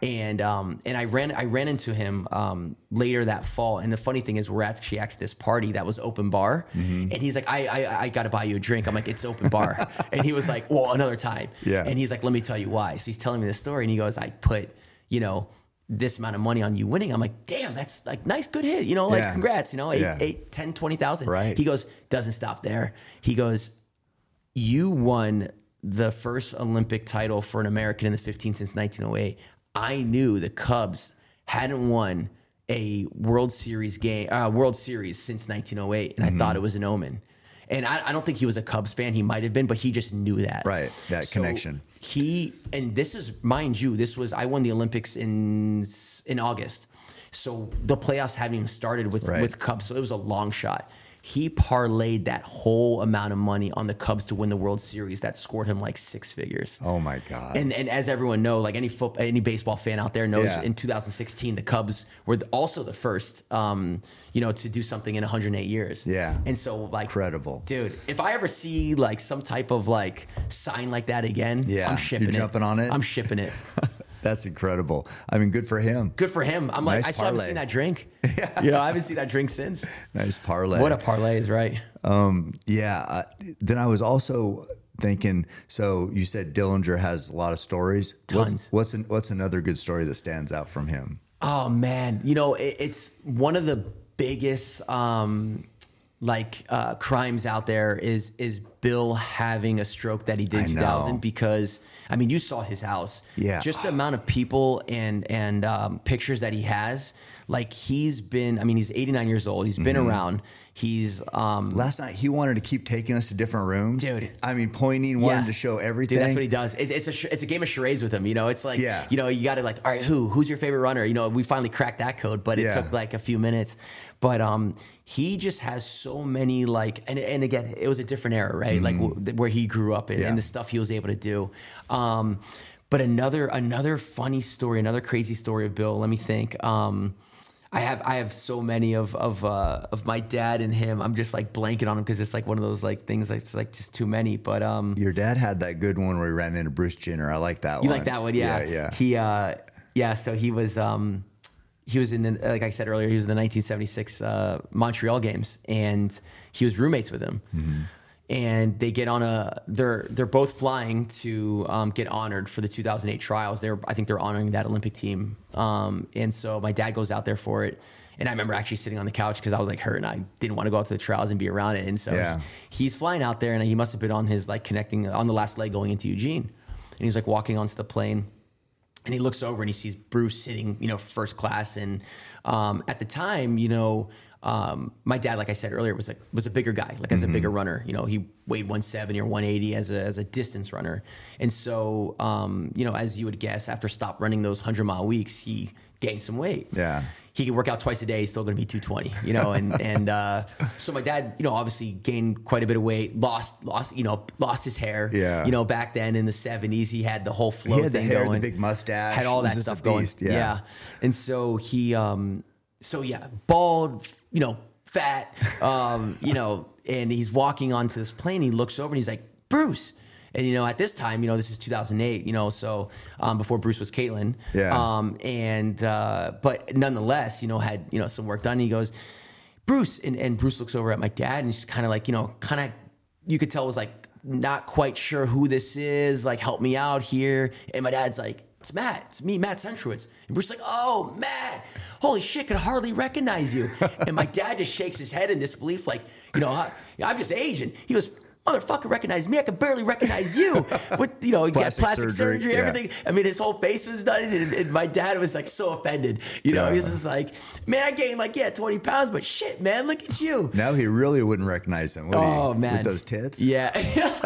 And um, and I ran I ran into him um, later that fall. And the funny thing is, we're actually at this party that was open bar, Mm-hmm. and he's like, I I, I got to buy you a drink. I'm like, it's open bar, and he was like, well, another time. Yeah. And he's like, let me tell you why. So he's telling me this story, and he goes, I put you know this amount of money on you winning. I'm like, damn, that's like nice, good hit. You know, like Yeah. congrats. You know, eight, Yeah. eight, 10, 20,000. Right. He goes, doesn't stop there. He goes, you won the first Olympic title for an American in the 15 since 1908. I knew the Cubs hadn't won a World Series game, uh, World Series since 1908, and I thought it was an omen. And I, I don't think he was a Cubs fan. He might have been, but he just knew that. Right, that So connection. He and this is, mind you, this was I won the Olympics in in August, so the playoffs haven't even started with Right. with Cubs, so it was a long shot. He parlayed that whole amount of money on the Cubs to win the World Series. That scored him like six figures. Oh my God. And and as everyone know, like any foot, any baseball fan out there knows, Yeah. in 2016 the Cubs were also the first, um, you know, to do something in 108 years. Yeah. And so like Incredible. dude. If I ever see like some type of like sign like that again, Yeah, I'm shipping you're it. jumping on it? I'm shipping it. That's incredible. I mean, good for him. Good for him. I'm like, Nice I still haven't seen that drink. yeah. You know, I haven't seen that drink since. Nice parlay. What a parlay is right. Um, yeah. Uh, then I was also thinking. So you said Dellinger has a lot of stories. Tons. What's what's, an, what's another good story that stands out from him? Oh man, you know it, it's one of the biggest um, like uh, crimes out there is is Bill having a stroke that he did in 2000 because I mean you saw his house, Yeah. just the amount of people and and um, pictures that he has. Like he's been, I mean he's 89 years old. He's been Mm-hmm. around. He's um, Last night he wanted to keep taking us to different rooms. Dude. I mean, pointing, wanted Yeah. to show everything. Dude, that's what he does. It's, it's a sh- it's a game of charades with him. You know, it's like Yeah. you know you got to like, all right, who who's your favorite runner? You know, we finally cracked that code, but it Yeah. took like a few minutes. But um, he just has so many like, and and again, it was a different era, right? Like w- where he grew up in, Mm-hmm. Yeah. and the stuff he was able to do. Um, but another another funny story, another crazy story of Bill. Let me think. Um, I have I have so many of of uh, of my dad and him. I'm just like blanking on him because it's like one of those like things. That's it's like just too many. But um, Your dad had that good one where he ran into Bruce Jenner. I like that you one. like that one, yeah? Yeah, yeah. He, uh, yeah. So he was, um, he was in the, like I said earlier, he was in the 1976 uh, Montreal games, and he was roommates with him. Mm-hmm. And they get on a, they're they're both flying to um, get honored for the 2008 trials. They're, I think they're honoring that Olympic team. Um, and so my dad goes out there for it. And I remember actually sitting on the couch because I was like hurt and I didn't want to go out to the trials and be around it. And so Yeah. he's flying out there and he must have been on his like connecting on the last leg going into Eugene. And he's like walking onto the plane and he looks over and he sees Bruce sitting, you know, first class. And um, at the time, you know, um, my dad, like I said earlier, was a was a bigger guy, like as a bigger runner. You know, he weighed 170 or 180 as a as a distance runner. And so, um, you know, as you would guess, after stop running those hundred mile weeks, he gained some weight. Yeah. He could work out twice a day. He's still going to be 220, you know, and and uh, so my dad, you know, obviously gained quite a bit of weight, lost lost, you know, lost his hair. Yeah. You know, back then in the 70s, he had the whole flow He had the thing hair, the going big mustache. had all that stuff going. beast, yeah. And so he, um, so yeah, bald, you know, fat, um, you know, and he's walking onto this plane. He looks over and he's like, Bruce. And you know, at this time, you know, this is 2008. You know, so um, before Bruce was Caitlyn. Yeah. Um, and uh, but nonetheless, you know, had you know some work done. He goes, Bruce, and, and Bruce looks over at my dad and he's kind of like, you know, kind of, you could tell was like not quite sure who this is. Like, help me out here. And my dad's like, it's Matt. It's me, Matt Centrowitz. And Bruce's like, oh, Matt. Holy shit, could hardly recognize you. and my dad just shakes his head in disbelief, like, you know, I, I'm just Asian. He goes, motherfucker recognize me. I can barely recognize you. With, you know, you got Plastic plastic surgery, surgery, yeah. everything. I mean, his whole face was done, and, and my dad was like so offended. You know, he was just like, man, I gained like, yeah, 20 pounds, but shit, man, look at you. Now he really wouldn't recognize him. Would Oh he? man, with those tits. Yeah,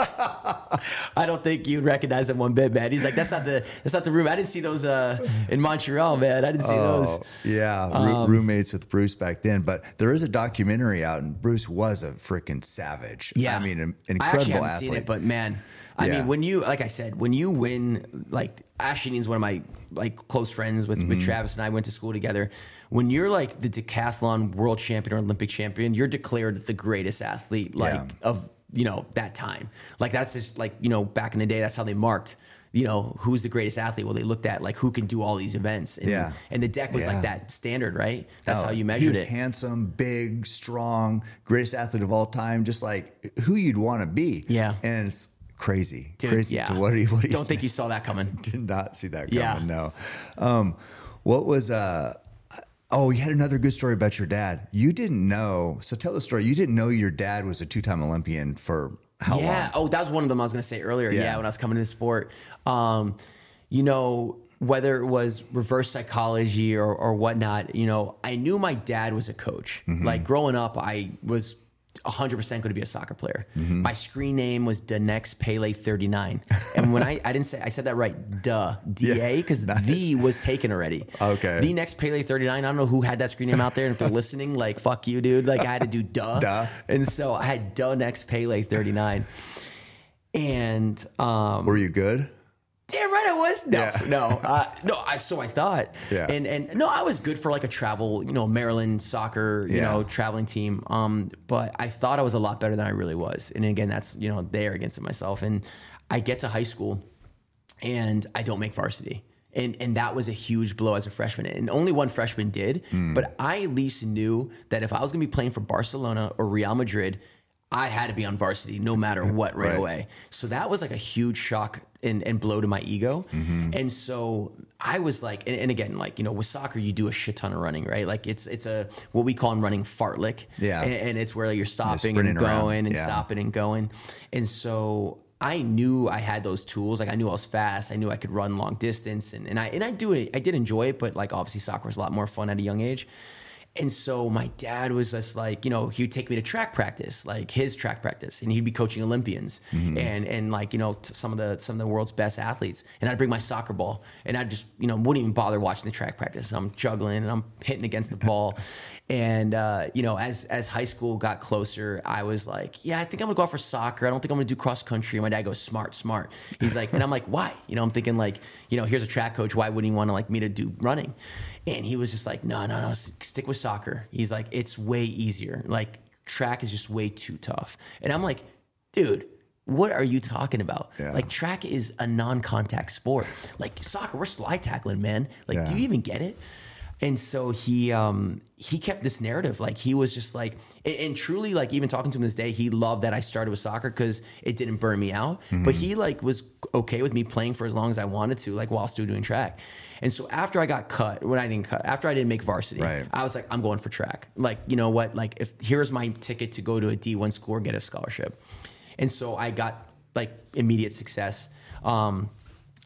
I don't think you'd recognize him one bit, man. He's like, that's not the that's not the room. I didn't see those uh, in Montreal, man. I didn't see Oh, those. yeah, roo- roommates with Bruce back then. But there is a documentary out, and Bruce was a freaking savage. Yeah, I mean, an I actually haven't athlete. seen it, but man, I Yeah. mean, when you like I said, when you win, like Ashley is one of my like close friends with Mm-hmm. with Travis and I went to school together. When you're like the decathlon world champion or Olympic champion, you're declared the greatest athlete like Yeah. of you know that time. Like that's just like you know back in the day, that's how they marked you know, who's the greatest athlete? Well, they looked at like who can do all these events. And, Yeah. And the deck was Yeah. like that standard, right? That's Oh, how you he measured was it. handsome, big, strong, greatest athlete of all time, just like who you'd want to be. Yeah. And it's crazy. Dude, crazy yeah. to what he what Don't think you saw that coming. did not see that coming. Yeah. No. Um, what was uh oh, you had another good story about your dad. You didn't know. So tell the story. You didn't know your dad was a two-time Olympian for how yeah. long? Oh, that was one of them I was going to say earlier. Yeah. Yeah. when I was coming to the sport, um, you know, whether it was reverse psychology or, or whatnot, you know, I knew my dad was a coach. Mm-hmm. Like growing up, I was 100% going to be a soccer player. Mm-hmm. My screen name was Danex Pele 39. And when I, I didn't say, I said that right, duh, DA, because the was taken already. Okay. The next Pele 39, I don't know who had that screen name out there. And if they're listening, like, fuck you, dude. Like, I had to do duh. Duh. And so I had duh next Pele 39. And um, Were you good? Damn right I was. No, Yeah. no, uh, no. I so I thought. Yeah. And and no, I was good for like a travel, you know, Maryland soccer, you Yeah. know, traveling team. Um, but I thought I was a lot better than I really was. And again, that's you know, there against myself. And I get to high school, and I don't make varsity. And, and that was a huge blow as a freshman. And only one freshman did. Hmm. But I at least knew that if I was going to be playing for Barcelona or Real Madrid, I had to be on varsity no matter what right, Right. away. So that was like a huge shock and, and blow to my ego. Mm-hmm. And so I was like, and, and again, like, you know, with soccer, you do a shit ton of running, right? Like it's, it's a, what we call in running fartlek. Yeah. And, and it's where you're stopping and going around. and Yeah. stopping and going. And so I knew I had those tools. Like I knew I was fast. I knew I could run long distance and, and I, and I do it. I did enjoy it, but like obviously soccer was a lot more fun at a young age. And so my dad was just like, you know, he would take me to track practice, like his track practice, and he'd be coaching Olympians and and like you know some of the some of the world's best athletes. And I'd bring my soccer ball, and I just you know wouldn't even bother watching the track practice. I'm juggling and I'm hitting against the ball, and uh, you know as as high school got closer, I was like, yeah, I think I'm gonna go out for soccer. I don't think I'm gonna do cross country. And my dad goes, smart, smart. He's like, and I'm like, why? You know, I'm thinking like, you know, here's a track coach. Why wouldn't he want to like me to do running? And he was just like, no, no, no, stick with soccer. He's like, it's way easier. Like track is just way too tough. And I'm like, dude, what are you talking about? Yeah. Like track is a non-contact sport. Like soccer, we're slide tackling, man. Like, do you even get it? And so he um he kept this narrative. Like he was just like and, and truly like even talking to him this day, he loved that I started with soccer because it didn't burn me out. But he like was okay with me playing for as long as I wanted to, like while still doing track. And so after I got cut, when I didn't cut, after I didn't make varsity, Right. I was like, I'm going for track. Like, you know what? Like if here's my ticket to go to a D1 school or get a scholarship. And so I got like immediate success. Um,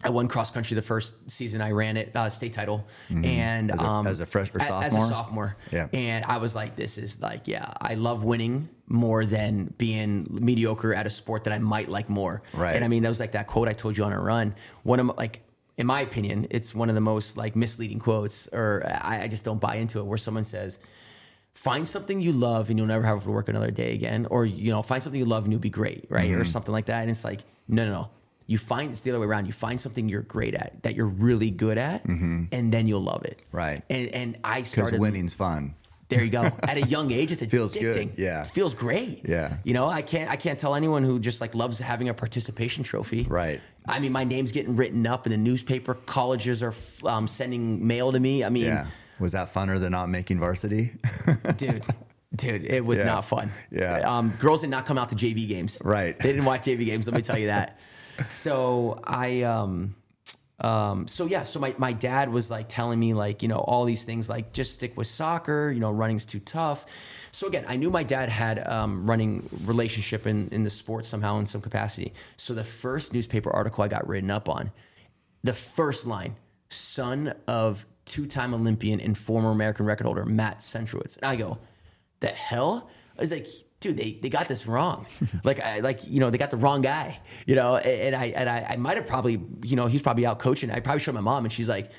I won cross country the first season I ran it, uh, state title, and Mm-hmm. As a- um, as a fresh- or a- as a sophomore? sophomore. Yeah. And I was like, this is like, yeah, I love winning more than being mediocre at a sport that I might like more. Right. And I mean, that was like that quote I told you on a run. One of my, like, in my opinion, it's one of the most like misleading quotes, or I, I just don't buy into it. Where someone says, "Find something you love and you'll never have to work another day again," or you know, find something you love and you'll be great, right, Mm-hmm. or something like that. And it's like, no, no, no. You find it's the other way around. You find something you're great at, that you're really good at, and then you'll love it. Mm-hmm. Right. And and I Because started winning's fun. there you go. At a young age, it's addicting. Feels good, yeah. feels great. Yeah. you know, I can't I can't tell anyone who just like loves having a participation trophy. Right. I mean, my name's getting written up in the newspaper. Colleges are um, sending mail to me. I mean, Yeah. Was that funner than not making varsity? dude. Dude, it was Yeah. not fun. Yeah. Um, girls did not come out to JV games. Right. They didn't watch JV games, let me tell you that. So I um um so yeah, so my, my dad was like telling me like, you know, all these things like just stick with soccer, you know, running's too tough. So again, I knew my dad had um running relationship in, in the sport somehow in some capacity. So the first newspaper article I got written up on, the first line, son of two-time Olympian and former American record holder Matt Centrowitz. And I go, the hell? I was like, dude, they, they got this wrong. like, I, like, you know, they got the wrong guy, you know? And, and I, and I, I might have probably, you know, he's probably out coaching. I probably showed my mom and she's like,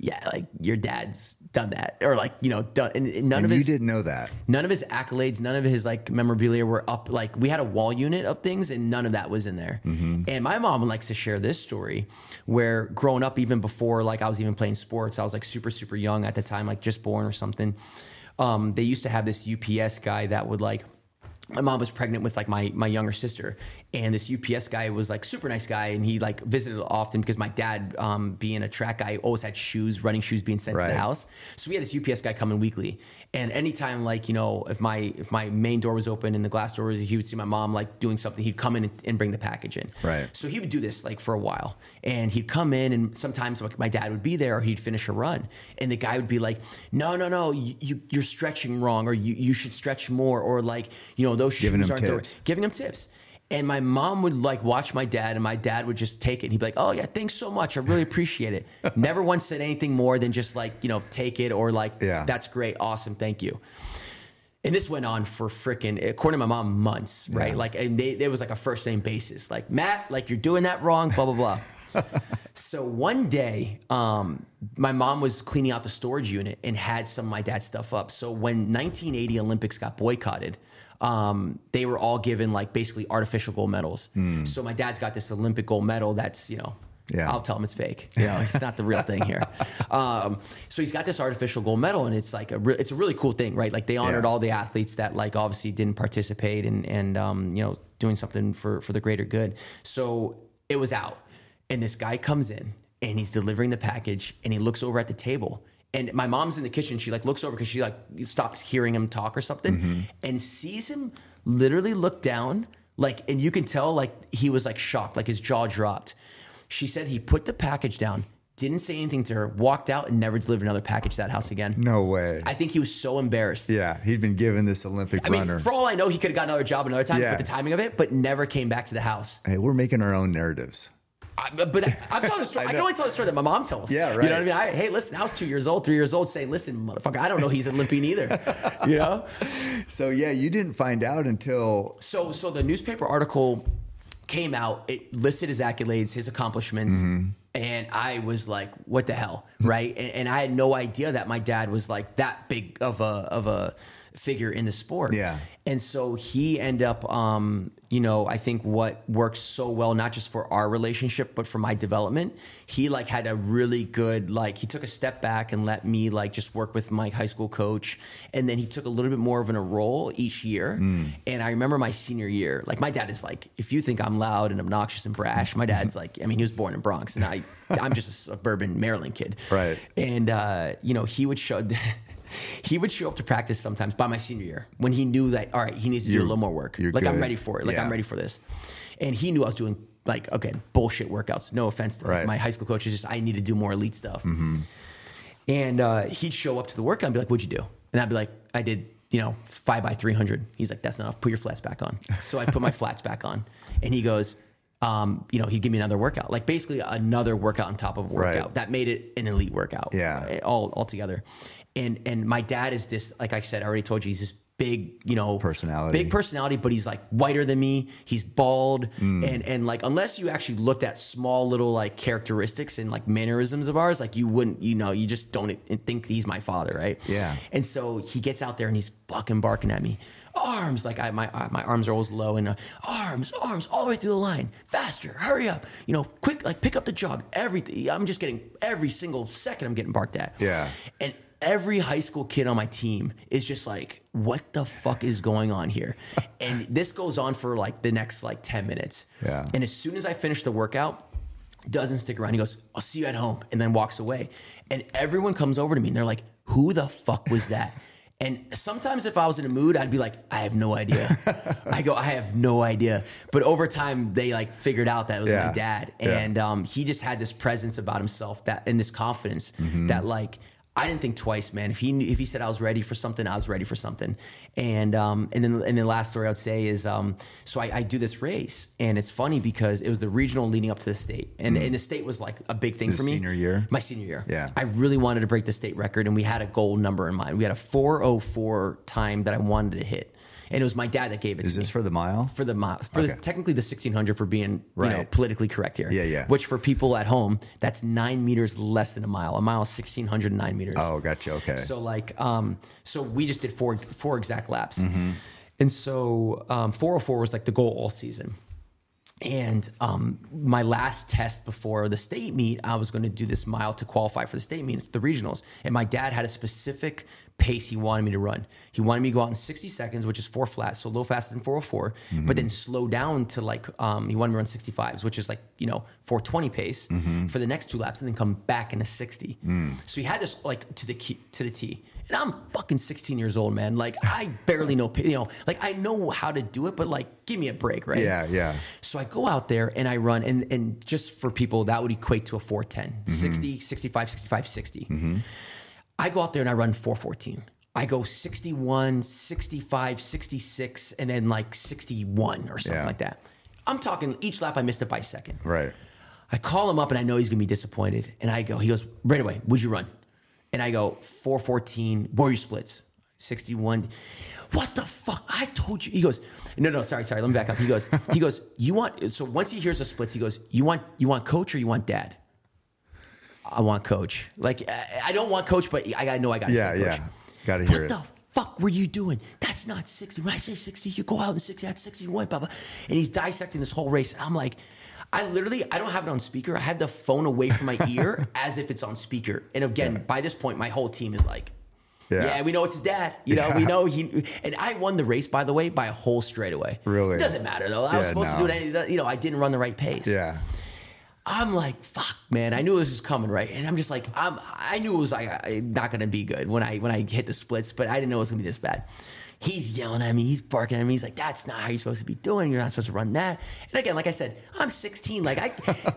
yeah, like your dad's done that. Or like, you know, done, and, and none and of you his, didn't know that. none of his accolades, none of his like memorabilia were up. Like we had a wall unit of things, and none of that was in there. And my mom likes to share this story, where growing up, even before like I was even playing sports, I was like super super young at the time, like just born or something. Um, they used to have this UPS guy that would like my mom was pregnant with like my my younger sister and this ups guy was like super nice guy and he like visited often because my dad um, being a track guy always had shoes running shoes being sent to the house. So we had this ups guy coming weekly and anytime like you know if my if my main door was open and the glass door he would see my mom like doing something he'd come in and, and bring the package in Right. so he would do this like for a while and he'd come in and sometimes like my dad would be there or he'd finish a run and the guy would be like no no no you, you you're stretching wrong or you, you should stretch more or like you know those Giving shoes aren't tips. giving him tips and my mom would like watch my dad and my dad would just take it and he'd be like oh yeah thanks so much i really appreciate it never once said anything more than just like you know take it or like Yeah. that's great awesome thank you and this went on for freaking, according to my mom, months, right? Yeah. Like, and they, it was like a first name basis. Like, Matt, like you're doing that wrong, blah, blah, blah. so one day, um, my mom was cleaning out the storage unit and had some of my dad's stuff up. So when 1980 Olympics got boycotted, um, they were all given like basically artificial gold medals. So my dad's got this Olympic gold medal that's, you know, Yeah. I'll tell him it's fake. You know, it's not the real thing here. Um, so he's got this artificial gold medal, and it's like a re- it's a really cool thing, right? Like they honored Yeah. all the athletes that like obviously didn't participate and and um, you know doing something for for the greater good. So it was out, and this guy comes in and he's delivering the package, and he looks over at the table. And my mom's in the kitchen. She like looks over because she like stops hearing him talk or something, mm-hmm. and sees him literally look down, like, and you can tell like he was like shocked, like his jaw dropped. She said he put the package down, didn't say anything to her, walked out, and never delivered another package to that house again. No way. I think he was so embarrassed. yeah, he'd been given this Olympic I mean, runner. for all I know, he could have got another job another time Yeah. with the timing of it, but never came back to the house. hey, we're making our own narratives. I, but I'm telling a story. I, I can only tell a story that my mom tells. Yeah, right. You know what I mean? I, hey, listen, I was two years old, three years old, saying, "Listen, motherfucker, I don't know he's an Olympian either." you know? So yeah, you didn't find out until So, so the newspaper article came out. It listed his accolades, his accomplishments, Mm-hmm. and I was like, "What the hell?" Right? And, and I had no idea that my dad was like that big of a of a figure in the sport. Yeah. And so he ended up, um, you know, I think what works so well, not just for our relationship, but for my development, he like had a really good, like, he took a step back and let me like just work with my high school coach. And then he took a little bit more of an, a role each year. And I remember my senior year, like, my dad is like, if you think I'm loud and obnoxious and brash, my dad's like, I mean, he was born in Bronx and I, I'm just a suburban Maryland kid. Right. And, uh, you know, he would show, he would show up to practice sometimes by my senior year when he knew that, all right, he needs to do a You're- little more work. you're Like, I'm ready for it. Like, Yeah. I'm ready for this. And he knew I was doing, like, okay, bullshit workouts. No offense to Right. Mm-hmm. my high school coach. It's just, I need to do more elite stuff. And uh, he'd show up to the workout and be like, what'd you do? And I'd be like, I did, you know, five by 300. He's like, that's enough. Put your flats back on. So I put my flats back on. And he goes, um, you know, he'd give me another workout, like basically another workout on top of a Right. workout that made it an elite workout. Yeah. uh, All, all together. And, and my dad is this, like I said, I already told you, he's this big, you know, Personality. big personality, but he's like whiter than me. He's bald, Mm. and and like unless you actually looked at small little like characteristics and like mannerisms of ours, like you wouldn't, you know, you just don't think he's my father, right? Yeah. And so he gets out there and he's fucking barking at me. Arms, like I, my my arms are always low, and uh, arms, arms, all the way through the line, faster, hurry up, you know, quick, like pick up the jog. Everything, I'm just getting every single second I'm getting barked at. Yeah. And every high school kid on my team is just like, what the fuck is going on here? and this goes on for like the next like 10 minutes. Yeah. And as soon as I finish the workout, doesn't stick around. He goes, I'll see you at home, and then walks away. And everyone comes over to me and they're like, who the fuck was that? And sometimes if I was in a mood, I'd be like, I have no idea. I go, I have no idea. But over time, they like figured out that it was Yeah. my dad. Yeah. And um, he just had this presence about himself that and this confidence Mm-hmm. that like I didn't think twice, man. If he if he said I was ready for something, I was ready for something. And um, and then and then the last story I'd say is um, so I, I do this race, and it's funny because it was the regional leading up to the state, and, and the state was like a big thing The for me. senior year? my senior year. Yeah. I really wanted to break the state record, and we had a goal number in mind. We had a 404 time that I wanted to hit, and it was my dad that gave it is to me this for the mile? for the mile for the, technically the 1600 for being you know politically correct here Yeah, yeah. which for people at home that's nine meters less than a mile a mile is 1609 meters Oh, gotcha. Okay. so like um so we just did four four exact laps Mm-hmm. and so um 404 was like the goal all season and um, my last test before the state meet, I was going to do this mile to qualify for the state meet, it's the regionals. And my dad had a specific pace he wanted me to run. He wanted me to go out in 60 seconds, which is four flat, so a little faster than 404, but then slow down to like, um, he wanted me to run 65s, which is like, you know, 420 pace mm-hmm. for the next two laps and then come back into 60. Mm. So he had this like to the key, to the T. And I'm fucking 16 years old, man. Like I barely know, you know, like I know how to do it, but like give me a break, right? Yeah, yeah. So I go out there and I run, and, and just for people, that would equate to a 410, mm-hmm. 60, 65, 65, 60. Mm-hmm. I go out there and I run 414. I go 61, 65, 66, and then like 61 or something Yeah. like that. I'm talking each lap I missed it by a second. Right. I call him up and I know he's gonna be disappointed. And I go, he goes, right away, would you run? And I go, 414, what were your splits? 61. What the fuck? I told you. He goes, no, no, sorry, sorry. Let me back up. He goes, he goes, you want so once he hears the splits, he goes, You want you want coach or you want dad? I want coach. Like I don't want coach, but I gotta know I gotta Yeah, say coach. yeah. Got to hear What the fuck were you doing? That's not 60. When I say 60, you go out in 60, that's 61, blah, blah. And he's dissecting this whole race. I'm like, I literally, I don't have it on speaker. I have the phone away from my ear as if it's on speaker. And again, by this point, my whole team is like, Yeah. yeah. we know it's his dad. You know, we know he. And I won the race, by the way, by a whole straightaway. Really? It doesn't matter though. I was supposed no. to do it. You know, I didn't run the right pace. Yeah. I'm like, fuck, man. I knew this was coming, right? And I'm just like, I'm. I knew it was like not gonna be good when I when I hit the splits, but I didn't know it was gonna be this bad. He's yelling at me. He's barking at me. He's like, "That's not how you're supposed to be doing. You're not supposed to run that." And again, like I said, I'm 16. Like I,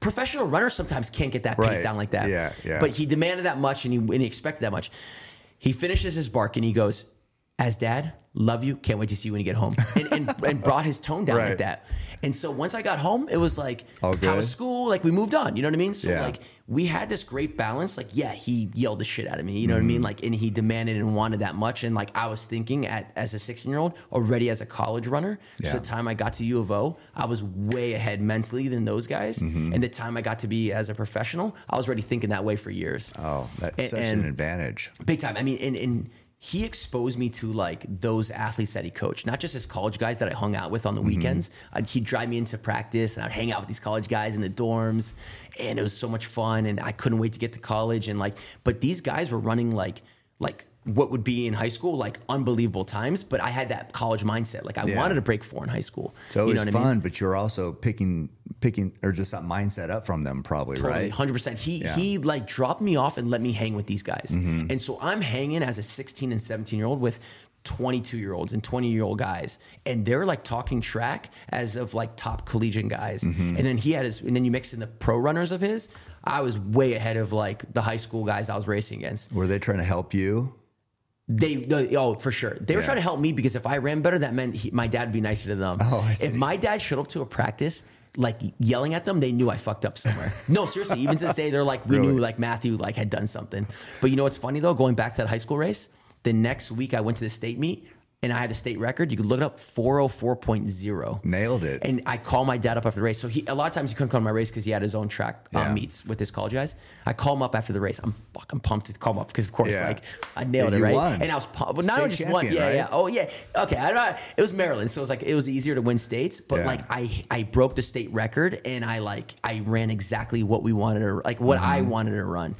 professional runners sometimes can't get that pace Right. down like that. Yeah, yeah. But he demanded that much, and he and he expected that much. He finishes his bark and he goes, "As dad, love you. Can't wait to see you when you get home." And and, and brought his tone down Right. like that. And so once I got home, it was like, All how was school? Like we moved on. You know what I mean? So Yeah. like we had this great balance. Like yeah, he yelled the shit out of me. You know what I mean? Mm-hmm. Like and he demanded and wanted that much. And like I was thinking at as a 16 year old already as a college runner. Yeah. So the time I got to U of O, I was way ahead mentally than those guys. Mm-hmm. And the time I got to be as a professional, I was already thinking that way for years. Oh, that's And- such and- an advantage. Big time. I mean, and, and he exposed me to like those athletes that he coached, not just his college guys that I hung out with on the Mm-hmm. weekends. I'd, he'd drive me into practice and I'd hang out with these college guys in the dorms. And it was so much fun. And I couldn't wait to get to college. And like, but these guys were running like, like, what would be in high school like unbelievable times, but I had that college mindset. Like I Yeah. wanted to break four in high school. So you it's know what fun, I mean? but you're also picking, picking, or just that mindset up from them, probably, Totally, right? hundred percent. He Yeah. Mm-hmm. he like dropped me off and let me hang with these guys, and so I'm hanging as a 16 and 17 year old with 22 year olds and 20 year old guys, and they're like talking track as of like top collegiate guys, Mm-hmm. and then he had his, and then you mix in the pro runners of his. I was way ahead of like the high school guys I was racing against. Were they trying to help you? They, the, oh, for sure. They were Yeah. trying to help me because if I ran better, that meant he, my dad would be nicer to them. Oh, I see. If my dad showed up to a practice, like yelling at them, they knew I fucked up somewhere. no, seriously. Even to day, they're like, we Really? knew like Matthew like had done something. But you know what's funny though? Going back to that high school race, the next week I went to the state meet and I had a state record. You could look it up, 404.0. Nailed it. And I call my dad up after the race. So he a lot of times he couldn't come to my race because he had his own track uh, Yeah. meets with his college guys. I call him up after the race. I'm fucking pumped to call him up because of course Yeah. like I nailed Yeah, it right. won. And I was pumped. But not only just one. Yeah, right? yeah. Oh yeah. Okay. I don't know. It was Maryland, so it was like it was easier to win states. But like I I broke the state record and I like I ran exactly what we wanted to like what I Mm-hmm. wanted to run.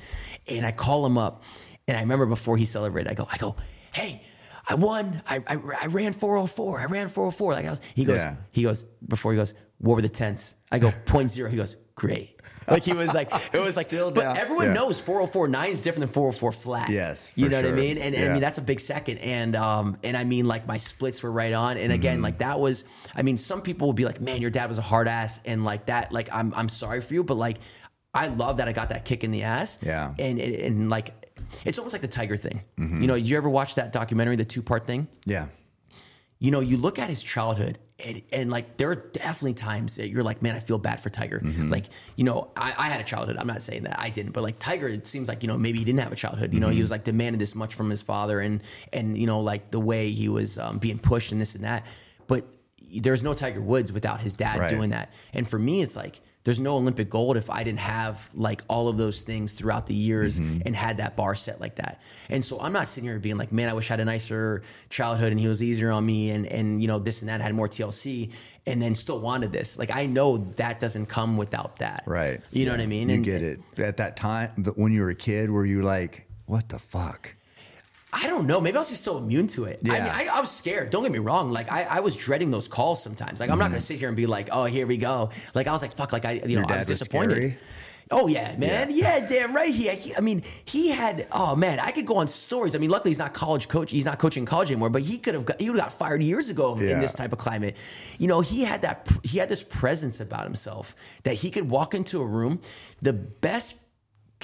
And I call him up, and I remember before he celebrated, I go I go hey. I won. I, I, I ran 404. I ran 404. Like I was, he goes, Yeah. he goes, before he goes, what were the tenths? I go, point zero. He goes, great. Like he was like, it was like, Still but down. everyone Yeah. knows 404 nine is different than 404 flat. Yes, You know what I mean? And, and I mean, that's a big second. And, um, and I mean, like my splits were right on. And again, Mm-hmm. like that was, I mean, some people will be like, man, your dad was a hard ass. And like that, like, I'm, I'm sorry for you, but like, I love that I got that kick in the ass. Yeah. And, and, and like, it's almost like the tiger thing. Mm-hmm. You know, you ever watch that documentary, the two part thing? Yeah. you know, you look at his childhood and, and like there are definitely times that you're like, man, I feel bad for Tiger. Mm-hmm. Like, you know, I, I had a childhood. I'm not saying that I didn't, but like Tiger, it seems like, you know, maybe he didn't have a childhood. You know, Mm-hmm. he was like demanded this much from his father and, and, you know, like the way he was um, being pushed and this and that. But there's no Tiger Woods without his dad Right. doing that. And for me, it's like, there's no Olympic gold if I didn't have like all of those things throughout the years Mm-hmm. and had that bar set like that. And so I'm not sitting here being like, man, I wish I had a nicer childhood and he was easier on me and and you know this and that had more TLC and then still wanted this. Like I know that doesn't come without that. Right. You know what I mean? You And- get it. At that time, but when you were a kid, were you like, what the fuck? I don't know. Maybe I was just so immune to it. I mean, I, I was scared. Don't get me wrong. Like I, I was dreading those calls sometimes. Like I'm not gonna sit here and be like, oh, here we go. Like I was like, fuck. Like I, you know, Mm-hmm. Your I dad was disappointed. scary? Oh yeah, man. Yeah, damn right. He, he, I mean, he had. Oh man, I could go on stories. I mean, luckily he's not college coach. He's not coaching college anymore. But he could have. Got, he would have got fired years ago Yeah. in this type of climate. You know, he had that. He had this presence about himself that he could walk into a room. The best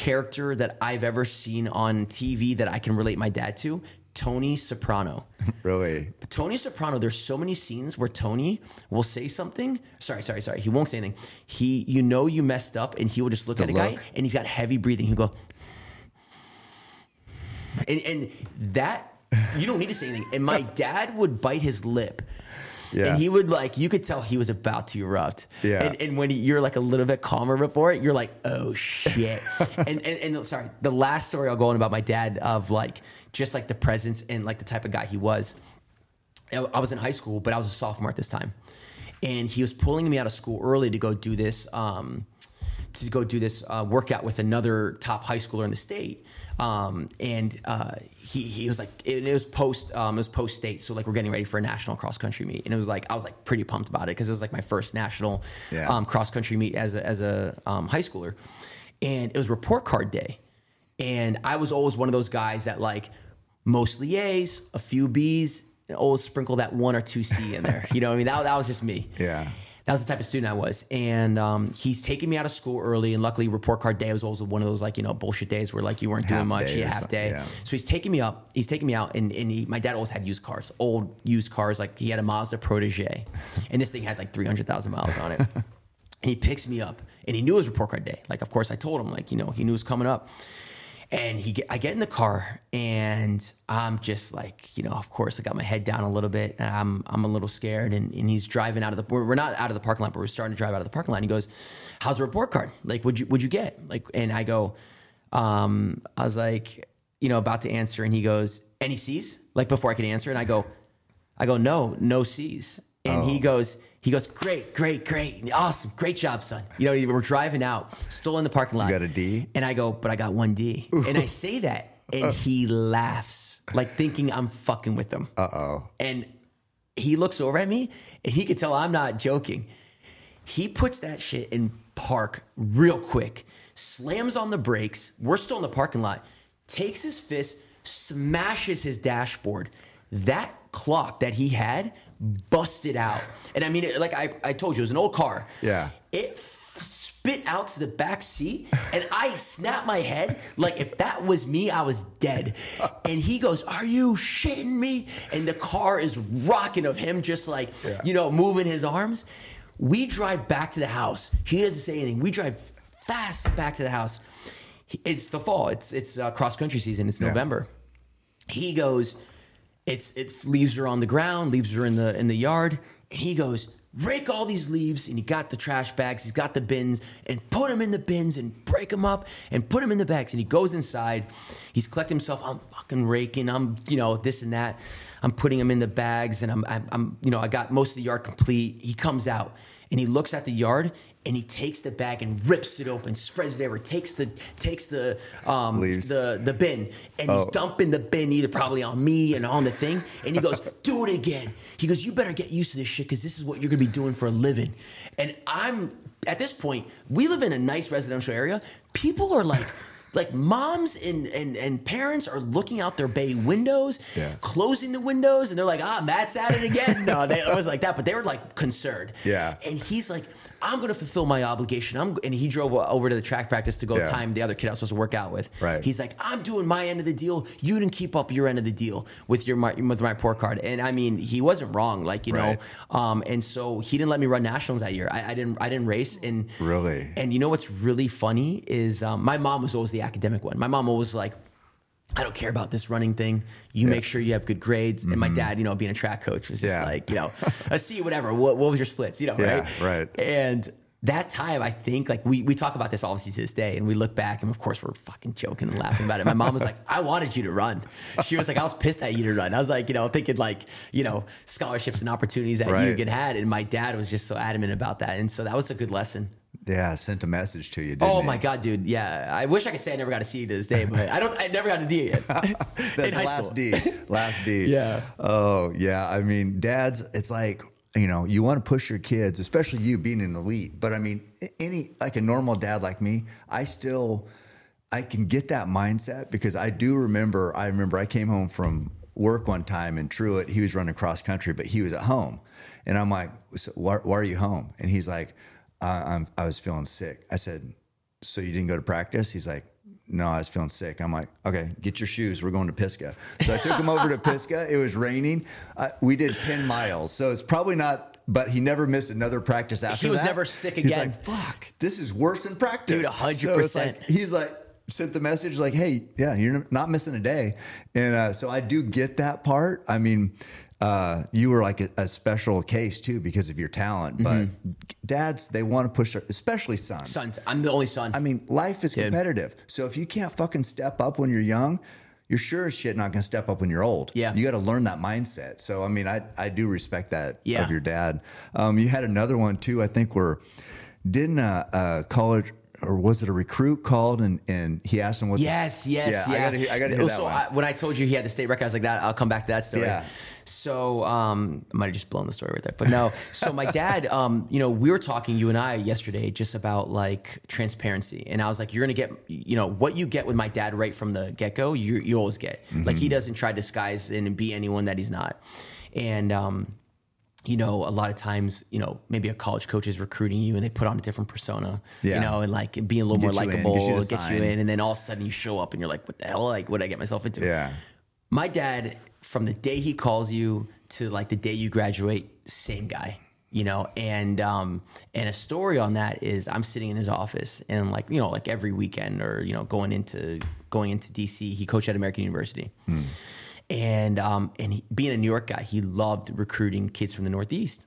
character that I've ever seen on TV that I can relate my dad to. Tony Soprano. Really? Tony Soprano, there's so many scenes where Tony will say something. Sorry, sorry, sorry. He won't say anything. He, you know, you messed up, and he will just look The at a guy, and he's got heavy breathing. He'll go, and, and that you don't need to say anything. And my dad would bite his lip. Yeah. And he would like, you could tell he was about to erupt. Yeah. And, and when you're like a little bit calmer before it, you're like, oh shit. and, and, and sorry, the last story I'll go on about my dad of like, just like the presence and like the type of guy he was. I was in high school, but I was a sophomore at this time, and he was pulling me out of school early to go do this, um, to go do this uh, workout with another top high schooler in the state. Um, and uh, he he was like, it, it was post, um, it was post state, so like we're getting ready for a national cross country meet, and it was like I was like pretty pumped about it because it was like my first national Yeah. um, cross country meet as a, as a um, high schooler, and it was report card day. And I was always one of those guys that like mostly A's, a few B's, and always sprinkle that one or two C in there. You know what I mean? That, that was just me. Yeah. That was the type of student I was. And um, he's taking me out of school early. And luckily, report card day was always one of those like, you know, bullshit days where like you weren't doing much. Yeah, half day. yeah. So he's taking me up. He's taking me out. And, and he, my dad always had used cars, old used cars. Like he had a Mazda Protege. And this thing had like 300,000 miles on it. And he picks me up and he knew it was report card day. Like, of course, I told him, like, you know, he knew it was coming up. And he get, I get in the car and I'm just like, you know, of course, I got my head down a little bit and I'm, I'm a little scared. And, and he's driving out of the, we're, we're not out of the parking lot, but we're starting to drive out of the parking lot. And he goes, How's the report card? Like, would you, would you get? Like, and I go, um, I was like, you know, about to answer. And he goes, Any C's? Like, before I could answer. And I go, I go, no, no C's. And he goes, he goes, great, great, great, awesome, great job, son. You know, we're driving out, still in the parking lot. You got a D? And I go, but I got one D. and I say that, and he laughs, like thinking I'm fucking with him. Uh oh. And he looks over at me, and he could tell I'm not joking. He puts that shit in park real quick, slams on the brakes. We're still in the parking lot. Takes his fist, smashes his dashboard. That clock that he had busted out. And I mean, it, like I, I told you, it was an old car. Yeah. It f- spit out to the back seat, and I snapped my head like if that was me, I was dead. And he goes, "Are you shitting me?" And the car is rocking of him, just like you know, moving his arms. We drive back to the house. He doesn't say anything. We drive fast back to the house. It's the fall. It's it's uh, cross country season. It's November. He goes, it's it leaves her on the ground, leaves her in the in the yard, and he goes, rake all these leaves, and he got the trash bags, he's got the bins, and put them in the bins and break them up and put them in the bags. And he goes inside, he's collecting himself. I'm fucking raking. I'm you know this and that. I'm putting them in the bags, and I'm I'm, I'm you know I got most of the yard complete. He comes out and he looks at the yard. And he takes the bag and rips it open, spreads it everywhere, takes the takes the um, Leaves. the the bin, and he's Oh. dumping the bin either probably on me and on the thing. And he goes, "Do it again." He goes, "You better get used to this shit because this is what you're gonna be doing for a living." And I'm at this point, we live in a nice residential area. People are like. Like moms and, and, and parents are looking out their bay windows, Yeah. closing the windows, and they're like, "Ah, Matt's at it again." No, they it was like that, but they were like concerned. Yeah. And he's like, I'm going to fulfill my obligation. I'm, and he drove over to the track practice to go Yeah. time the other kid I was supposed to work out with. Right. He's like, I'm doing my end of the deal. You didn't keep up your end of the deal with your my, with my report card. And I mean, he wasn't wrong. Like you Right. know, um, and so he didn't let me run nationals that year. I, I didn't. I didn't race. And Really? And you know what's really funny is um, my mom was always the academic one. My mom always like. I don't care about this running thing. You make sure you have good grades. And my dad, you know, being a track coach was just Mm-hmm. Yeah. like, you know, a C, whatever. What, what was your splits? You know, Yeah, right? right. And that time, I think, like we we talk about this obviously to this day, and we look back, and of course we're fucking joking and laughing about it. My mom was like, "I wanted you to run." She was like, "I was pissed at you to run." I was like, you know, thinking like, you know, scholarships and opportunities that you Right. could had, and my dad was just so adamant about that, and so that was a good lesson. Yeah, I sent a message to you. Didn't Oh my god, dude! Yeah, I wish I could say I never got to see you to this day, but I don't. I never got a D yet. That's last school. D. Last D. Yeah. Oh yeah. I mean, dads. It's like you know you want to push your kids, especially you being an elite. But I mean, any like a normal dad like me, I still I can get that mindset because I do remember. I remember I came home from work one time in Truett. He was running cross country, but he was at home, and I'm like, so why, "Why are you home?" And he's like, uh, "I'm I was feeling sick." I said, "So you didn't go to practice?" He's like. No, I was feeling sick. I'm like, okay, get your shoes. We're going to Pisgah. So I took him over to Pisgah. It was raining. Uh, we did 10 miles. So it's probably not, but he never missed another practice after that. He was that. never sick He's again. like, fuck, this is worse than practice. Dude, So it's 100%. like- he's like, sent the message like, hey, yeah, you're not missing a day. And uh, so I do get that part. I mean, uh, you were like a, a special case too because of your talent. But dads, they want to push, their, especially sons. Mm-hmm. Sons, I'm the only son. I mean, life is Dude. competitive. So if you can't fucking step up when you're young, you're sure as shit not going to step up when you're old. Yeah. You got to learn that mindset. So, I mean, I, I do respect that Yeah. of your dad. Um, you had another one too, I think, where didn't a, a college or was it a recruit called and, and he asked him what the- Yes, yes, yeah. I gotta, hear- I gotta hear that so one. I, when I told you he had the state record, I was like, "That I'll come back to that story." Yeah. So um, I might have just blown the story right there, but no. So my dad, um, you know, we were talking you and I yesterday just about like transparency, and I was like, "You're gonna get, you know, what you get with my dad right from the get go. You you always get. Like Mm-hmm. he doesn't try to disguise and be anyone that he's not." And um, you know, a lot of times, you know, maybe a college coach is recruiting you and they put on a different persona, Yeah. you know, and like being a little Get more in, likable, you gets you in, and then all of a sudden you show up and you're like, what the hell? Like, what did I get myself into? yeah. My dad, from the day he calls you to like the day you graduate, same guy, you know, and um, and a story on that is I'm sitting in his office and like you know like every weekend or you know going into going into DC, he coached at American University. And um, and he, being a New York guy, he loved recruiting kids from the Northeast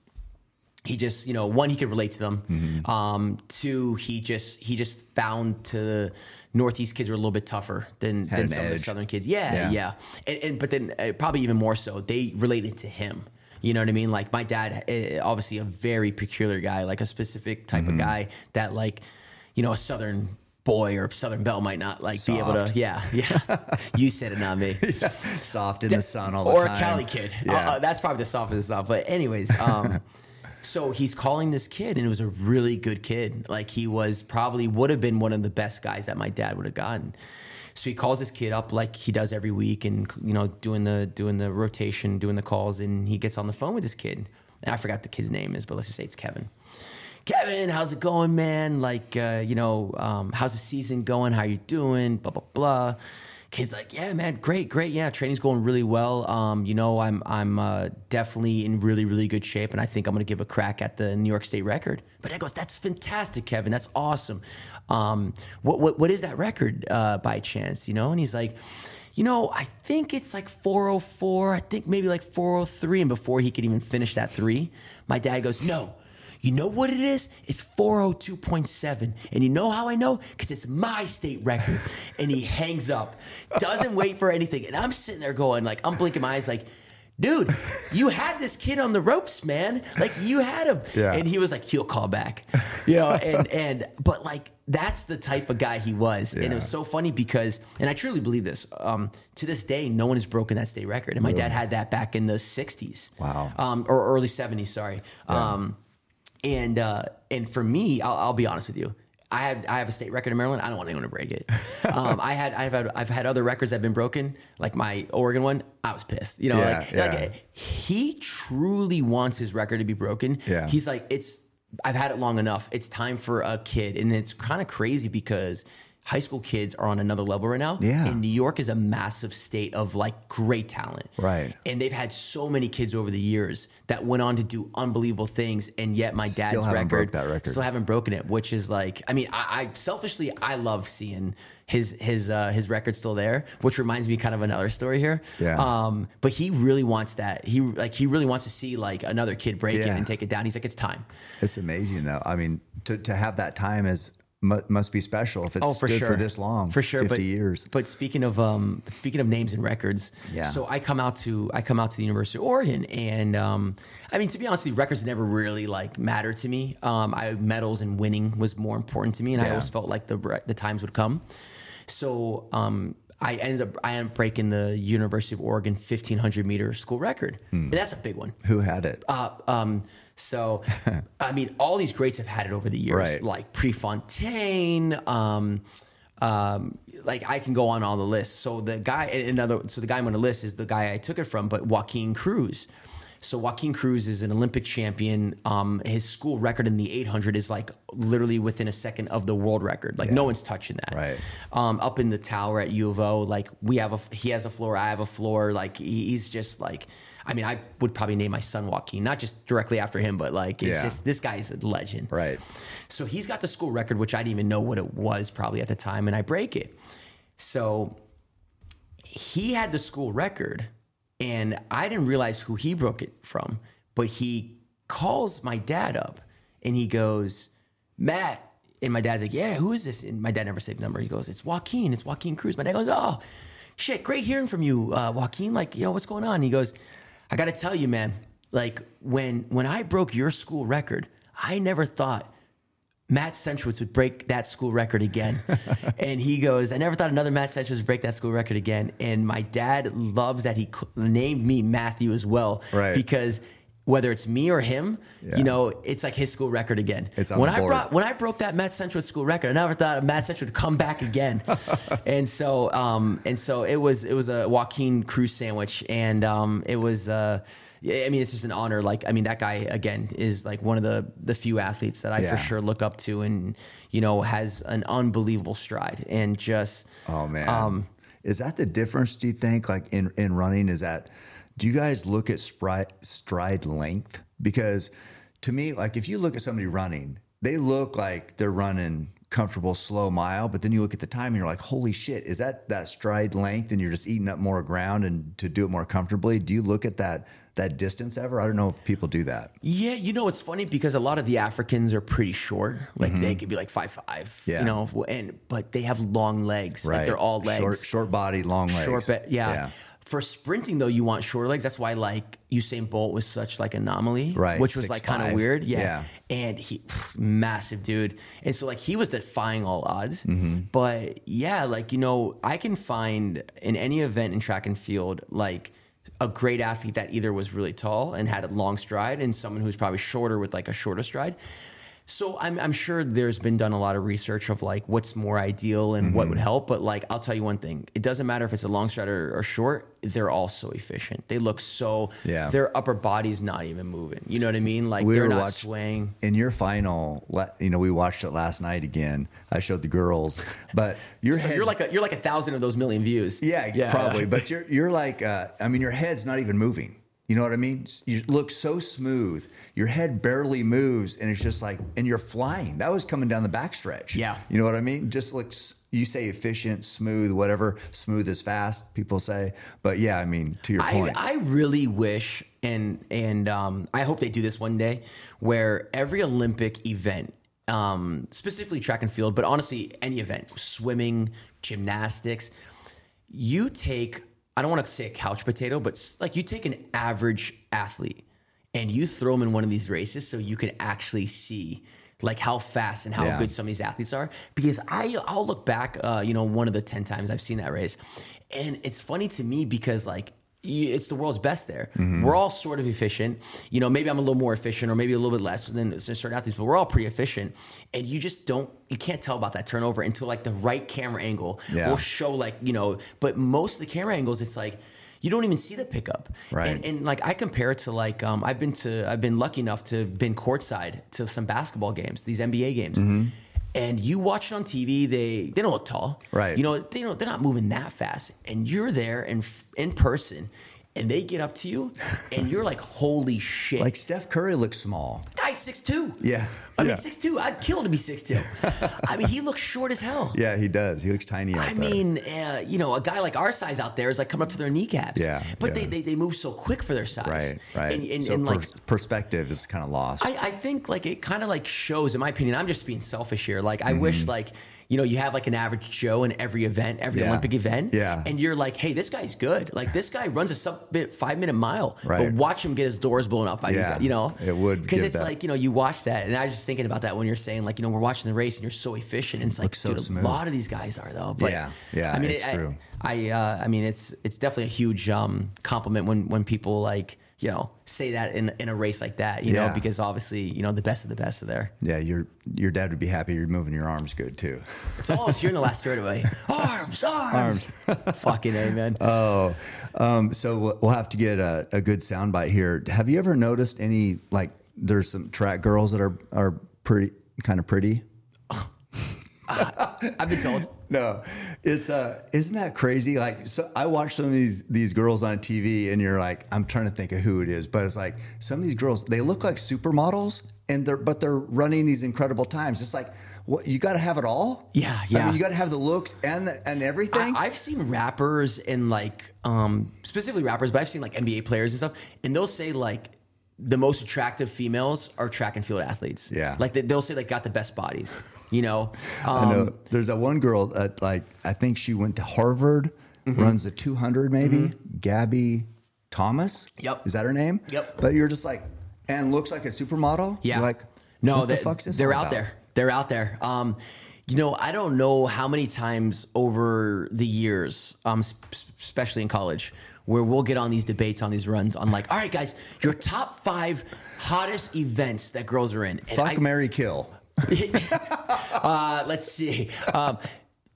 he just you know one he could relate to them Mm-hmm. um two he just he just found to northeast kids were a little bit tougher than, Had than an some of the southern kids yeah Yeah. yeah, And, and but then uh, probably even more so they related to him you know what i mean like my dad uh, obviously a very peculiar guy like a specific type Mm-hmm. of guy that like you know a southern boy or southern belle might not like be able to yeah yeah you said it not me Soft in the sun all the or time. Or a Cali kid. Uh, Yeah. uh, that's probably the softest stuff. But anyways, um, so he's calling this kid, and it was a really good kid. Like he was probably would have been one of the best guys that my dad would have gotten. So he calls this kid up like he does every week, and you know doing the doing the rotation, doing the calls, and he gets on the phone with this kid. And I forgot the kid's name is, but let's just say it's Kevin. Kevin, how's it going, man? Like, uh, you know, um, how's the season going? How you doing? Blah blah blah. Kid's like, yeah, man, great, great. Yeah, training's going really well. Um, you know, I'm I'm uh, definitely in really really good shape, and I think I'm gonna give a crack at the New York State record. But Dad goes, that's fantastic, Kevin. That's awesome. Um, what what what is that record uh, by chance? You know, and he's like. You know, I think it's like 404. I think maybe like 403. And before he could even finish that three, my dad goes, No, you know what it is? It's 402.7. And you know how I know? Because it's my state record. And he hangs up, doesn't wait for anything. And I'm sitting there going, like, I'm blinking my eyes, like, dude, you had this kid on the ropes, man. Like you had him. Yeah. And he was like, he'll call back. You know, and and but like that's the type of guy he was. Yeah. And it was so funny because and I truly believe this. Um, to this day, no one has broken that state record. And my dad had that back in the 60s. Wow. Um, or early 70s, sorry. Um, and uh, and for me, I'll, I'll be honest with you. I have I have a state record in Maryland. I don't want anyone to break it. Um, I had I've had I've had other records that have been broken, like my Oregon one. I was pissed. You know, Yeah, like, yeah. like he truly wants his record to be broken. Yeah. He's like, it's I've had it long enough. It's time for a kid, and it's kind of crazy because high school kids are on another level right now. Yeah. and New York is a massive state of like great talent. Right. And they've had so many kids over the years that went on to do unbelievable things, and yet my dad's haven't record, record. still haven't broken it. Which is like, I mean, I, I selfishly I love seeing his his uh, his record still there. Which reminds me kind of another story here. Yeah. Um, but he really wants that. He like he really wants to see like another kid break it and take it down. He's like, it's time. It's amazing though. I mean, to, to have that time as must be special if it's Oh, for stood sure, for this long, for sure. 50 but, years. But speaking of um, but speaking of names and records, Yeah. So I come out to I come out to the University of Oregon, and um, I mean to be honest with you, records never really like mattered to me. Um, I medals and winning was more important to me, and I always felt like the the times would come. So um, I ended up I ended up breaking the University of Oregon 1500 meter school record, Hmm. and that's a big one. Who had it? Uh, um, so, I mean, all these greats have had it over the years, Right. like Prefontaine. Um, um, like I can go on all the list. So the guy, another, so the guy I'm on the list is the guy I took it from, but Joaquin Cruz. So Joaquin Cruz is an Olympic champion. Um, his school record in the 800 is like literally within a second of the world record. Like no one's touching that. Right. Um, up in the tower at U of O, like we have a, he has a floor, I have a floor. Like he's just like, I mean, I would probably name my son Joaquin, not just directly after him, but like it's Yeah. just this guy's a legend. Right. So he's got the school record, which I didn't even know what it was probably at the time, and I break it. So he had the school record, and I didn't realize who he broke it from, but he calls my dad up and he goes, Matt. And my dad's like, Yeah, who is this? And my dad never saved the number. He goes, It's Joaquin. It's Joaquin Cruz. My dad goes, Oh, shit, great hearing from you, uh, Joaquin. Like, yo, what's going on? he goes, I got to tell you, man, like when when I broke your school record, I never thought Matt Centrowitz would break that school record again. and he goes, I never thought another Matt Centrowitz would break that school record again. And my dad loves that he named me Matthew as well. Right. Because whether it's me or him, Yeah. you know, it's like his school record again. It's when I brought when I broke that Matt Centrowitz school record, I never thought Matt Centrowitz would come back again. and so um and so it was it was a Joaquin Cruz sandwich and um it was uh I mean, it's just an honor. Like, I mean, that guy again is like one of the the few athletes that I Yeah. for sure look up to, and you know, has an unbelievable stride and just Oh man, Um, is that the difference? Do you think, like in in running, is that? Do you guys look at stride stride length? Because to me, like if you look at somebody running, they look like they're running comfortable slow mile, but then you look at the time and you're like, holy shit, is that that stride length? And you're just eating up more ground and to do it more comfortably. Do you look at that that distance ever? I don't know if people do that. Yeah, you know it's funny because a lot of the Africans are pretty short. Like they could be like five five. Mm-hmm. Yeah. You know, and but they have long legs. Like they're all legs. Short, short body, long legs. Short, yeah. yeah. For sprinting though, you want shorter legs. That's why like Usain Bolt was such like anomaly, Right, Which was like kind of weird, yeah. Yeah. And he, massive dude, and so like he was defying all odds. Mm-hmm. But yeah, like you know, I can find in any event in track and field like a great athlete that either was really tall and had a long stride, and someone who's probably shorter with like a shorter stride. So I'm, I'm sure there's been done a lot of research of like what's more ideal and Mm-hmm. what would help. But like I'll tell you one thing: it doesn't matter if it's a long stride or, or short. They're all so efficient. They look so. Yeah. Their upper body's not even moving. You know what I mean? Like We they're not watch- swaying. in your final, you know, we watched it last night again. I showed the girls, but your So head, you're like a, you're like a thousand of those million views. yeah, probably, but you're you're like, uh, I mean, your head's not even moving. You know what I mean? You look so smooth. Your head barely moves, and it's just like, and you're flying. That was coming down the backstretch. Yeah. you know what I mean? Just looks. You say efficient, smooth, whatever. Smooth is fast. People say, but yeah, I mean, to your I, point, I really wish, and and um, I hope they do this one day, where every Olympic event, um, specifically track and field, but honestly any event, swimming, gymnastics, you take. I don't want to say a couch potato, but like you take an average athlete and you throw them in one of these races, so you can actually see like how fast and how Yeah. good some of these athletes are. Because I I'll look back, uh, you know, one of the ten times I've seen that race, and it's funny to me because like it's the world's best there. We're all sort of efficient. You know, maybe I'm a little more efficient or maybe a little bit less than certain athletes, but we're all pretty efficient. And you just don't, you can't tell about that turnover until like the right camera angle Yeah. will show like, you know, but most of the camera angles, it's like, you don't even see the pickup. Right. And, and like I compare it to like um, I've been to I've been lucky enough to have been courtside to some basketball games, these NBA games. And you watch it on TV, they they don't look tall. Right. You know, they don't they're not moving that fast. And you're there in in person and they get up to you, and you're like, holy shit! Like Steph Curry looks small. Guy's six two. Yeah. I Yeah. mean six two. I'd kill to be six two. I mean, he looks short as hell. Yeah, he does. He looks tiny out I there. mean, uh, you know, a guy like our size out there is like coming up to their kneecaps. Yeah, But yeah. They, they they move so quick for their size. right, right. And, and, so and per- like perspective is kind of lost. I, I think like it kind of like shows, in my opinion. I'm just being selfish here. Like I Mm-hmm. wish like you know you have like an average Joe in every event, every Yeah. Olympic event, Yeah. and you're like, hey, this guy's good. Like this guy runs a sub five minute mile, Right. but watch him get his doors blown up by Yeah. You know, It would because it's that- like you know you watch that, and I was just thinking about that when you're saying like you know we're watching the race and you're so efficient, and it's like so dude, smooth. a lot of these guys are though. But Yeah. Yeah, I mean, it's it- I- true. I uh, I mean it's it's definitely a huge um, compliment when when people like you know say that in in a race like that, you know, because obviously you know the best of the best are there. yeah, your your dad would be happy you're moving your arms good too. It's all you're in the last third straightaway. Arms, arms, Fucking a man. Oh, um, so we'll- we'll have to get a, a good soundbite here. Have you ever noticed any like there's some track girls that are are pretty kind of pretty? I've been told. No, it's uh, isn't that crazy? Like, so I watch some of these these girls on TV, and you're like, I'm trying to think of who it is, but it's like some of these girls, they look like supermodels, and they're but they're running these incredible times. It's like, what you got to have it all. Yeah, I yeah. mean, you got to have the looks and the, and everything. I, I've seen rappers and like um specifically rappers, but I've seen like NBA players and stuff, and they'll say like the most attractive females are track and field athletes. Yeah. like they, they'll say like got the best bodies. You know, I um, know there's that one girl that like I think she went to Harvard, runs the 200 maybe. Gabby Thomas. Yep. Is that her name? Yep. But you're just like, and looks like a supermodel. Yeah. You're like, no, they, the fuck's this? they're out about? there. They're out there. Um, you know, I don't know how many times over the years, um, especially in college, where we'll get on these debates on these runs on like, all right, guys, your top five hottest events that girls are in. And Fuck I- Mary Kill. uh, let's see. Um,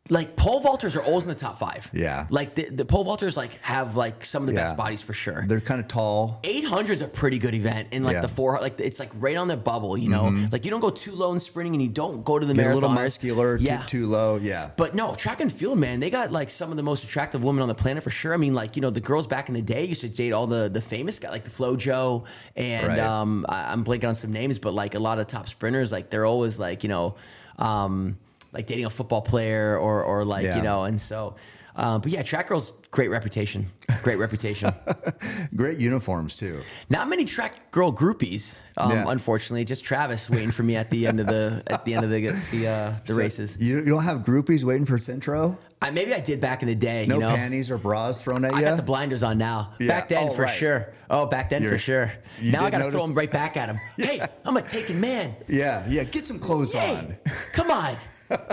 like pole vaulters are always in the top five. Yeah. Like the, the pole vaulters like have like some of the Yeah. best bodies for sure. They're kind of tall. 800 is a pretty good event and like Yeah. Mm-hmm. the four like it's like right on the bubble you know like you don't go too low in sprinting and you don't go to the Get a little muscular, yeah too, too low. Yeah. but no track and field man they got like some of the most attractive women on the planet for sure i mean like you know the girls back in the day used to date all the the famous guys like the Flo flojo and Right. um I, i'm blanking on some names but like a lot of top sprinters like they're always like you know um like dating a football player or or like Yeah. you know and so uh, but yeah, track girls, great reputation. Great reputation. Great uniforms too. Not many track girl groupies, um, Yeah. unfortunately. Just Travis waiting for me at the end of the at the end of the the, uh, the So races. You, you don't have groupies waiting for Centro? I, maybe I did back in the day. No you know, panties or bras thrown at I you? got the blinders on now. Yeah. Back then, Oh, for right. sure. Oh, back then for You're- sure. Now I got to throw them right back at him. Hey, I'm a taken man. yeah, yeah. Get some clothes on. Come on.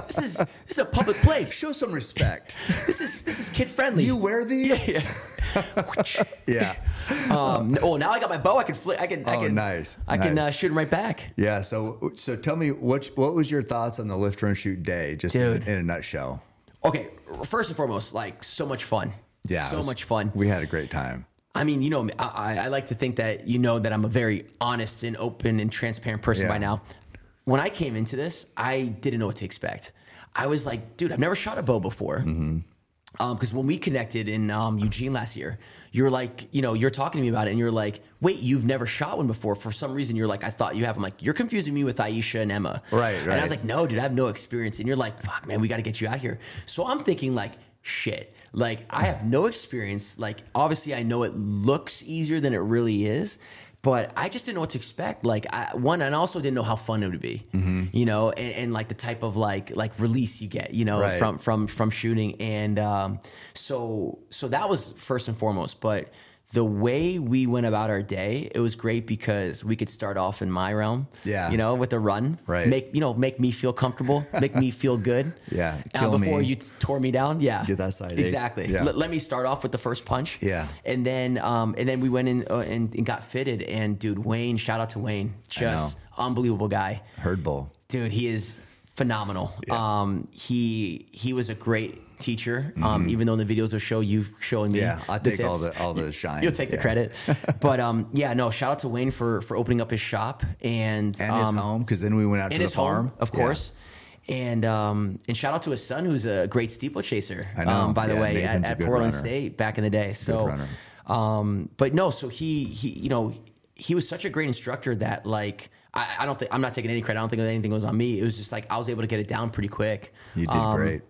This is this is a public place. Show some respect. This is this is kid friendly. you wear these? Yeah. Yeah. um, oh, now I got my bow. I can flip. I can. I Oh, can. nice, I can uh, shoot him right back. Yeah. So, so tell me what what was your thoughts on the lift run shoot day, just in, in a nutshell? Okay, first and foremost, like so much fun. Yeah, so was- much fun. We had a great time. I mean, you know, I, I I like to think that you know that I'm a very honest and open and transparent person Yeah. by now. When I came into this, I didn't know what to expect. I was like, dude, I've never shot a bow before. Mm-hmm. Because when we connected in um, Eugene last year, you're like, you know, you're talking to me about it, and you're like, wait, you've never shot one before. For some reason, you're like, I thought you have. I'm like, you're confusing me with Aisha and Emma. Right, And I was like, no, dude, I have no experience. And you're like, fuck, man, we got to get you out here. So I'm thinking like, shit, like I have no experience. Like obviously, I know it looks easier than it really is. But I just didn't know what to expect. Like I, one, and I also didn't know how fun it would be, Mm-hmm. you know, and, and like the type of like like release you get, you know, Right. from from from shooting. And um, so so that was first and foremost. But the way we went about our day, it was great because we could start off in my realm, Yeah. you know, with a run, Right. Make you know, make me feel comfortable, make me feel good, Yeah, Uh, before me. you tore me down, yeah, Get that side exactly. Yeah. Let, let me start off with the first punch, Yeah. and then um, and then we went in uh, and, and got fitted. And dude, Wayne, shout out to Wayne, just unbelievable guy Herd bull. dude he is phenomenal um he he was a great teacher um even though in the videos will show you showing me Mm-hmm. Yeah, I'll the take all the- all the shine. you'll take the credit but um yeah no shout out to wayne for for opening up his shop and And his um, home, because then we went out to his the farm. home of Yeah. course and um and shout out to his son who's a great steeplechaser I know. um by the Yeah, way Nathan's at, at Portland runner. State back in the day so. Um, but no, so he he you know he was such a great instructor that like. I, I don't think I'm not taking any credit. I don't think anything was on me. It was just like I was able to get it down pretty quick. You did Um, great.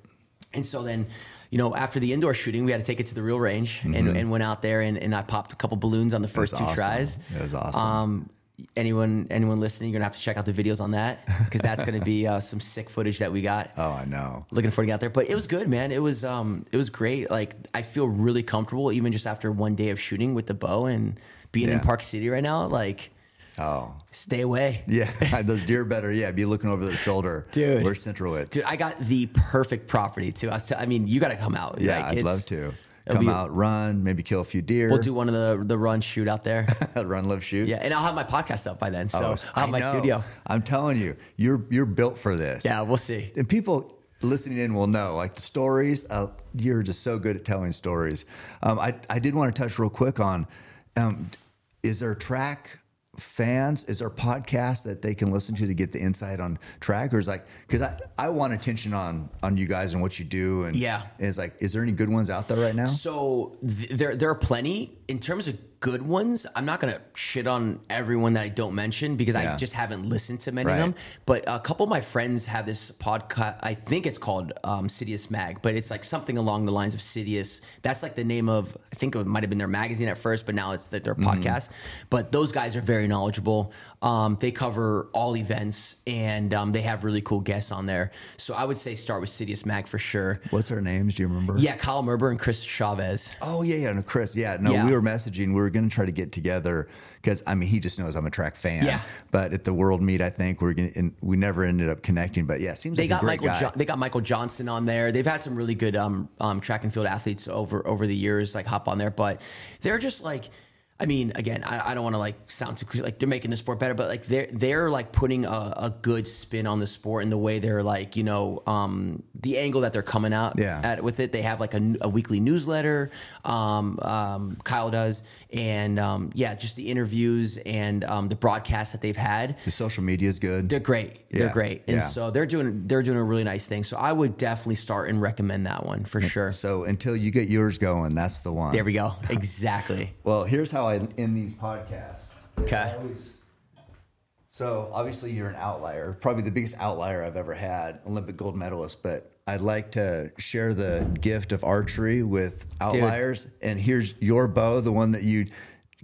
And so then, you know, after the indoor shooting, we had to take it to the real range and, and went out there and, and I popped a couple balloons on the Mm-hmm. first two awesome. tries. It was awesome. Um, anyone anyone listening, you're gonna have to check out the videos on that because that's gonna be uh, some sick footage that we got. Oh, I know. Looking forward to getting out there, but it was good, man. It was um, it was great. Like I feel really comfortable even just after one day of shooting with the bow and being in Park City right now. Like, Oh, stay away. yeah. Those deer better, yeah, be looking over their shoulder. Dude. Where's Centrowitz? Dude, I got the perfect property too. I, was t- I mean, you got to come out. yeah, Like, I'd love to. Come be- out, run, maybe kill a few deer. We'll do one of the the run shoot out there. run, live, shoot. Yeah, and I'll have my podcast up by then, so Oh, I'll have I my know. studio. I'm telling you, you're you're built for this. Yeah, we'll see. and people listening in will know like the stories uh, you're just so good at telling stories um, I, I did want to touch real quick on um, is there a track fans is there podcasts that they can listen to to get the insight on trackers? like because I, I want attention on on you guys and what you do and Yeah. and it's like is there any good ones out there right now So th- there there are plenty in terms of good ones. I'm not gonna shit on everyone that I don't mention because Yeah. I just haven't listened to many Right. of them. But a couple of my friends have this podcast. I think it's called um, Citius Mag, but it's like something along the lines of Citius. That's like the name of I think it might have been their magazine at first, but now it's the, their Mm-hmm. podcast. But those guys are very knowledgeable. Um, they cover all events and um, they have really cool guests on there. So I would say start with Citius Mag for sure. what's their names do you remember Yeah, Kyle Merber and Chris Chavez. Oh yeah, yeah, no, Chris. Yeah, no, Yeah. we were messaging. We were going to try to get together because I mean, he just knows I'm a track fan. Yeah. But at the World Meet, I think we're going. to We never ended up connecting. But yeah, seems They like got a great Michael. Jo- they got Michael Johnson on there. They've had some really good um, um, track and field athletes over over the years, like hop on there. But they're just like, I mean, again, I, I don't want to like sound too like they're making the sport better, but like they're they're like putting a, a good spin on the sport in the way they're like, you know, um, the angle that they're coming out Yeah. at with it. They have like a, a weekly newsletter. Um, um, Kyle does, and um, yeah, just the interviews and um, the broadcasts that they've had. the social media is good. They're great. They're great. And yeah. so they're doing they're doing a really nice thing. So I would definitely start and recommend that one for sure. So until you get yours going, that's the one. There we go. Exactly. Well, here's how I end these podcasts. Okay. Always- So obviously you're an outlier, probably the biggest outlier I've ever had, Olympic gold medalist. But I'd like to share the gift of archery with outliers. And here's your bow, the one that you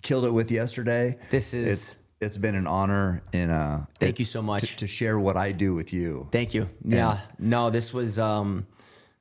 killed it with yesterday. This is- it's it's been an honor and uh Thank you so much. to, to share what I do with you. Thank you. Yeah. No, this was um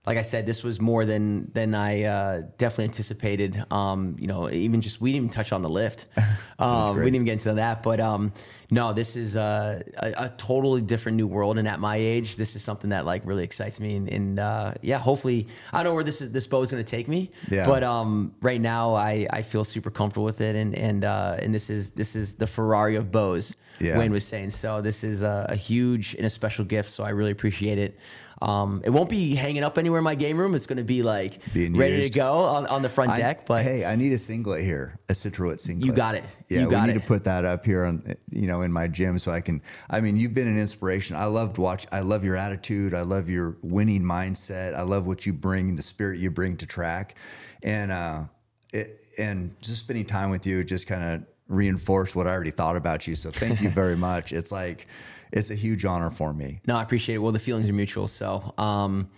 like I said, this was more than than I uh, definitely anticipated. Um, you know, even just we didn't even touch on the lift. Um, we didn't even get into that, but um, no, this is uh, a, a totally different new world. And at my age, this is something that like really excites me. And, and uh, yeah, hopefully, I don't know where this is this bow is going to take me. Yeah. But um, right now, I, I feel super comfortable with it, and and uh, and this is this is the Ferrari of bows. Yeah. Wayne was saying. So this is a, a huge and a special gift. So I really appreciate it. Um, it won't be hanging up anywhere in my game room. It's going to be like Being ready used. to go on, on the front I- deck. But hey, I need a singlet here, a Centro singlet. You got it. Yeah, You got we need it. to put that up here on, you know, in my gym so I can. I mean, you've been an inspiration. I loved watch. I love your attitude. I love your winning mindset. I love what you bring, the spirit you bring to track, and uh, it and just spending time with you just kind of reinforced what I already thought about you. So thank you very much. It's like it's a huge honor for me. No, I appreciate it. Well, the feelings are mutual. So, um,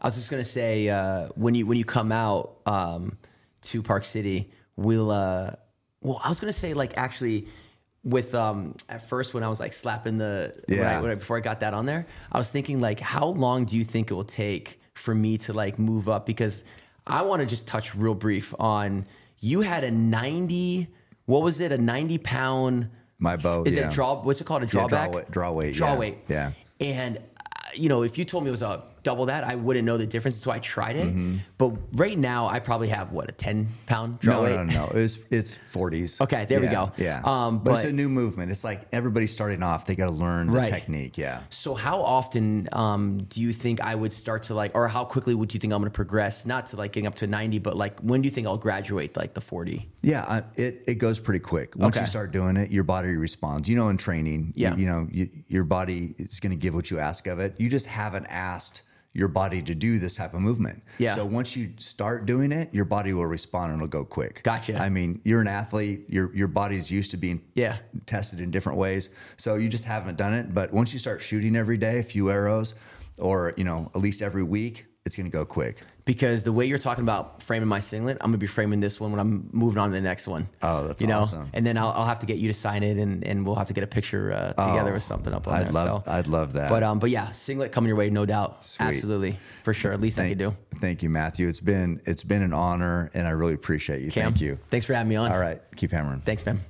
I was just gonna say uh, when you when you come out um, to Park City, we'll. Uh, well, I was gonna say like actually. With um, at first when I was like slapping the when I- Yeah. when I, before I got that on there, I was thinking like, how long do you think it will take for me to like move up? Because I want to just touch real brief on you had a ninety. What was it? A ninety pound. My bow. Is yeah. it a draw? What's it called? A Yeah, draw drawback? weight- draw weight, Draw yeah, weight. yeah. And uh, you know, if you told me it was a double that, I wouldn't know the difference until I tried it. Mm-hmm. But right now, I probably have what a ten pound draw No, weight. no, no, no. It's it's forties. Okay, there we go. Yeah, Um, but, it's a new movement. It's like everybody's starting off. They got to learn the Right. technique. Yeah. So how often um, do you think I would start to like, or how quickly would you think I'm going to progress? Not to like getting up to ninety, but like when do you think I'll graduate like the forty? Yeah, I, it it goes pretty quick. Once you start doing it, your body responds. You know, in training, you- Yeah. you, know, you, your body is going to give what you ask of it. You just haven't asked your body to do this type of movement. Yeah. So once you start doing it, your body will respond and it'll go quick. Gotcha. I mean, you're an athlete. Your your body's used to being Yeah. tested in different ways. So you just haven't done it. But once you start shooting every day, a few arrows, or you know, at least every week, it's going to go quick. Because the way you're talking about framing my singlet, I'm gonna be framing this one when I'm moving on to the next one. Oh, that's you know, awesome. and then I'll, I'll have to get you to sign it, and, and we'll have to get a picture uh, together or something up on Oh, I'd there. love so. I'd love that. But um, but yeah, singlet coming your way, no doubt, Sweet. absolutely for sure. At least I thank, could do. thank you, Matthew. It's been it's been an honor, and I really appreciate you. Cam, Thank you. Thanks for having me on. All right, keep hammering. Thanks, man.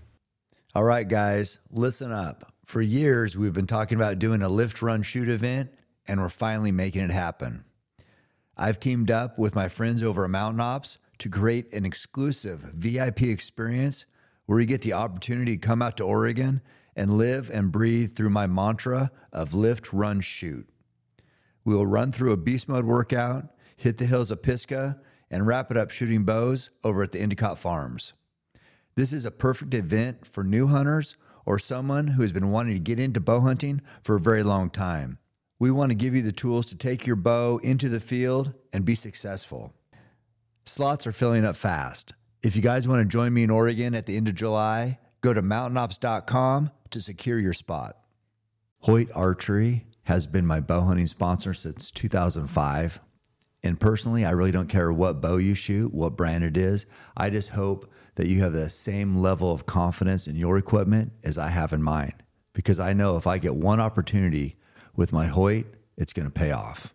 All right, guys, listen up. For years, we've been talking about doing a lift, run, shoot event, and we're finally making it happen. I've teamed up with my friends over at Mountain Ops to create an exclusive VIP experience where you get the opportunity to come out to Oregon and live and breathe through my mantra of lift, run, shoot. We will run through a beast mode workout, hit the hills of Pisgah, and wrap it up shooting bows over at the Endicott Farms. This is a perfect event for new hunters or someone who has been wanting to get into bow hunting for a very long time. We want to give you the tools to take your bow into the field and be successful. Slots are filling up fast. If you guys want to join me in Oregon at the end of July, go to mountainops.com to secure your spot. Hoyt Archery has been my bow hunting sponsor since 2005. And personally, I really don't care what bow you shoot, what brand it is. I just hope that you have the same level of confidence in your equipment as I have in mine. Because I know if I get one opportunity with my Hoyt, it's going to pay off.